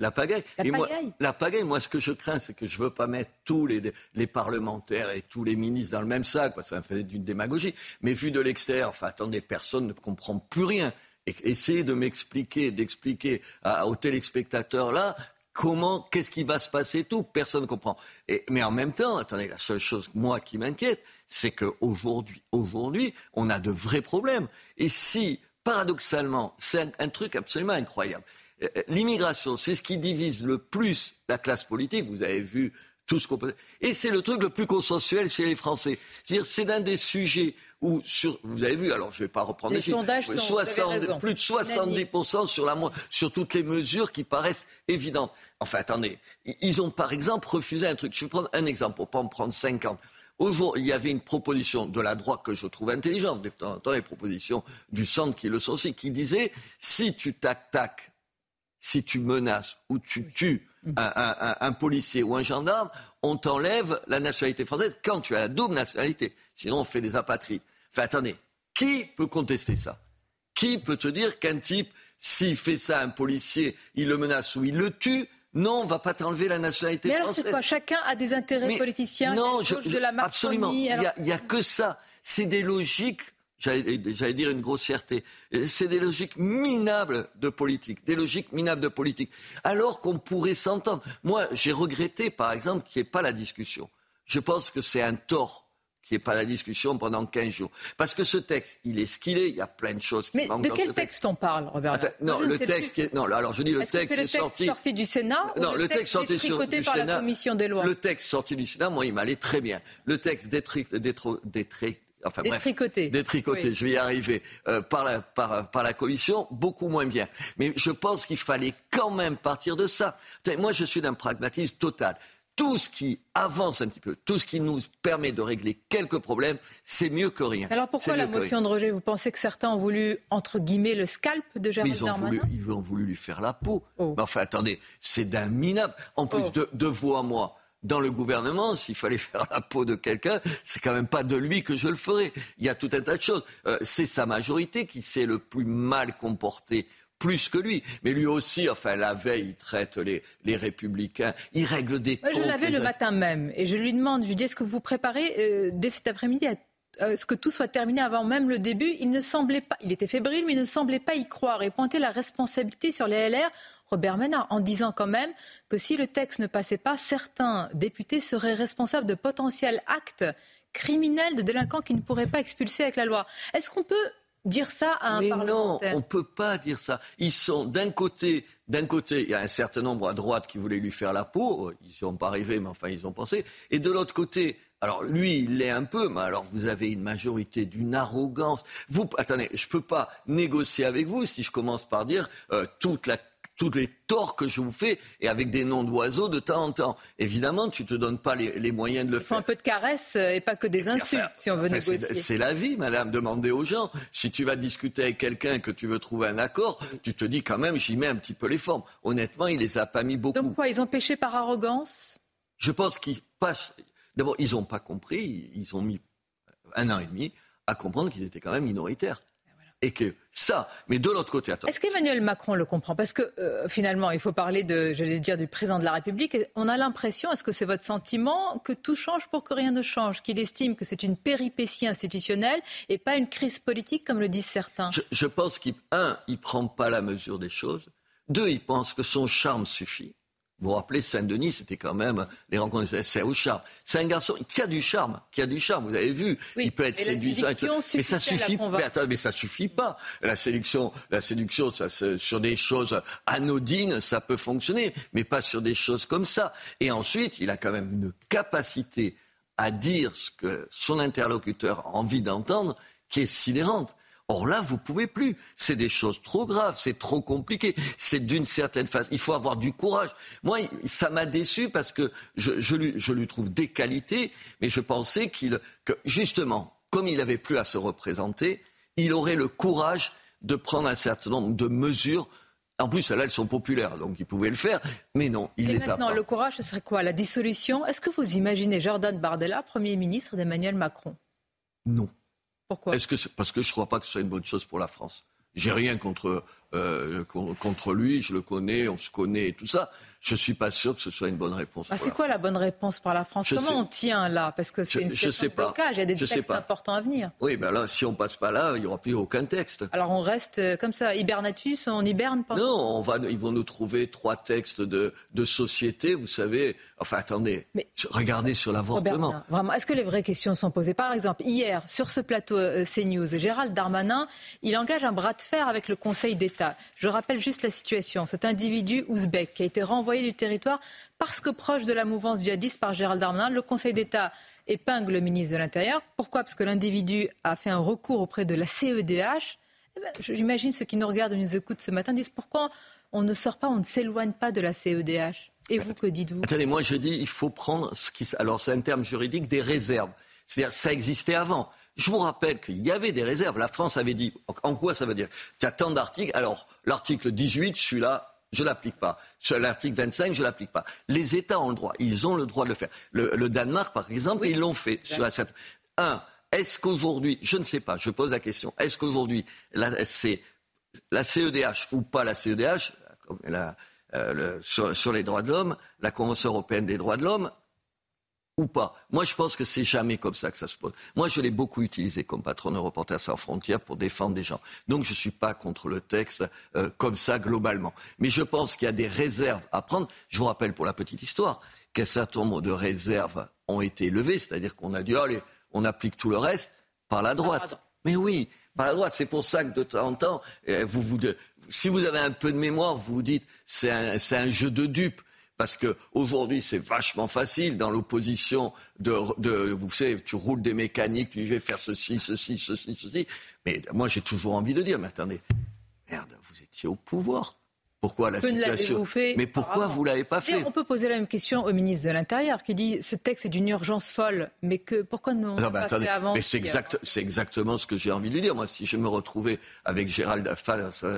la pagaille. La et moi, pagaille? la pagaille, moi, ce que je crains, c'est que je veux pas mettre tous les, les parlementaires et tous les ministres dans le même sac, quoi. ça fait d'une démagogie. Mais vu de l'extérieur, enfin, attendez, personne ne comprend plus rien. Essayez de m'expliquer, d'expliquer aux téléspectateurs là comment, qu'est-ce qui va se passer, tout, personne ne comprend. Mais en même temps, attendez, la seule chose, moi, qui m'inquiète, c'est qu'aujourd'hui, aujourd'hui, on a de vrais problèmes. Et si, paradoxalement, c'est un, truc absolument incroyable, euh, euh, l'immigration, c'est ce qui divise le plus la classe politique, vous avez vu tout ce qu'on peut... Et c'est le truc le plus consensuel chez les Français. C'est-à-dire, c'est un des sujets où, sur, vous avez vu, alors je ne vais pas reprendre Les chiffres, sondages sont- vous avez 60 raison. plus de 70% sur, la, sur toutes les mesures qui paraissent évidentes. Enfin, attendez, ils ont par exemple refusé un truc. Je vais prendre un exemple pour pas en prendre 50. Aujourd'hui, il y avait une proposition de la droite que je trouve intelligente, de temps en temps, les propositions du centre qui le sont aussi, qui disait si tu t'attaques, si tu menaces ou tu tues un- un- un policier ou un gendarme, on t'enlève la nationalité française quand tu as la double nationalité. Sinon, on fait des apatrides. Enfin, attendez, qui peut contester ça? Qui peut te dire qu'un type, s'il fait ça à un policier, il le menace ou il le tue, non, on va pas t'enlever la nationalité Mais alors française. c'est quoi? Chacun a des intérêts Mais politiciens. non, je- de la absolument. Il n'y a, a que ça. C'est des logiques, j'allais dire une grossièreté, c'est des logiques minables de politique, des logiques minables de politique. Alors qu'on pourrait s'entendre. Moi, j'ai regretté, par exemple, qu'il n'y ait pas la discussion. Je pense que c'est un tort qu'il n'y ait pas la discussion pendant 15 jours. Parce que ce texte, il est ce qu'il est, il y a plein de choses qui Mais manquent de dans quel ce texte. on parle, Robert Attends, non, le texte qui est, non, alors je dis le texte c'est le est texte sorti. sorti du Sénat ou Non, le le texte sorti sur, détricoté du par la Sénat. commission des lois Le texte sorti du Sénat, moi, il m'allait très bien. Le texte détri, détro- détri- enfin, bref, Détricoté. détricoté, Oui. je vais y arriver, euh, par, la, par, par la commission, beaucoup moins bien. Mais je pense qu'il fallait quand même partir de ça. Moi, je suis d'un pragmatisme total. Tout ce qui avance un petit peu, tout ce qui nous permet de régler quelques problèmes, c'est mieux que rien. Alors pourquoi la motion de rejet? Vous pensez que certains ont voulu, entre guillemets, le scalp de Gérald ils ont, Darmanin? voulu, ils ont voulu lui faire la peau. Mais enfin, attendez, c'est d'un minable. En plus Oh. de, de vous à moi, dans le gouvernement, s'il fallait (laughs) faire la peau de quelqu'un, c'est quand même pas de lui que je le ferais. Il y a tout un tas de choses. Euh, c'est sa majorité qui s'est le plus mal comporté plus que lui. Mais lui aussi, enfin, la veille, il traite les, les républicains, il règle des Moi, je comptes, l'avais les- le matin même et je lui demande, je lui dis, est-ce que vous préparez euh, dès cet après-midi à euh, ce que tout soit terminé avant même le début? Il ne semblait pas, il était fébrile, mais il ne semblait pas y croire et pointer la responsabilité sur les LR, Robert Ménard, en disant quand même que si le texte ne passait pas, certains députés seraient responsables de potentiels actes criminels de délinquants qui ne pourraient pas expulser avec la loi. Est-ce qu'on peut dire ça à un Mais non, on peut pas dire ça. Ils sont d'un côté, d'un côté, il y a un certain nombre à droite qui voulaient lui faire la peau. Ils n'y sont pas arrivés, mais enfin ils ont pensé. Et de l'autre côté, alors lui, il l'est un peu, mais alors vous avez une majorité d'une arrogance. Vous, attendez, je peux pas négocier avec vous si je commence par dire euh, toute la tous les torts que je vous fais et avec des noms d'oiseaux de temps en temps. Évidemment, tu te donnes pas les, les moyens de le Il faut faire. un peu de caresse euh, et pas que des insultes, si on veut Enfin, négocier. C'est la vie, madame. Demandez aux gens. Si tu vas discuter avec quelqu'un et que tu veux trouver un accord, tu te dis quand même, j'y mets un petit peu les formes. Honnêtement, il les a pas mis beaucoup. Donc quoi, ils ont péché par arrogance? Je pense qu'ils passent. D'abord, ils n'ont pas compris. Ils ont mis un an et demi à comprendre qu'ils étaient quand même minoritaires. Et que ça, mais de l'autre côté, attends. Est-ce qu'Emmanuel Macron le comprend? Parce que euh, finalement, il faut parler de, j'allais dire, du président de la République. On a l'impression, est-ce que c'est votre sentiment, que tout change pour que rien ne change, qu'il estime que c'est une péripétie institutionnelle et pas une crise politique comme le disent certains. Je, je pense qu'il, un, il prend pas la mesure des choses. Deux, il pense que son charme suffit. Vous vous rappelez, Saint-Denis, c'était quand même les rencontres, c'est au charme. C'est un garçon qui a du charme, qui a du charme. Vous avez vu, Oui, il peut être séduisant. mais ça suffit. Mais, attends, mais ça suffit pas. La séduction, la séduction, ça, sur des choses anodines, ça peut fonctionner, mais pas sur des choses comme ça. Et ensuite, il a quand même une capacité à dire ce que son interlocuteur a envie d'entendre, qui est sidérante. Or là, vous pouvez plus. C'est des choses trop graves, c'est trop compliqué. C'est d'une certaine façon. Il faut avoir du courage. Moi, ça m'a déçu parce que je, je lui, je lui trouve des qualités, mais je pensais qu'il, que justement, comme il n'avait plus à se représenter, il aurait le courage de prendre un certain nombre de mesures. En plus, là, elles sont populaires, donc il pouvait le faire. Mais non, il et les a maintenant, le courage, ce serait quoi? La dissolution? Est-ce que vous imaginez Jordan Bardella, Premier ministre d'Emmanuel Macron? Non. Est-ce que parce que je ne crois pas que ce soit une bonne chose pour la France? J'ai rien contre euh, contre lui, je le connais, on se connaît et tout ça. Je ne suis pas sûr que ce soit une bonne réponse. Bah, c'est quoi la bonne réponse par la France? Comment on tient là? Parce que c'est une situation de blocage, il y a des textes importants à venir. Oui, ben là, si on passe pas là, il n'y aura plus aucun texte. Alors on reste euh, comme ça, hibernatus, on hiberne pas? Non, on va, ils vont nous trouver trois textes de, de société, vous savez. Enfin, attendez, regardez sur l'avortement. Vraiment, est-ce que les vraies questions sont posées? Par exemple, hier, sur ce plateau euh, CNews, Gérald Darmanin, il engage un bras de fer avec le Conseil d'État. Je rappelle juste la situation. Cet individu ouzbek qui a été renvoyé du territoire parce que proche de la mouvance djihadiste par Gérald Darmanin. Le Conseil d'État épingle le ministre de l'Intérieur. Pourquoi? Parce que l'individu a fait un recours auprès de la CEDH. Eh ben, j'imagine ceux qui nous regardent et nous écoutent ce matin disent pourquoi on ne sort pas, on ne s'éloigne pas de la CEDH. Et vous, que dites-vous? Attendez, moi je dis il faut prendre. Alors c'est un terme juridique des réserves. C'est-à-dire ça existait avant. Je vous rappelle qu'il y avait des réserves. La France avait dit. En quoi ça veut dire Tu as tant d'articles. Alors, l'article 18, celui-là, je l'applique pas. L'article 25, je l'applique pas. Les États ont le droit. Ils ont le droit de le faire. Le, Danemark, par exemple, ils l'ont fait. Sur la, un, est-ce qu'aujourd'hui, je ne sais pas, je pose la question, est-ce qu'aujourd'hui, c'est la CEDH ou pas la CEDH, euh, sur, sur, les droits de l'homme, la Convention européenne des droits de l'homme, ou pas. Moi, je pense que c'est jamais comme ça que ça se pose. Moi, je l'ai beaucoup utilisé comme patron de Reporters sans frontières pour défendre des gens. Donc, je ne suis pas contre le texte euh, comme ça globalement. Mais je pense qu'il y a des réserves à prendre. Je vous rappelle pour la petite histoire qu'un certain nombre de réserves ont été levées, c'est-à-dire qu'on a dit allez, on applique tout le reste par la droite. Mais oui, par la droite. C'est pour ça que de temps en temps, euh, vous, vous, si vous avez un peu de mémoire, vous vous dites c'est un, un jeu de dupes parce qu'aujourd'hui, c'est vachement facile dans l'opposition de, vous savez, tu roules des mécaniques, tu dis je vais faire ceci, ceci, ceci, ceci. Mais moi, j'ai toujours envie de dire, mais attendez, merde, vous étiez au pouvoir. Pourquoi la situation Mais pourquoi vous l'avez pas fait On peut poser la même question au ministre de l'Intérieur qui dit ce texte est d'une urgence folle, mais que pourquoi ne pas attendez, fait avant Mais c'est exact, c'est exactement ce que j'ai envie de lui dire. Moi, si je me retrouvais avec Gérald,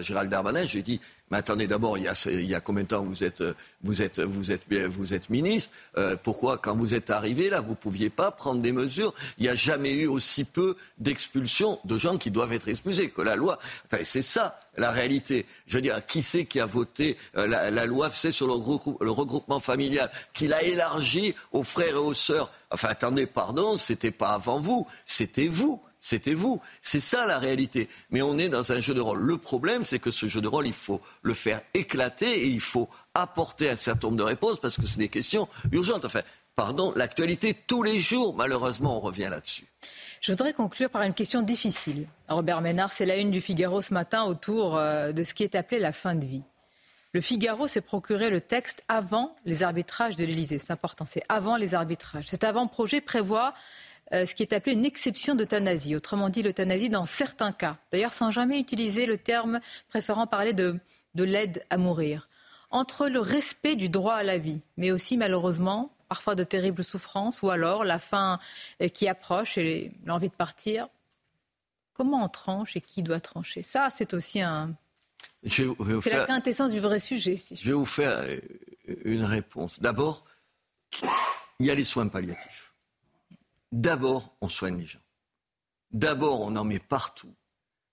Gérald Darmanin, j'ai dit mais attendez, d'abord, il, y a combien de temps vous êtes, vous êtes, ministre euh, Pourquoi, quand vous êtes arrivé là, vous ne pouviez pas prendre des mesures? Il n'y a jamais eu aussi peu d'expulsions de gens qui doivent être expulsés que la loi. C'est ça la réalité. Je veux dire, qui c'est qui a voté euh, la, loi c'est sur le, le, regroupement familial, qui l'a élargi aux frères et aux sœurs? Enfin, attendez, pardon, c'était pas avant vous, c'était vous c'était vous. C'est ça la réalité. Mais on est dans un jeu de rôle. Le problème, c'est que ce jeu de rôle, il faut le faire éclater et il faut apporter un certain nombre de réponses parce que c'est des questions urgentes. Enfin, pardon, l'actualité, tous les jours, malheureusement, on revient là-dessus. Je voudrais conclure par une question difficile. Robert Ménard, c'est la une du Figaro ce matin autour euh, de ce qui est appelé la fin de vie. Le Figaro s'est procuré le texte avant les arbitrages de l'Élysée. C'est important, c'est avant les arbitrages. Cet avant-projet prévoit euh, ce qui est appelé une exception d'euthanasie. Autrement dit, l'euthanasie dans certains cas. D'ailleurs, sans jamais utiliser le terme, préférant parler de, de l'aide à mourir. Entre le respect du droit à la vie, mais aussi malheureusement parfois de terribles souffrances, ou alors la fin euh, qui approche et l'envie de partir. Comment on tranche et qui doit trancher? Ça, c'est aussi un. C'est la quintessence du vrai sujet. je vais vous faire euh, une réponse. D'abord, il y a les soins palliatifs. D'abord, on soigne les gens. D'abord, on en met partout.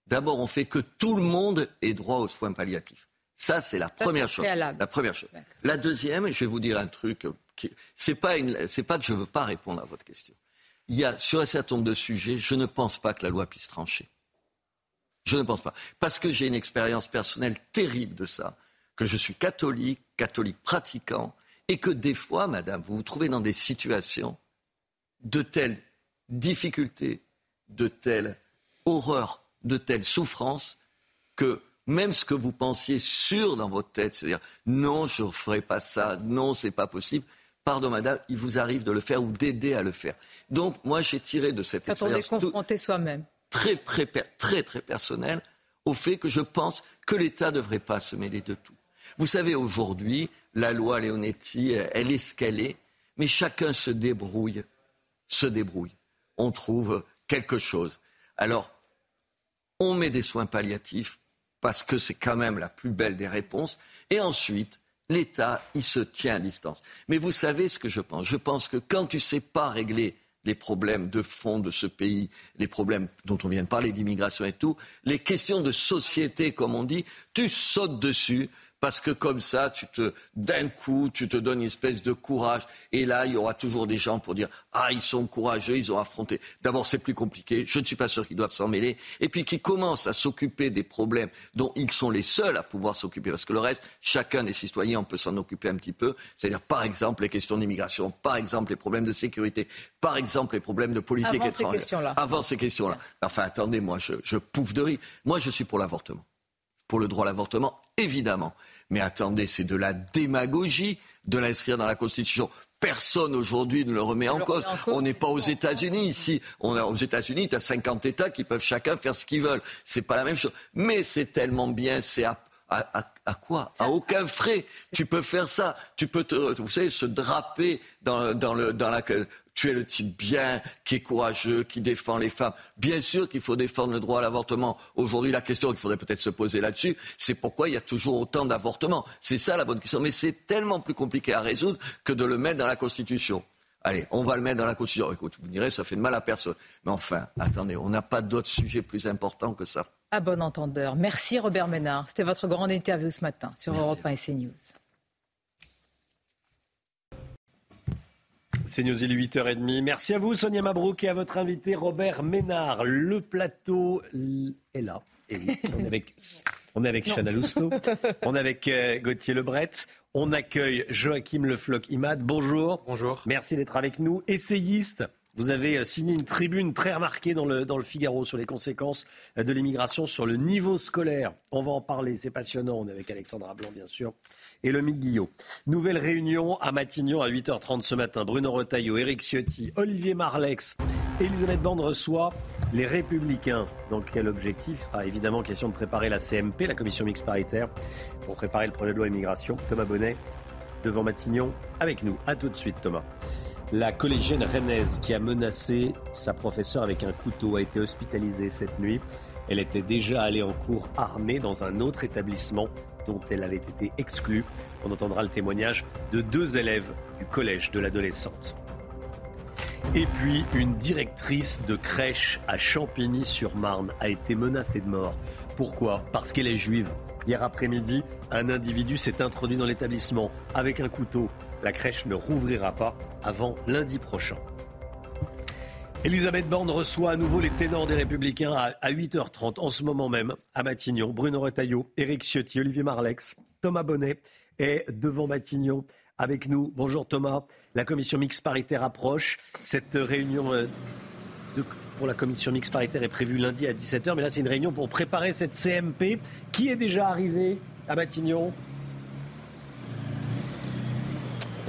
D'abord, on fait que tout le monde ait droit aux soins palliatifs. Ça, c'est la première chose. La première chose. La deuxième, je vais vous dire un truc. C'est pas c'est pas que je veux pas répondre à votre question. Il y a sur un certain nombre de sujets, je ne pense pas que la loi puisse trancher. Je ne pense pas, parce que j'ai une expérience personnelle terrible de ça, que je suis catholique, catholique pratiquant, et que des fois, Madame, vous vous trouvez dans des situations de telles difficultés, de telles horreurs, de telles souffrances, que même ce que vous pensiez sûr dans votre tête, c'est-à-dire non, je ne ferai pas ça, non, c'est pas possible, pardon madame, il vous arrive de le faire ou d'aider à le faire. Donc moi j'ai tiré de cette expérience soi-même. Très, très, très, très personnel au fait que je pense que l'État ne devrait pas se mêler de tout. Vous savez, aujourd'hui, la loi Leonetti, elle est ce qu'elle est, mais chacun se débrouille se débrouille. On trouve quelque chose. Alors, on met des soins palliatifs parce que c'est quand même la plus belle des réponses. Et ensuite, l'État, il se tient à distance. Mais vous savez ce que je pense Je pense que quand tu ne sais pas régler les problèmes de fond de ce pays, les problèmes dont on vient de parler, d'immigration et tout, les questions de société, comme on dit, tu sautes dessus parce que comme ça, tu te, d'un coup, tu te donnes une espèce de courage. Et là, il y aura toujours des gens pour dire, ah, ils sont courageux, ils ont affronté. D'abord, c'est plus compliqué. Je ne suis pas sûr qu'ils doivent s'en mêler. Et puis, qu'ils commencent à s'occuper des problèmes dont ils sont les seuls à pouvoir s'occuper. Parce que le reste, chacun des citoyens, on peut s'en occuper un petit peu. C'est-à-dire, par exemple, les questions d'immigration, par exemple, les problèmes de sécurité, par exemple, les problèmes de politique Avant étrangère. Ces questions-là. Avant ces questions-là. Enfin, attendez, moi, je, je pouffe de rire. Moi, je suis pour l'avortement. Pour le droit à l'avortement, évidemment. Mais attendez, c'est de la démagogie de l'inscrire dans la Constitution. Personne aujourd'hui ne le remet en cause. On n'est pas aux États-Unis ici. On est aux États-Unis, tu as 50 États qui peuvent chacun faire ce qu'ils veulent. C'est pas la même chose. Mais c'est tellement bien, c'est à, à, à, à, quoi? À aucun frais. Tu peux faire ça. Tu peux te, vous savez, se draper dans, dans, le, dans la, tu es le type bien, qui est courageux, qui défend les femmes. Bien sûr qu'il faut défendre le droit à l'avortement. Aujourd'hui, la question qu'il faudrait peut-être se poser là-dessus, c'est pourquoi il y a toujours autant d'avortements. C'est ça la bonne question. Mais c'est tellement plus compliqué à résoudre que de le mettre dans la Constitution. Allez, on va le mettre dans la Constitution. Écoute, vous direz, ça fait de mal à personne. Mais enfin, attendez, on n'a pas d'autres sujets plus importants que ça. À bon entendeur. Merci Robert Ménard. C'était votre grande interview ce matin sur Merci. Europe 1 et CNews. C'est News, il est 8h30. Merci à vous, Sonia Mabrouk, et à votre invité, Robert Ménard. Le plateau est là. Et oui, on est avec, (laughs) on est avec. Chana Lousteau, on est avec euh, Gauthier Lebret, on accueille Joachim Le Floch Imad. Bonjour. Bonjour. Merci d'être avec nous. Essayiste, vous avez euh, signé une tribune très remarquée dans le, dans le Figaro sur les conséquences euh, de l'immigration sur le niveau scolaire. On va en parler, c'est passionnant. On est avec Alexandra Blanc, bien sûr, et le Guillot. Nouvelle réunion à Matignon à 8h30 ce matin. Bruno Retailleau, Éric Ciotti, Olivier Marlex, Elisabeth Borne reçoit les Républicains. Donc quel objectif Il sera évidemment question de préparer la CMP, la commission mixte paritaire, pour préparer le projet de loi immigration. Thomas Bonnet devant Matignon avec nous. À tout de suite Thomas. La collégienne rennaise qui a menacé sa professeure avec un couteau a été hospitalisée cette nuit. Elle était déjà allée en cours armée dans un autre établissement dont elle avait été exclue. On entendra le témoignage de deux élèves du collège de l'adolescente. Et puis, une directrice de crèche à Champigny-sur-Marne a été menacée de mort. Pourquoi? Parce qu'elle est juive. Hier après-midi, un individu s'est introduit dans l'établissement avec un couteau. La crèche ne rouvrira pas avant lundi prochain. Elisabeth Borne reçoit à nouveau les ténors des Républicains à, à 8h30 en ce moment même à Matignon. Bruno Retailleau, Éric Ciotti, Olivier Marlex, Thomas Bonnet est devant Matignon avec nous. Bonjour Thomas. La commission mixte paritaire approche. Cette réunion euh, pour la commission mixte paritaire est prévue lundi à 17h, mais là c'est une réunion pour préparer cette CMP qui est déjà arrivée à Matignon.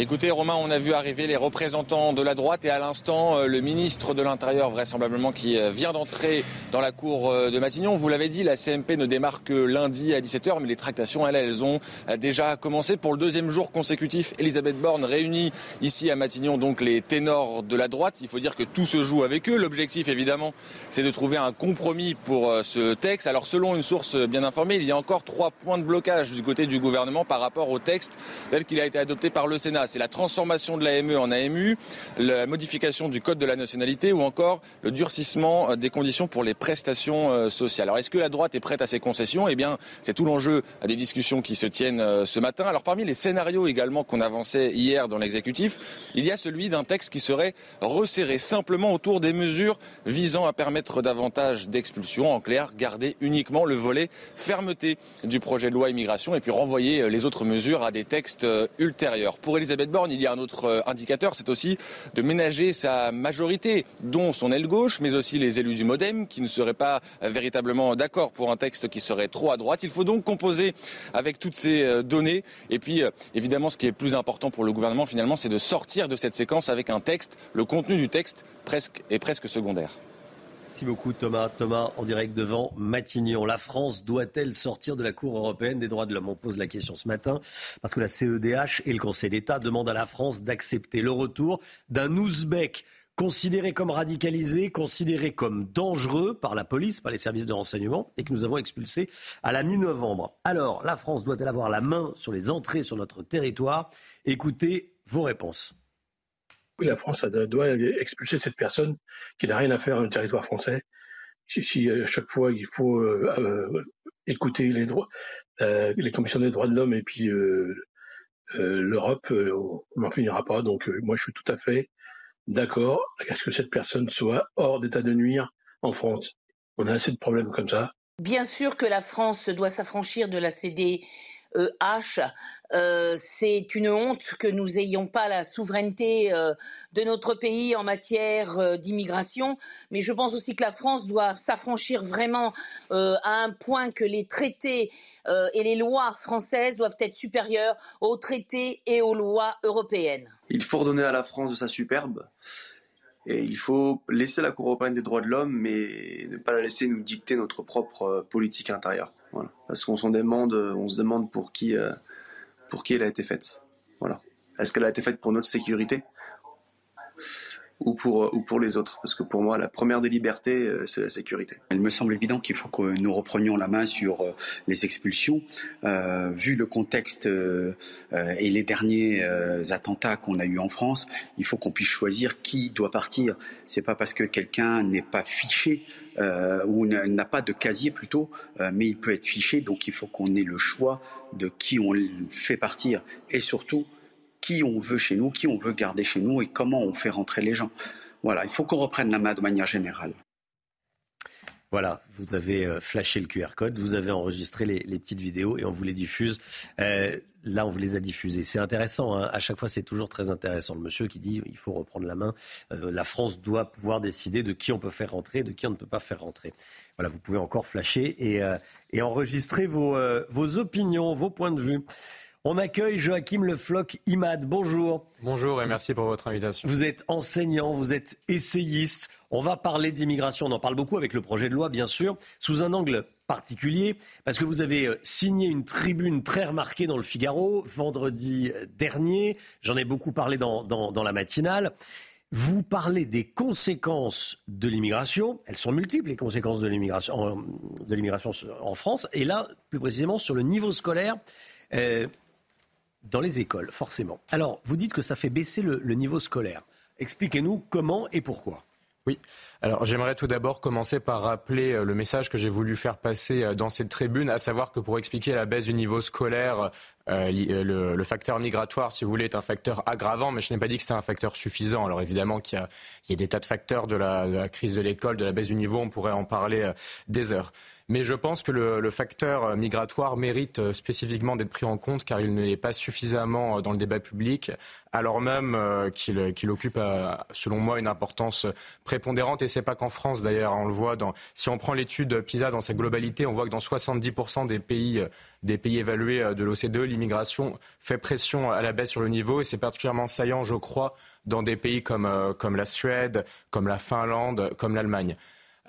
Écoutez, Romain, on a vu arriver les représentants de la droite et à l'instant, euh, le ministre de l'Intérieur, vraisemblablement, qui euh, vient d'entrer dans la cour euh, de Matignon. Vous l'avez dit, la CMP ne démarre que lundi à 17h, mais les tractations, elles, elles ont déjà commencé. Pour le deuxième jour consécutif, Elisabeth Borne réunit ici à Matignon donc les ténors de la droite. Il faut dire que tout se joue avec eux. L'objectif, évidemment, c'est de trouver un compromis pour ce texte. Alors, selon une source bien informée, il y a encore trois points de blocage du côté du gouvernement par rapport au texte tel qu'il a été adopté par le Sénat. C'est la transformation de l'AME en AMU, la modification du code de la nationalité ou encore le durcissement euh, des conditions pour les prestations euh, sociales. Alors est-ce que la droite est prête à ces concessions? Eh bien, c'est tout l'enjeu des discussions qui se tiennent euh, ce matin. Alors parmi les scénarios également qu'on avançait hier dans l'exécutif, il y a celui d'un texte qui serait resserré simplement autour des mesures visant à permettre davantage d'expulsions. En clair, garder uniquement le volet fermeté du projet de loi immigration et puis renvoyer les autres mesures à des textes ultérieurs. Pour Elisabeth Il y a un autre euh, indicateur, c'est aussi de ménager sa majorité, dont son aile gauche, mais aussi les élus du Modem, qui ne seraient pas véritablement d'accord pour un texte qui serait trop à droite. Il faut donc composer avec toutes ces euh, données. Et puis, euh, évidemment, ce qui est plus important pour le gouvernement, finalement, c'est de sortir de cette séquence avec un texte, le contenu du texte presque, est presque secondaire. Merci beaucoup Thomas. Thomas en direct devant Matignon. La France doit-elle sortir de la Cour européenne des droits de l'homme? On pose la question ce matin parce que la CEDH et le Conseil d'État demandent à la France d'accepter le retour d'un Ouzbek considéré comme radicalisé, considéré comme dangereux par la police, par les services de renseignement, et que nous avons expulsé à la mi-novembre. Alors, la France doit-elle avoir la main sur les entrées sur notre territoire? Écoutez vos réponses. La France doit expulser cette personne qui n'a rien à faire dans le territoire français. Si, à chaque fois il faut écouter les droits, les commissions des droits de l'homme et puis l'Europe, on n'en finira pas. Donc moi je suis tout à fait d'accord à ce que cette personne soit hors d'état de nuire en France. On a assez de problèmes comme ça. Bien sûr que la France doit s'affranchir de la CDH. Euh, c'est une honte que nous n'ayons pas la souveraineté euh, de notre pays en matière euh, d'immigration, mais je pense aussi que la France doit s'affranchir vraiment à un point que les traités et les lois françaises doivent être supérieures aux traités et aux lois européennes. Il faut redonner à la France de sa superbe. Et il faut laisser la Cour européenne des droits de l'homme, mais ne pas la laisser nous dicter notre propre politique intérieure. Parce qu'on se demande, on se demande pour qui, euh, pour qui elle a été faite. Voilà. Est-ce qu'elle a été faite pour notre sécurité? Ou pour, euh, ou pour les autres. Parce que pour moi, la première des libertés, euh, c'est la sécurité. Il me semble évident qu'il faut que nous reprenions la main sur euh, les expulsions. Euh, vu le contexte euh, et les derniers attentats qu'on a eus en France, il faut qu'on puisse choisir qui doit partir. C'est pas parce que quelqu'un n'est pas fiché euh, ou n'a pas de casier plutôt, mais il peut être fiché. Donc il faut qu'on ait le choix de qui on fait partir et surtout qui on veut chez nous, qui on veut garder chez nous et comment on fait rentrer les gens. Voilà, il faut qu'on reprenne la main de manière générale. Voilà, vous avez euh, flashé le QR code, vous avez enregistré les, petites vidéos et on vous les diffuse. Euh, là, on vous les a diffusées. C'est intéressant, hein. à chaque fois c'est toujours très intéressant. Le monsieur qui dit il faut reprendre la main, euh, la France doit pouvoir décider de qui on peut faire rentrer, de qui on ne peut pas faire rentrer. Voilà, vous pouvez encore flasher et, enregistrer vos opinions, vos points de vue. On accueille Joachim Le Floch Imad. Bonjour. Bonjour et merci pour votre invitation. Vous êtes enseignant, vous êtes essayiste. On va parler d'immigration. On en parle beaucoup avec le projet de loi, bien sûr, sous un angle particulier, parce que vous avez euh, signé une tribune très remarquée dans le Figaro vendredi euh, dernier. J'en ai beaucoup parlé dans, dans la matinale. Vous parlez des conséquences de l'immigration. Elles sont multiples, les conséquences de l'immigration l'immigration en France. Et là, plus précisément, sur le niveau scolaire. Euh, dans les écoles, forcément. Alors, vous dites que ça fait baisser le, niveau scolaire. Expliquez-nous comment et pourquoi. Oui. Alors j'aimerais tout d'abord commencer par rappeler euh, le message que j'ai voulu faire passer euh, dans cette tribune, à savoir que pour expliquer la baisse du niveau scolaire, euh, le, facteur migratoire, si vous voulez, est un facteur aggravant, mais je n'ai pas dit que c'était un facteur suffisant. Alors évidemment qu'il y, a des tas de facteurs de la crise de l'école, de la baisse du niveau, on pourrait en parler des heures. Mais je pense que le, facteur euh, migratoire mérite euh, spécifiquement d'être pris en compte car il ne l'est pas suffisamment euh, dans le débat public, alors même qu'il occupe, selon moi, une importance prépondérante. Et c'est pas qu'en France d'ailleurs, on le voit. Dans, si on prend l'étude PISA dans sa globalité, on voit que dans 70% des pays, des pays évalués de l'OCDE, l'immigration fait pression à la baisse sur le niveau. Et c'est particulièrement saillant, je crois, dans des pays comme la Suède, comme la Finlande, comme l'Allemagne.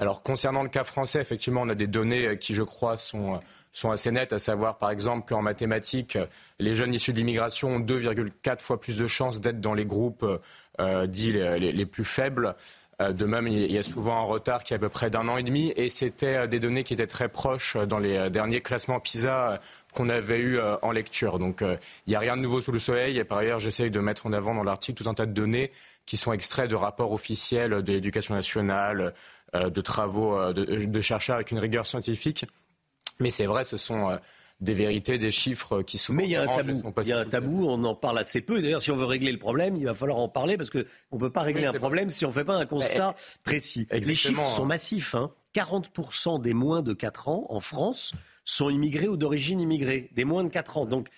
Alors concernant le cas français, effectivement, on a des données euh, qui, je crois, sont, euh, sont assez nettes, à savoir par exemple qu'en mathématiques, les jeunes issus de l'immigration ont 2,4 fois plus de chances d'être dans les groupes euh, dits les, plus faibles. de même, il y a souvent un retard qui est à peu près d'un an et demi, et c'était des données qui étaient très proches dans les derniers classements PISA qu'on avait eu en lecture. Donc il n'y a rien de nouveau sous le soleil, et par ailleurs, j'essaye de mettre en avant dans l'article tout un tas de données qui sont extraits de rapports officiels de l'éducation nationale, euh, de travaux euh, de, chercheurs avec une rigueur scientifique. Mais c'est vrai, ce sont euh, des vérités, des chiffres qui sont. Mais il y a un tabou. Il y a un tabou, on en parle assez peu. D'ailleurs, si on veut régler le problème, il va falloir en parler parce qu'on ne peut pas régler un problème si on ne fait pas un constat précis. Les chiffres sont massifs. 40% hein. des moins de 4 ans en France sont immigrés ou d'origine immigrée, des moins de 4 ans. Donc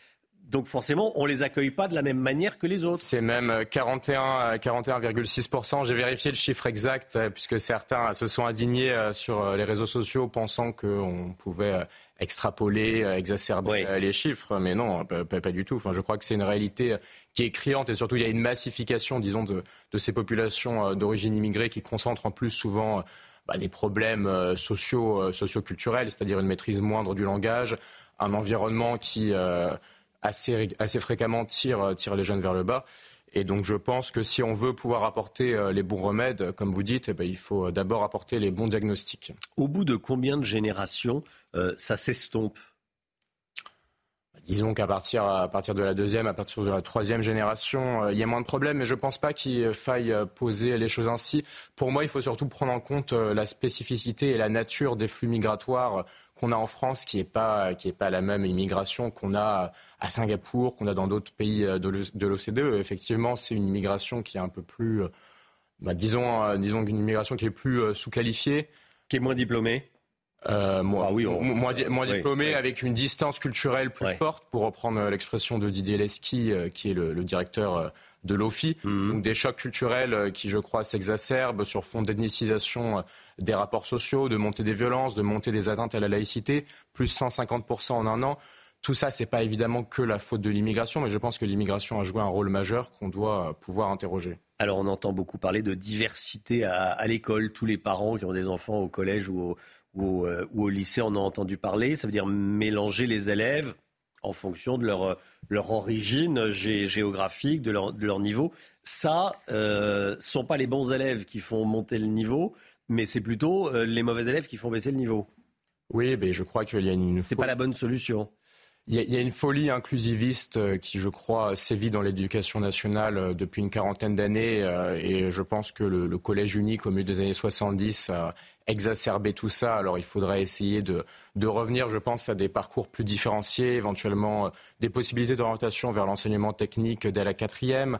donc forcément, on ne les accueille pas de la même manière que les autres. C'est même 41, 41,6%. J'ai vérifié le chiffre exact euh, puisque certains se sont indignés euh, sur euh, les réseaux sociaux pensant qu'on pouvait extrapoler, exacerber les chiffres, mais non, pas, du tout. Enfin, je crois que c'est une réalité qui est criante et surtout il y a une massification, disons, de, ces populations d'origine immigrée qui concentrent en plus souvent bah, des problèmes sociaux, socioculturels, c'est-à-dire une maîtrise moindre du langage, un environnement qui assez, assez fréquemment tire, tire les jeunes vers le bas. Et donc je pense que si on veut pouvoir apporter euh, les bons remèdes, comme vous dites, eh ben, il faut d'abord apporter les bons diagnostics. Au bout de combien de générations euh, ça s'estompe? Disons qu'à partir, à partir de la deuxième, à partir de la troisième génération, il y a moins de problèmes, mais je ne pense pas qu'il faille poser les choses ainsi. Pour moi, il faut surtout prendre en compte la spécificité et la nature des flux migratoires qu'on a en France, qui n'est pas, qui pas la même immigration qu'on a à Singapour, qu'on a dans d'autres pays de l'OCDE. Effectivement, c'est une immigration qui est un peu plus, bah, disons, disons une immigration qui est plus sous-qualifiée. Qui est moins diplômée euh, moins, ah oui, moins, avec une distance culturelle plus forte, pour reprendre l'expression de Didier Lesky, euh, qui est le, directeur euh, de l'OFI. Mhm. Donc des chocs culturels qui, je crois, s'exacerbent sur fond d'ethnicisation des rapports sociaux, de montée des violences, de montée des atteintes à la laïcité, plus 150% en un an. Tout ça, c'est pas évidemment que la faute de l'immigration, mais je pense que l'immigration a joué un rôle majeur qu'on doit pouvoir interroger. Alors, on entend beaucoup parler de diversité à, à l'école. Tous les parents qui ont des enfants au collège ou au, euh, ou, au lycée on a entendu parler. Ça veut dire mélanger les élèves en fonction de leur, leur origine géographique, de leur, de leur niveau. Ça, euh, sont pas les bons élèves qui font monter le niveau, mais c'est plutôt euh, les mauvais élèves qui font baisser le niveau. Oui, mais je crois qu'il y a une. C'est pas la bonne solution. Il y, a, une folie inclusiviste euh, qui, je crois, sévit dans l'éducation nationale depuis une quarantaine d'années. Et je pense que le, le, collège unique au milieu des années 70 a exacerber tout ça. Alors il faudrait essayer de, de, revenir, je pense, à des parcours plus différenciés, éventuellement euh, des possibilités d'orientation vers l'enseignement technique dès la quatrième.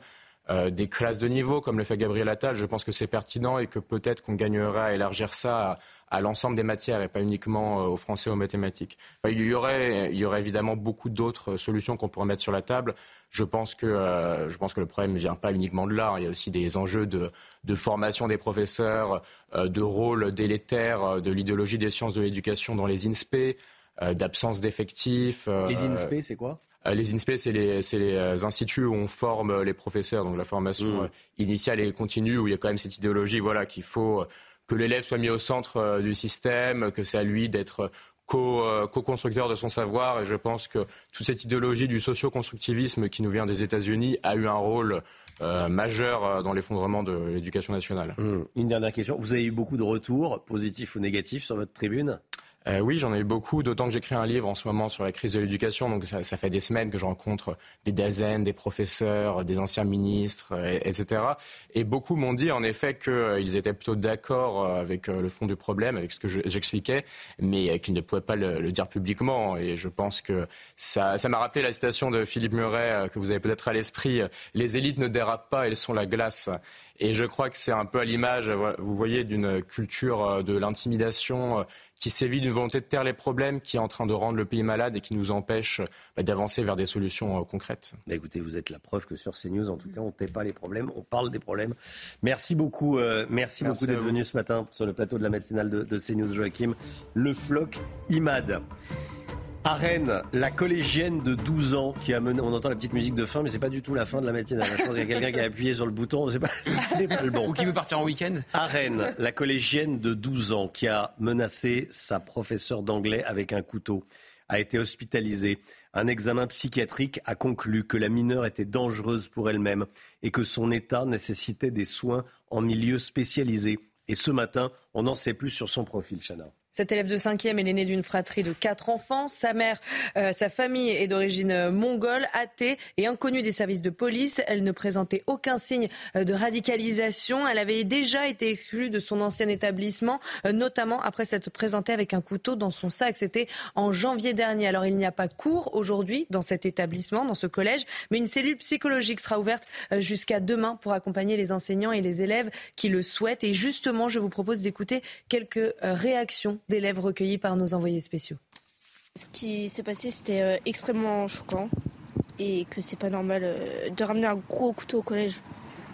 Euh, des classes de niveau, comme le fait Gabriel Attal, je pense que c'est pertinent et que peut-être qu'on gagnerait à élargir ça à, l'ensemble des matières et pas uniquement euh, aux français ou aux mathématiques. il, y aurait, il y aurait évidemment beaucoup d'autres solutions qu'on pourrait mettre sur la table. Je pense que, euh, je pense que le problème ne vient pas uniquement de là. Il y a aussi des enjeux de, de formation des professeurs, de rôle délétère de l'idéologie des sciences de l'éducation dans les INSPE, d'absence d'effectifs. les INSPE, c'est quoi? Euh, les INSPE, c'est les, les, euh, instituts où on forme euh, les professeurs, donc la formation mmh. initiale et continue, où il y a quand même cette idéologie voilà, qu'il faut que l'élève soit mis au centre du système, que c'est à lui d'être co-constructeur de son savoir. Et je pense que toute cette idéologie du socio-constructivisme qui nous vient des États-Unis a eu un rôle majeur dans l'effondrement de l'éducation nationale. Mmh. Une dernière question. Vous avez eu beaucoup de retours, positifs ou négatifs, sur votre tribune? Euh, oui, j'en ai eu beaucoup, d'autant que j'écris un livre en ce moment sur la crise de l'éducation. Donc ça, ça, fait des semaines que je rencontre des dizaines, des professeurs, des anciens ministres, etc. Et beaucoup m'ont dit en effet qu'ils euh, étaient plutôt d'accord euh, avec le fond du problème, avec ce que j'expliquais, mais qu'ils ne pouvaient pas le, dire publiquement. Et je pense que ça m'a rappelé la citation de Philippe Muret que vous avez peut-être à l'esprit. Les élites ne dérapent pas, elles sont la glace. Et je crois que c'est un peu à l'image, vous voyez, d'une culture de l'intimidation qui sévit d'une volonté de taire les problèmes, qui est en train de rendre le pays malade et qui nous empêche bah, d'avancer vers des solutions euh, concrètes. Bah, écoutez, vous êtes la preuve que sur CNews, en tout cas, on ne tait pas les problèmes, on parle des problèmes. Merci beaucoup, euh, merci, beaucoup d'être venu ce matin sur le plateau de la matinale de, de CNews, Joachim. Le floc IMAD. À Rennes, la collégienne de 12 ans qui a mené. On entend la petite musique de fin, mais c'est pas du tout la fin de la matinale. Je pense qu'il y a quelqu'un qui a appuyé sur le bouton. C'est pas, (laughs) pas le bon. Ou qui veut partir en week-end. À Rennes, la collégienne de 12 ans qui a menacé sa professeure d'anglais avec un couteau a été hospitalisée. Un examen psychiatrique a conclu que la mineure était dangereuse pour elle-même et que son état nécessitait des soins en milieu spécialisé. Et ce matin, on n'en sait plus sur son profil, Chana. Cet élève de 5e est l'aîné d'une fratrie de quatre enfants. Sa mère, euh, sa famille est d'origine mongole, athée et inconnue des services de police. Elle ne présentait aucun signe euh, de radicalisation. Elle avait déjà été exclue de son ancien établissement, euh, notamment après s'être présentée avec un couteau dans son sac. C'était en janvier dernier. Alors il n'y a pas cours aujourd'hui dans cet établissement, dans ce collège, mais une cellule psychologique sera ouverte jusqu'à demain pour accompagner les enseignants et les élèves qui le souhaitent. Et justement, je vous propose d'écouter quelques réactions d'élèves recueillis par nos envoyés spéciaux. Ce qui s'est passé, c'était euh, extrêmement choquant et que c'est pas normal euh, de ramener un gros couteau au collège.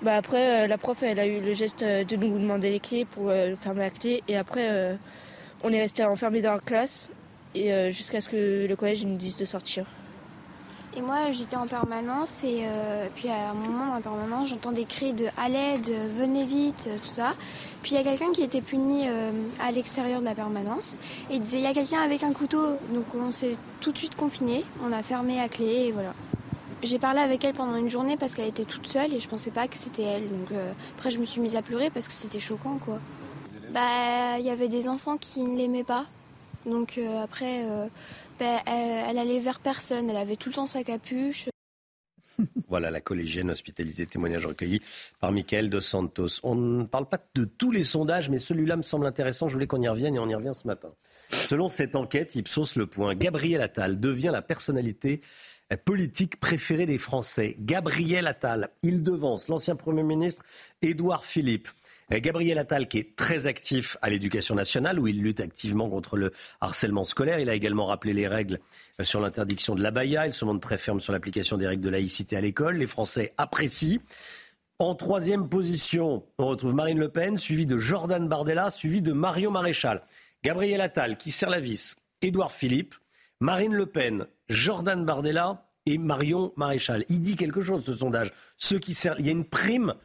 Bah après, euh, la prof, elle a eu le geste de nous demander les clés pour fermer la clé et après, on est resté enfermés dans la classe jusqu'à ce que le collège nous dise de sortir. Et moi, j'étais en permanence et puis à un moment la permanence, j'entends des cris de à l'aide, venez vite, tout ça. Puis il y a quelqu'un qui était puni euh, à l'extérieur de la permanence et il disait il y a quelqu'un avec un couteau. Donc on s'est tout de suite confiné, on a fermé à clé et voilà. J'ai parlé avec elle pendant une journée parce qu'elle était toute seule et je pensais pas que c'était elle. Donc euh, après je me suis mise à pleurer parce que c'était choquant quoi. Bah il y avait des enfants qui ne l'aimaient pas Donc euh, après, euh, elle, elle allait vers personne. Elle avait tout le temps sa capuche. Voilà la collégienne hospitalisée, témoignage recueilli par Michael Dos Santos. On ne parle pas de tous les sondages, mais celui-là me semble intéressant. Je voulais qu'on y revienne et on y revient ce matin. Selon cette enquête, Ipsos Le Point, Gabriel Attal devient la personnalité politique préférée des Français. Gabriel Attal, il devance l'ancien Premier ministre Édouard Philippe. Euh, Gabriel Attal, qui est très actif à l'éducation nationale, où il lutte activement contre le harcèlement scolaire. Il a également rappelé les règles euh, sur l'interdiction de l'abaya. Il se montre très ferme sur l'application des règles de laïcité à l'école. Les Français apprécient. En troisième position, on retrouve Marine Le Pen, suivie de Jordan Bardella, suivie de Marion Maréchal. Gabriel Attal, qui sert la vis, Édouard Philippe, Marine Le Pen, Jordan Bardella et Marion Maréchal. Il dit quelque chose, ce sondage. Ceux qui servent, il y a une prime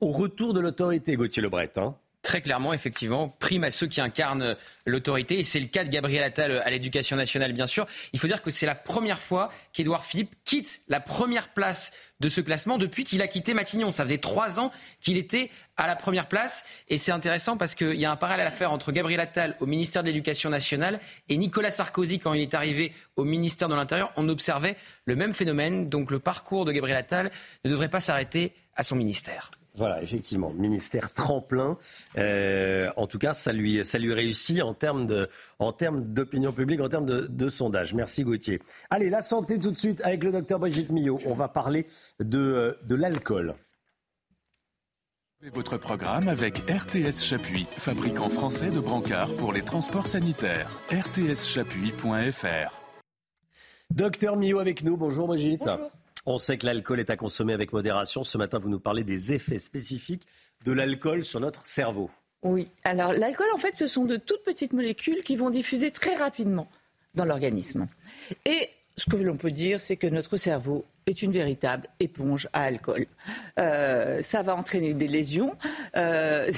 au retour de l'autorité, Gauthier Lebret. Hein. Très clairement, effectivement, prime à ceux qui incarnent l'autorité. Et c'est le cas de Gabriel Attal à l'éducation nationale, bien sûr. Il faut dire que c'est la première fois qu'Édouard Philippe quitte la première place de ce classement depuis qu'il a quitté Matignon. Ça faisait trois ans qu'il était à la première place. Et c'est intéressant parce qu'il y a un parallèle à faire entre Gabriel Attal au ministère de l'Éducation nationale et Nicolas Sarkozy quand il est arrivé au ministère de l'Intérieur. On observait le même phénomène. Donc le parcours de Gabriel Attal ne devrait pas s'arrêter à son ministère. Voilà, effectivement, ministère tremplin. Euh, en tout cas, ça lui, ça lui réussit en termes de, en termes d'opinion publique, en termes de, de, sondage. Merci Gauthier. Allez, la santé tout de suite avec le docteur Brigitte Millot. On va parler de, de l'alcool. Votre programme avec RTS Chapuis, fabricant français de brancards pour les transports sanitaires. rtschapuis.fr. Docteur Millot avec nous. Bonjour Brigitte. Bonjour. On sait que l'alcool est à consommer avec modération. Ce matin, vous nous parlez des effets spécifiques de l'alcool sur notre cerveau. Oui, alors l'alcool, en fait, ce sont de toutes petites molécules qui vont diffuser très rapidement dans l'organisme. Et ce que l'on peut dire, c'est que notre cerveau est une véritable éponge à alcool. Euh, ça va entraîner des lésions. Euh,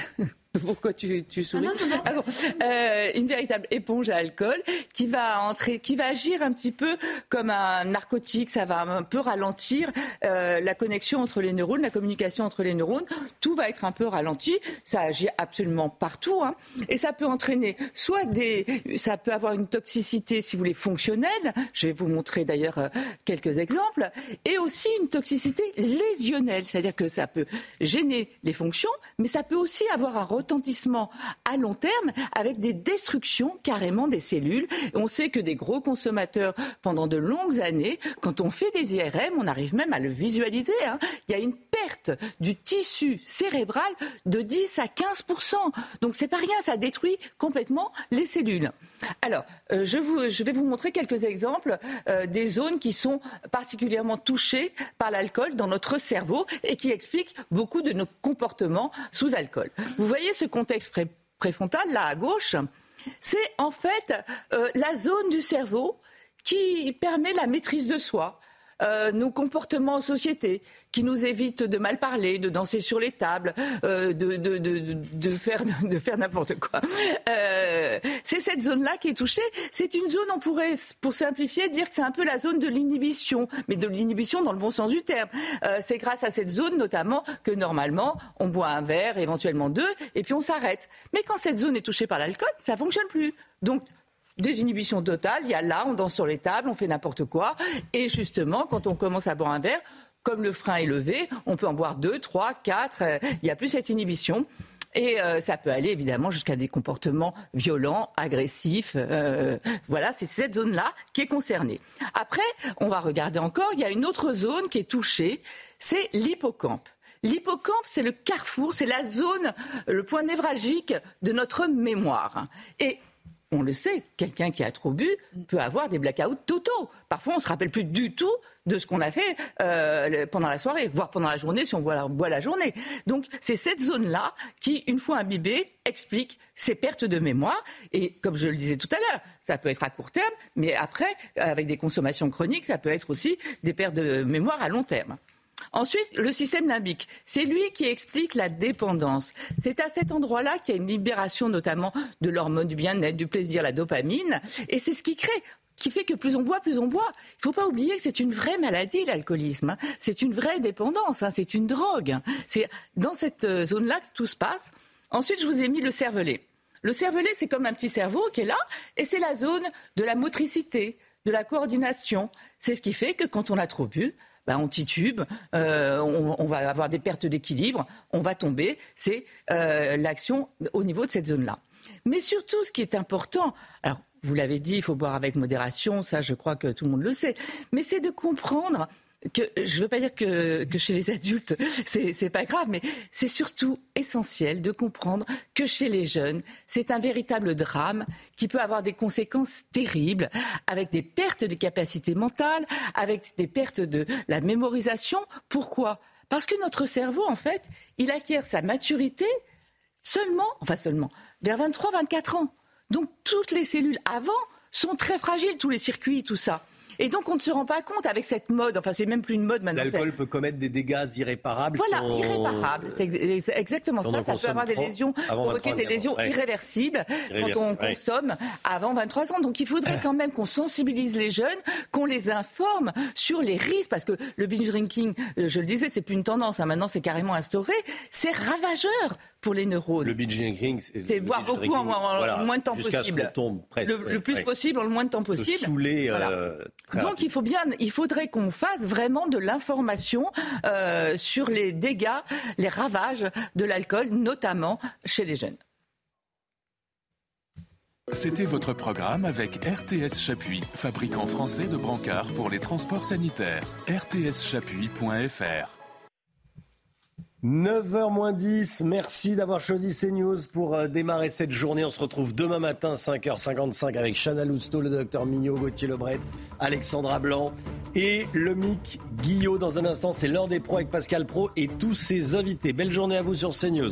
(laughs) Pourquoi tu, tu souris ah bon. euh, Une véritable éponge à alcool qui va entrer, qui va agir un petit peu comme un narcotique. Ça va un peu ralentir euh, la connexion entre les neurones, la communication entre les neurones. Tout va être un peu ralenti. Ça agit absolument partout, hein. et ça peut entraîner soit des, ça peut avoir une toxicité, si vous voulez, fonctionnelle. Je vais vous montrer d'ailleurs euh, quelques exemples, et aussi une toxicité lésionnelle, c'est-à-dire que ça peut gêner les fonctions, mais ça peut aussi avoir un retentissement à long terme avec des destructions carrément des cellules. on sait que des gros consommateurs, pendant de longues années, quand on fait des IRM, on arrive même à le visualiser, hein, il y a une perte du tissu cérébral de 10 à 15 Donc c'est pas rien, ça détruit complètement les cellules. Alors, euh, je, vais vous montrer quelques exemples euh, des zones qui sont particulièrement touchées par l'alcool dans notre cerveau et qui expliquent beaucoup de nos comportements sous alcool. Vous voyez ce contexte pré préfrontal, là à gauche, c'est en fait euh, la zone du cerveau qui permet la maîtrise de soi, euh, nos comportements en société, qui nous évitent de mal parler, de danser sur les tables, euh, de, (laughs) faire, n'importe quoi. Euh, c'est cette zone-là qui est touchée. C'est une zone, on pourrait, pour simplifier, dire que c'est un peu la zone de l'inhibition, mais de l'inhibition dans le bon sens du terme. C'est grâce à cette zone, notamment, que normalement, on boit un verre, éventuellement deux, et puis on s'arrête. Mais quand cette zone est touchée par l'alcool, ça fonctionne plus. Donc, désinhibition totale. Il y a là, on danse sur les tables, on fait n'importe quoi. Et justement, quand on commence à boire un verre, comme le frein est levé, on peut en boire deux, trois, quatre. Euh, il n'y a plus cette inhibition. Et euh, ça peut aller évidemment jusqu'à des comportements violents, agressifs. Euh, voilà, c'est cette zone-là qui est concernée. Après, on va regarder encore, il y a une autre zone qui est touchée, c'est l'hippocampe. L'hippocampe, c'est le carrefour, c'est la zone, le point névralgique de notre mémoire. Et on le sait, quelqu'un qui a trop bu peut avoir des blackouts totaux. Parfois, on ne se rappelle plus du tout de ce qu'on a fait euh, pendant la soirée, voire pendant la journée si on boit la, boit la journée. Donc, c'est cette zone-là qui, une fois imbibée, explique ces pertes de mémoire. Et comme je le disais tout à l'heure, ça peut être à court terme, mais après, avec des consommations chroniques, ça peut être aussi des pertes de mémoire à long terme. Ensuite, le système limbique, c'est lui qui explique la dépendance. C'est à cet endroit-là qu'il y a une libération notamment de l'hormone du bien-être, du plaisir, la dopamine, et c'est ce qui crée qui fait que plus on boit, plus on boit. Il faut pas oublier que c'est une vraie maladie, l'alcoolisme. Hein. C'est une vraie dépendance, hein. c'est une drogue. C'est dans cette euh, zone-là que tout se passe. Ensuite, je vous ai mis le cervelet. Le cervelet, c'est comme un petit cerveau qui est là, et c'est la zone de la motricité, de la coordination. C'est ce qui fait que quand on a trop bu, ben on titube, euh, on, va avoir des pertes d'équilibre, on va tomber. C'est euh, l'action au niveau de cette zone-là. Mais surtout, ce qui est important, alors vous l'avez dit, il faut boire avec modération, ça je crois que tout le monde le sait, mais c'est de comprendre je ne veux pas dire que, chez les adultes, (laughs) c'est, c'est pas grave, mais c'est surtout essentiel de comprendre que chez les jeunes, c'est un véritable drame qui peut avoir des conséquences terribles, avec des pertes de capacité mentale, avec des pertes de la mémorisation. Pourquoi? Parce que notre cerveau, en fait, il acquiert sa maturité seulement, enfin seulement, vers 23-24 ans. Donc toutes les cellules avant sont très fragiles, tous les circuits, tout ça. Et donc, on ne se rend pas compte avec cette mode. Enfin, c'est même plus une mode maintenant. L'alcool peut commettre des dégâts irréparables. Voilà, irréparables. C'est exactement ça. Ça peut avoir des lésions, provoquer des lésions irréversibles quand on consomme avant 23 ans. Donc, il faudrait quand même qu'on sensibilise les jeunes, qu'on les informe sur les risques, parce que le binge drinking, euh, je le disais, c'est plus une tendance. Hein. Maintenant, c'est carrément instauré. C'est ravageur pour les neurones. Le binge drinking, c'est boire beaucoup en, moins de temps possible. Tombe presque, le, plus possible en le moins de temps possible. Saouler, euh, donc il faut bien, il faudrait qu'on fasse vraiment de l'information euh, sur les dégâts, les ravages de l'alcool, notamment chez les jeunes. C'était votre programme avec RTS Chapuis, fabricant français de brancards pour les transports sanitaires. rtschapuis.fr 9h moins 10, merci d'avoir choisi CNews pour euh, démarrer cette journée. On se retrouve demain matin, 5h55, avec Chana Lousteau, le docteur Mignot, Gauthier Lebret, Alexandra Blanc et le MIC Guillot. Dans un instant, c'est l'heure des pros avec Pascal Pro et tous ses invités. Belle journée à vous sur CNews.